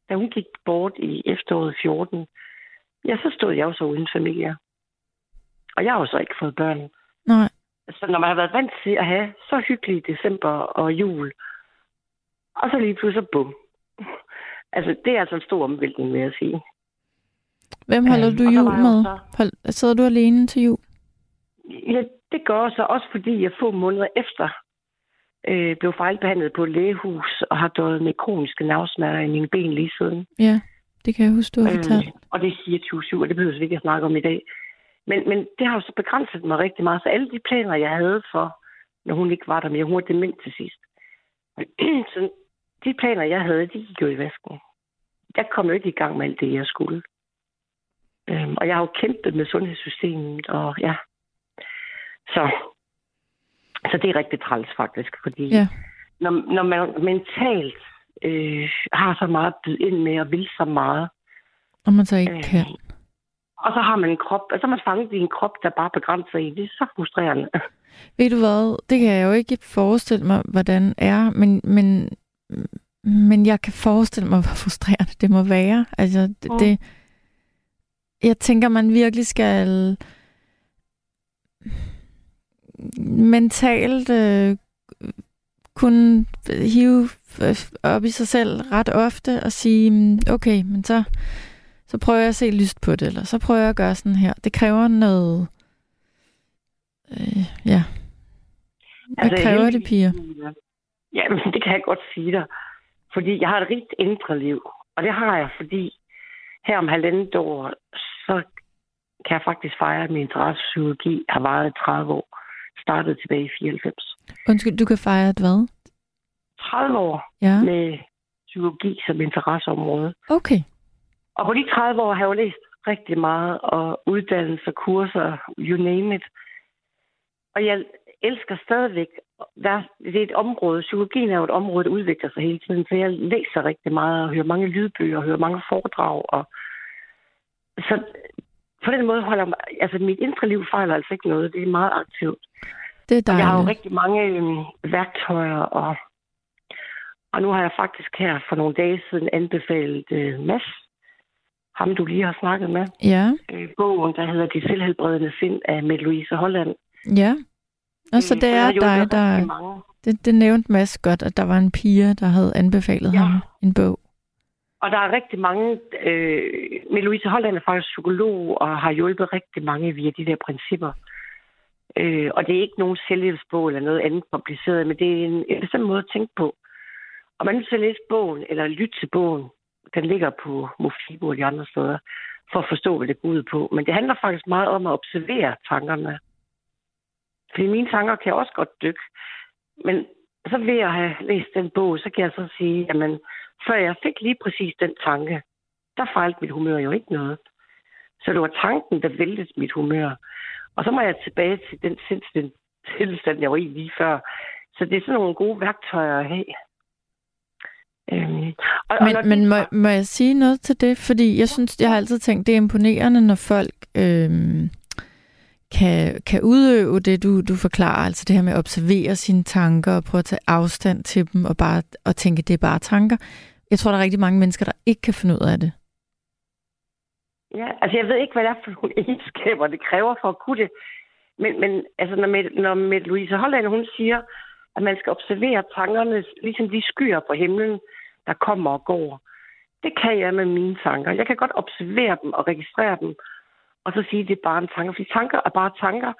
da hun gik bort i efteråret 14, ja, så stod jeg jo så uden familie. Og jeg har jo så ikke fået børn. Nej. Så når man har været vant til at have så hyggelig december og jul, og så lige pludselig bum. Altså, det er altså en stor omvæltning, vil jeg sige. Hvem holder Øhm, du jul med? så- Hold, sidder du alene til jul? Ja, det gør så også, fordi jeg få måneder efter øh, blev fejlbehandlet på et lægehus og har døjet med kroniske nervesmerter i mine ben lige siden. Ja, det kan jeg huske, du har fortalt. Øh, og det siger 27, og det behøver vi ikke at snakke om i dag. Men, men det har jo så begrænset mig rigtig meget. Så alle de planer, jeg havde for, når hun ikke var der mere, hun var dement til sidst. så de planer, jeg havde, de gik jo i vasken. Jeg kom jo ikke i gang med alt det, jeg skulle. Øhm, og jeg har jo kæmpet med sundhedssystemet, og ja. Så, så det er rigtig træls faktisk, fordi Ja. når, når man mentalt øh, har så meget at byde ind med og vil så meget. Og man så ikke Øh, kan. Og så har man en krop, og så er man fanget i en krop, der bare begrænser en. Det er så frustrerende. Ved du hvad, det kan jeg jo ikke forestille mig, hvordan er, men, men, men jeg kan forestille mig, hvor frustrerende det må være. Altså, det, Mm. det jeg tænker, man virkelig skal mentalt øh, kunne hive øh, op i sig selv ret ofte og sige, "Mm, okay, men så, så prøver jeg at se lyst på det, eller så prøver jeg at gøre sådan her. Det kræver noget, øh, ja, hvad Altså, kræver det, piger? Ja, men det kan jeg godt sige dig. Fordi jeg har et rigt indre liv. Og det har jeg, fordi her om halvandet år, så kan jeg faktisk fejre, at min interesse for psykologi har varet i 30 år. Startede tilbage i 94. Undskyld, du kan fejre et hvad? 30 år Ja, med psykologi som interesseområde. okay. Og på de 30 år har jeg jo læst rigtig meget, og uddannelser, kurser, you name it. Og jeg elsker stadigvæk, der, det er et område, psykologien er jo et område, der udvikler sig hele tiden, så jeg læser rigtig meget og hører mange lydbøger og hører mange foredrag. Og, så på den måde holder mig, altså mit indre liv fejler altså ikke noget, det er meget aktivt. Det er Og jeg har jo dejligt. rigtig mange øhm, værktøjer, og, og nu har jeg faktisk her for nogle dage siden anbefalet øh, Mads, ham du lige har snakket med, Ja, øh, bogen, der hedder De selvhelbredende sind af Mette Louise Holland. ja. Og så Øh, det er dig, der... mange. Det, det nævnte Mads godt, at der var en pige, der havde anbefalet Ja. ham en bog. Og der er rigtig mange... Øh, Mette Louise Holland er faktisk psykolog og har hjulpet rigtig mange via de der principper. Øh, og det er ikke nogen selvhjælpsbog eller noget andet kompliceret, men det er en, en bestemt måde at tænke på. Og man er nødt til at læse bogen, eller lytte til bogen. Den ligger på Mofibo og de andre steder, for at forstå, hvad det går ud på. Men det handler faktisk meget om at observere tankerne. Fordi mine tanker kan også godt dykke. Men så ved at have læst den bog, så kan jeg så sige, jamen, før jeg fik lige præcis den tanke, der fejlte mit humør jo ikke noget. Så det var tanken, der væltede mit humør. Og så må jeg tilbage til den sindstilstand, tilstand, jeg var i lige før. Så det er sådan nogle gode værktøjer at have. Øhm, og, og når Men, men må, må jeg sige noget til det? Fordi jeg synes, jeg har altid tænkt, det er imponerende, når folk øhm, kan, kan udøve det, du, du forklarer. Altså det her med at observere sine tanker og prøve at tage afstand til dem og bare og tænke, det er bare tanker. Jeg tror, der er rigtig mange mennesker, der ikke kan finde ud af det. Ja, altså jeg ved ikke, hvad det er for nogle egenskaber, det kræver for at kunne det. Men, men altså, når, med, når med Louise Holland, hun siger, at man skal observere tankerne, ligesom de skyer på himlen, der kommer og går. Det kan jeg med mine tanker. Jeg kan godt observere dem og registrere dem, og så sige, at det er bare en tanker. Fordi tanker er bare tanker.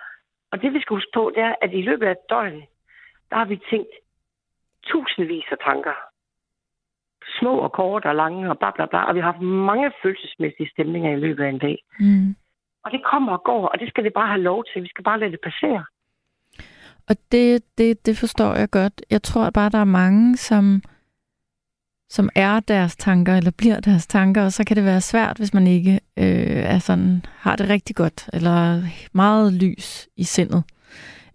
Og det, vi skal huske på, det er, at i løbet af et døgn, der har vi tænkt tusindvis af tanker. Små og korte og lange og bla bla bla. Og vi har haft mange følelsesmæssige stemninger i løbet af en dag. Mm. Og det kommer og går, og det skal vi bare have lov til. Vi skal bare lade det passere. Og det, det, det forstår jeg godt. Jeg tror bare, der er mange, som, som er deres tanker, eller bliver deres tanker, og så kan det være svært, hvis man ikke øh, er sådan, har det rigtig godt, eller meget lys i sindet.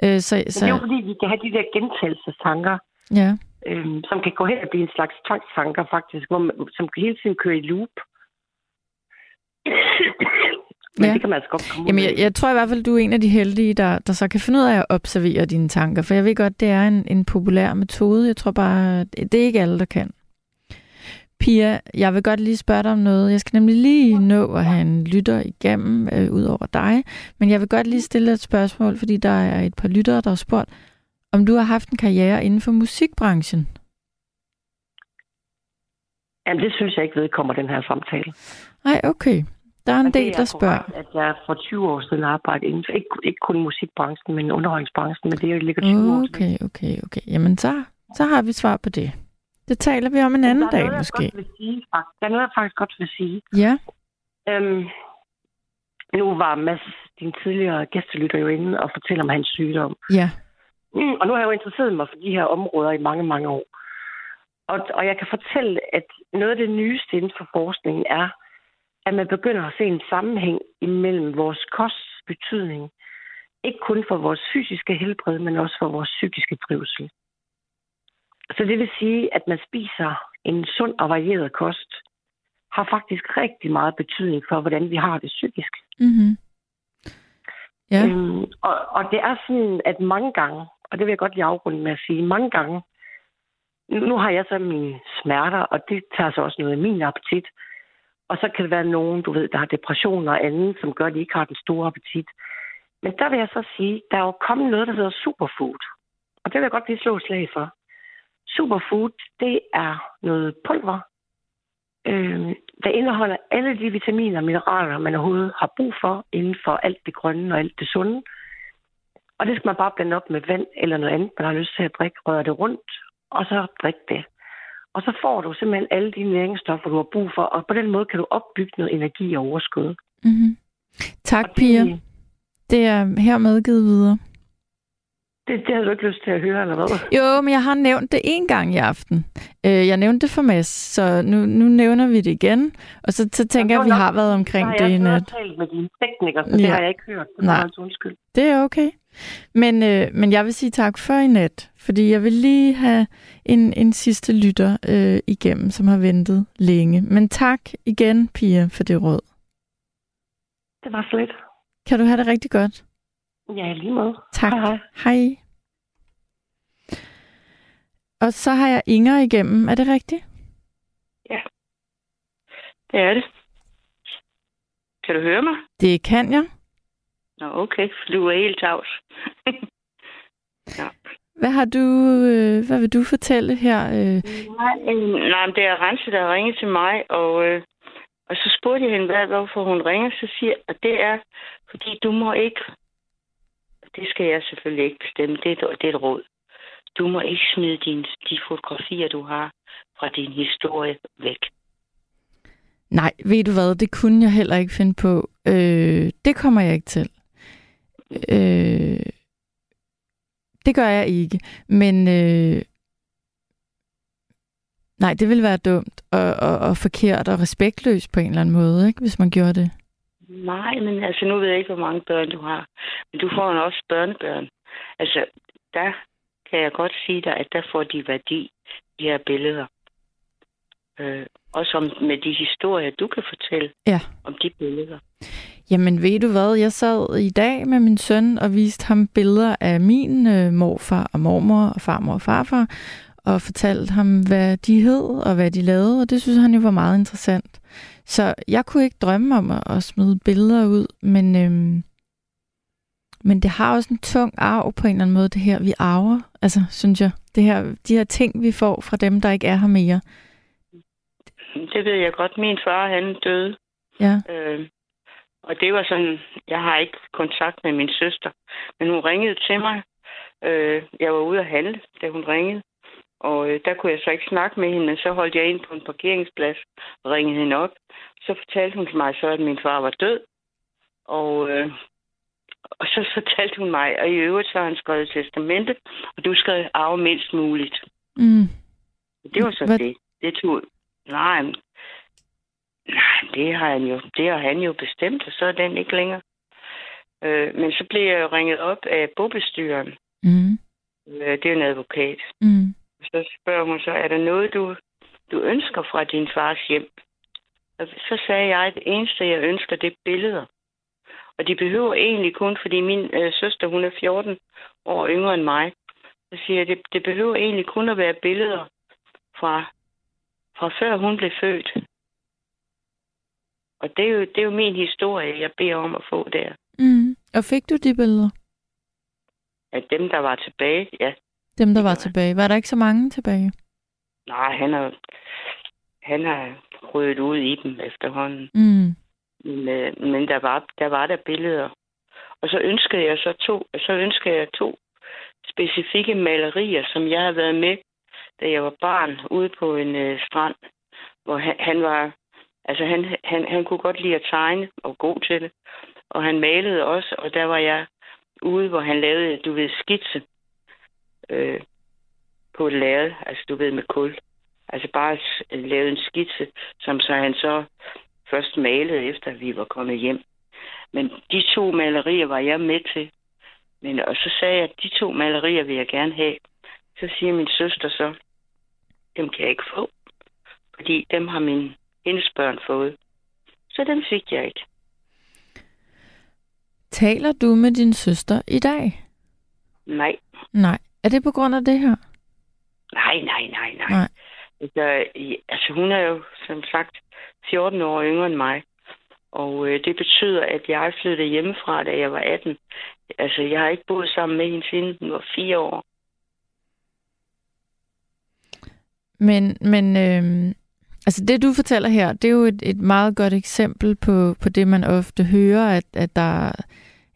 Øh, så, Men så, det er jo fordi, vi kan have de der gentagelsestanker, ja. øhm, som kan gå hen og blive en slags tvangstanker faktisk, hvor man, som hele tiden kører i loop. Men Ja. det kan man altså godt komme Jamen, jeg, jeg tror i hvert fald, du er en af de heldige, der, der så kan finde ud af at observere dine tanker, for jeg ved godt, det er en, en populær metode. Jeg tror bare, det er ikke alle, der kan. Pia, jeg vil godt lige spørge dig om noget. Jeg skal nemlig lige nå at have en lytter igennem, øh, ud over dig. Men jeg vil godt lige stille et spørgsmål, fordi der er et par lyttere, der har spurgt, om du har haft en karriere inden for musikbranchen. Jamen, det synes jeg ikke vedkommer den her samtale. Nej, okay. Der er en Og del, er der spørger. korrekt, At jeg for 20 år siden arbejdede inden for, ikke, ikke kun musikbranchen, men underholdningsbranchen, men det ligger 20 år tilbage. Okay, okay, okay. Jamen, så, så har vi svar på det. Det taler vi om en anden der dag, noget, måske. Godt vil sige, faktisk. Der er noget, jeg faktisk godt vil sige. Ja. Øhm, nu var Mads, din tidligere gæstelytter, jo inde og fortæller om hans sygdom. Ja. Mm, og nu har jeg jo interesseret mig for de her områder i mange, mange år. Og, og jeg kan fortælle, at noget af det nyeste inden for forskningen er, at man begynder at se en sammenhæng imellem vores kosts betydning. Ikke kun for vores fysiske helbred, men også for vores psykiske trivsel. Så det vil sige, at man spiser en sund og varieret kost, har faktisk rigtig meget betydning for, hvordan vi har det psykisk. Mm-hmm. Ja. Øhm, og, og det er sådan, at mange gange, og det vil jeg godt lige afrunde med at sige, mange gange, nu har jeg så mine smerter, og det tager så også noget af min appetit. Og så kan det være nogen, du ved, der har depression og andet, som gør, at de ikke har den store appetit. Men der vil jeg så sige, der er jo kommet noget, der hedder superfood. Og det vil jeg godt lige slå slag for. Superfood, det er noget pulver, øh, der indeholder alle de vitaminer og mineraler, man overhovedet har brug for inden for alt det grønne og alt det sunde. Og det skal man bare blande op med vand eller noget andet, man har lyst til at drikke, røre det rundt, og så drikke det. Og så får du simpelthen alle de næringsstoffer, du har brug for, og på den måde kan du opbygge noget energi og overskud. Mm-hmm. Tak, Og det- Pia. Det er hermed givet videre. Det, det har du ikke lyst til at høre, eller hvad? Jo, men jeg har nævnt det en gang i aften. Øh, jeg nævnte det for Mads, så nu, nu nævner vi det igen. Og så, så tænker jeg, at vi har været omkring det har i jeg nat. nat. talt med dine teknikere, så det Ja. har jeg ikke hørt. Det Nej. undskyld. Det er okay. Men, øh, men jeg vil sige tak for i nat, fordi jeg vil lige have en, en sidste lytter øh, igennem, som har ventet længe. Men tak igen, Pia, for det råd. Det var slet. Kan du have det rigtig godt? Ja, lige måde. Tak. Hej, hej. Og så har jeg Inger igennem. Er det rigtigt? Det er det. Kan du høre mig? Det kan jeg. Nå, okay, for du er helt tavs. Hvad har du, øh, hvad vil du fortælle her? Øh, Nej, øh, nej, det er Rense, der har ringet til mig, og, øh, og så spurgte jeg hende, hvad, hvorfor hun ringer, så siger at det er, fordi du må ikke, det skal jeg selvfølgelig ikke bestemme, det er, det er et råd. Du må ikke smide din, de fotografier, du har fra din historie væk. nej, ved du hvad? Det kunne jeg heller ikke finde på. Øh, det kommer jeg ikke til. Øh, det gør jeg ikke. Men øh, nej, det ville være dumt og, og, og forkert og respektløst på en eller anden måde, ikke, hvis man gjorde det. Nej, men altså, nu ved jeg ikke, hvor mange børn du har. Men du får jo også børnebørn. Altså, der kan jeg godt sige dig, at der får de værdi, de her billeder. Øh, også om, med de historier, du kan fortælle Ja. om de billeder. Jamen ved du hvad, jeg sad i dag med min søn og viste ham billeder af min øh, morfar og mormor og farmor og farfar, og fortalte ham, hvad de hed og hvad de lavede, og det synes han jo var meget interessant. Så jeg kunne ikke drømme om at, at smide billeder ud, men, øhm, men det har også en tung arv på en eller anden måde, det her vi arver, altså synes jeg. Det her, de her ting, vi får fra dem, der ikke er her mere. Det ved jeg godt. Min far, han døde. Ja. Øh, og det var sådan, jeg har ikke kontakt med min søster, men hun ringede til mig. Øh, jeg var ude at handle, da hun ringede. Og øh, der kunne jeg så ikke snakke med hende, men så holdt jeg ind på en parkeringsplads og ringede hende op. Så fortalte hun til mig så, at min far var død. Og, øh, og så fortalte hun mig, og i øvrigt så har han skrevet testamente, og du skal arve mindst muligt. Mm. Det var så Hvad- det. Det tog... Nej, nej, det har han jo, det har han jo bestemt, og så er den ikke længere. Øh, men så blev jeg jo ringet op af bobestyreren. Mm. Øh, det er en advokat. Mm. Så spørger hun så, er der noget, du, du ønsker fra din fars hjem? Og så sagde jeg, at det eneste, jeg ønsker, det er billeder. Og de behøver egentlig kun, fordi min øh, søster, hun er 14 år yngre end mig. Så siger jeg, det, det behøver egentlig kun at være billeder fra, fra før hun blev født. Og det er, jo, det er jo min historie, jeg beder om at få der. Mm. Og fik du de billeder? At dem, der var tilbage, ja. Dem, der var tilbage. Var der ikke så mange tilbage? Nej, han har, han har ryddet ud i dem efterhånden. Mm. Men, øh, men der var der var der billeder. Og så ønskede jeg så to, så ønskede jeg to specifikke malerier, som jeg har været med, da jeg var barn, ude på en øh, strand, hvor han, han var, altså han, han, han kunne godt lide at tegne, og god til det. Og han malede også, og der var jeg ude, hvor han lavede, du ved, skitse øh, på et lærred, altså du ved, med kul. Altså bare s- lavede en skitse, som så han så først malede, efter vi var kommet hjem. Men de to malerier var jeg med til. Men, og så sagde jeg, at de to malerier vil jeg gerne have. Så siger min søster så, dem kan jeg ikke få. Fordi dem har min hendes børn fået. Så dem fik jeg ikke. Taler du med din søster i dag? Nej, Nej. Er det på grund af det her? nej, nej, nej, nej. Nej. Altså, altså hun er jo som sagt 14 år yngre end mig. Og øh, det betyder, at jeg flyttede hjemmefra, da jeg var 18. Altså, jeg har ikke boet sammen med hende siden hun var fire år. Men, men øh, altså det, du fortæller her, det er jo et, et meget godt eksempel på, på det, man ofte hører, at, at der...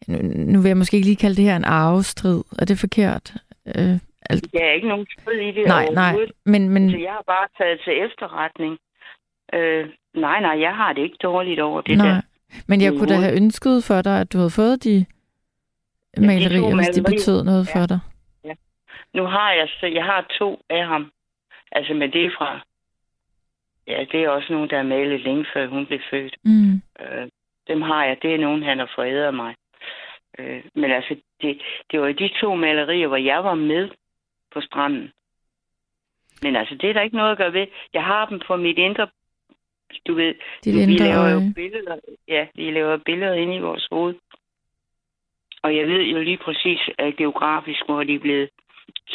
Nu, nu vil jeg måske ikke lige kalde det her en arvestrid. Er det forkert? Øh, alt, Der er ikke nogen skyld i det nej, nej. Men, men, Så jeg har bare taget til efterretning. Øh, nej, nej, jeg har det ikke dårligt over det nej. der. men jeg kunne da have ønsket for dig, at du havde fået de malerier, hvis de betød noget Ja. for dig. Nu har jeg så, jeg har to af ham. Altså, men det er fra... Ja, det er også nogen, der er malet længe før hun blev født. Mm. Øh, dem har jeg. Det er nogen, han har foræret mig. Øh, men altså, det, det var de to malerier, hvor jeg var med på stranden. Men altså, det er der ikke noget at gøre ved. Jeg har dem på mit indre... Du ved, Dit vi indre laver jo billeder. Ja, vi laver billeder inde i vores hoved. Og jeg ved jo lige præcis at geografisk, hvor de er blevet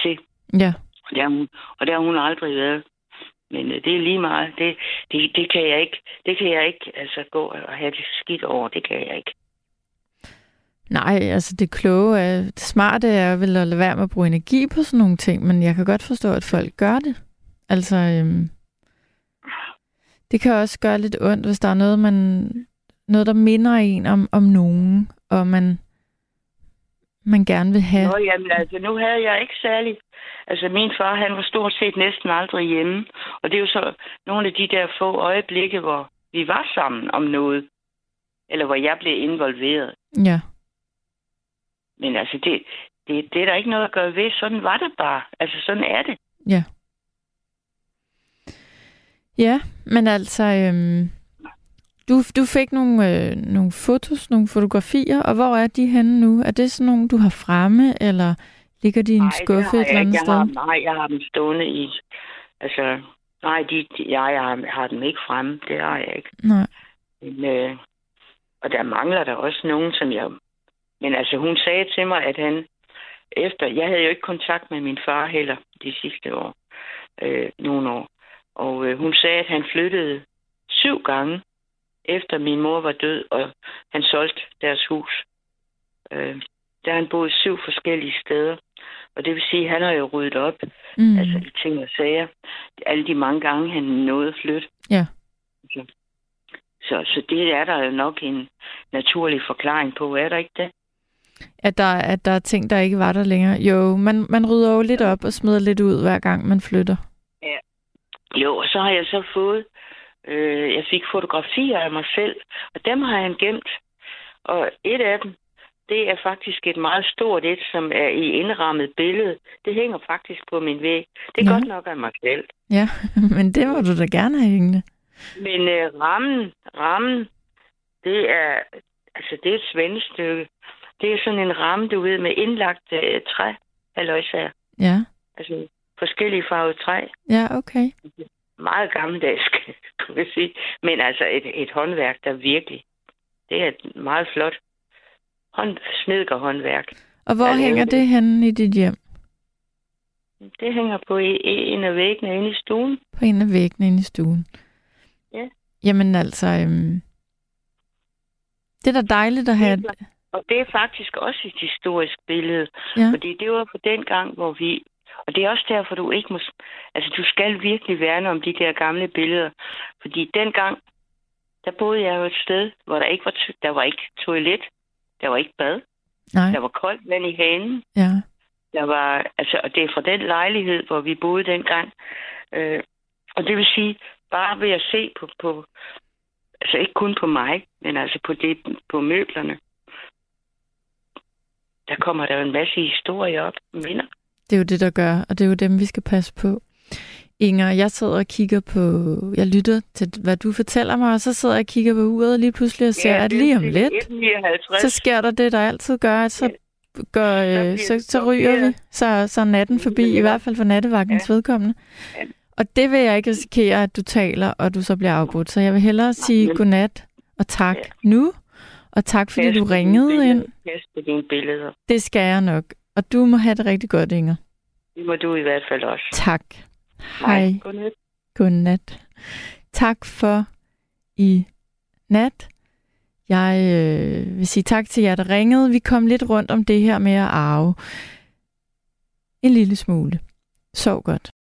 til. Ja. Og der, har hun, og der har hun aldrig været. Men øh, det er lige meget. Det, det, det kan jeg ikke. Det kan jeg ikke altså gå og have det skidt over. Det kan jeg ikke. Nej, altså det kloge er, det smarte er vel at lade være med at bruge energi på sådan nogle ting, men jeg kan godt forstå, at folk gør det. Altså, øhm, det kan også gøre lidt ondt, hvis der er noget, man, noget der minder en om, om nogen, og man, man gerne vil have. Nå, jamen, altså, nu havde jeg ikke særlig... Altså, min far, han var stort set næsten aldrig hjemme. Og det er jo så nogle af de der få øjeblikke, hvor vi var sammen om noget. Eller hvor jeg blev involveret. Ja. Men altså, det, det, det er der ikke noget at gøre ved. Sådan var det bare. Altså, sådan er det. Ja. Ja, men altså, øhm, du, du fik nogle, øh, nogle fotos, nogle fotografier, og hvor er de henne nu? Er det sådan nogle, du har fremme, eller ligger de i en Nej, skuffe et eller andet har, sted? nej, jeg har dem stående i... Altså, nej, de, de, jeg, jeg har, har dem ikke fremme. Det har jeg ikke. Nej. Men, øh, og der mangler der også nogen, som jeg... Men altså, hun sagde til mig, at han... Efter... Jeg havde jo ikke kontakt med min far heller de sidste år. Øh, nogle år. Og øh, hun sagde, at han flyttede syv gange, efter min mor var død, og han solgte deres hus. Øh, der har han boet syv forskellige steder. Og det vil sige, at han har jo ryddet op. Mm. Altså de ting og sager. Alle de mange gange, han nåede at flytte. Ja. Så, så, så det er der jo nok en naturlig forklaring på, er der ikke det? At der, at der er ting, der ikke var der længere. Jo, man, man rydder jo lidt op og smider lidt ud, hver gang man flytter. Ja. Jo, og så har jeg så fået, øh, jeg fik fotografier af mig selv, og dem har han gemt. Og et af dem, det er faktisk et meget stort et, som er i indrammet billede. Det hænger faktisk på min væg. Det er Ja. godt nok af mig selv. Ja, men det må du da gerne have hængende. Men øh, rammen, rammen, det er, altså det er et svendestykke. Det er sådan en ramme, du ved, med indlagt øh, træ, halløjsager. Ja, Altså forskellige farvede træ. ja, okay. Meget gammeldags, kunne jeg sige. Men altså et, et håndværk, der virkelig, det er et meget flot hånd, snedkerhåndværk. Og hvor det er hænger det. det henne i dit hjem? Det hænger på en af væggene inde i stuen. På en af væggene inde i stuen. Ja. Jamen altså, øhm, det er da dejligt at have... Og det er faktisk også et historisk billede. Ja. Fordi det var på den gang, hvor vi... Og det er også derfor, du ikke må... Altså, du skal virkelig værne om de der gamle billeder. Fordi dengang, der boede jeg jo et sted, hvor der ikke var, der var ikke toilet, der var ikke bad, Nej, der var koldt vand i hanen, ja. der var... Altså, og det er fra den lejlighed, hvor vi boede dengang. Øh, og det vil sige, bare ved at se på, på... Altså, ikke kun på mig, men altså på, det, på møblerne, der kommer der jo en masse historier op, minder. Det er jo det, der gør, og det er jo dem, vi skal passe på. Inger, jeg sidder og kigger på... Jeg lytter til, hvad du fortæller mig, og så sidder jeg og kigger på uret lige pludselig og ser, at det lige om lidt, 1,59. så sker der det, der altid gør, at så, gør, øh, så, så ryger vi. Så, så er natten forbi, i hvert fald for nattevagtens vedkommende. Og det vil jeg ikke risikere, at du taler, og du så bliver afbrudt. Så jeg vil hellere sige men- godnat og tak Ja. nu. Og tak, fordi Pas du ringede billeder. ind. Pas på dine billeder. Det skal jeg nok. Og du må have det rigtig godt, Inger. Det må du i hvert fald også. Tak. Hej. Godnat. Godnat. Tak for i nat. Jeg øh, vil sige tak til jer, der ringede. Vi kom lidt rundt om det her med at arve. En lille smule. Sov godt.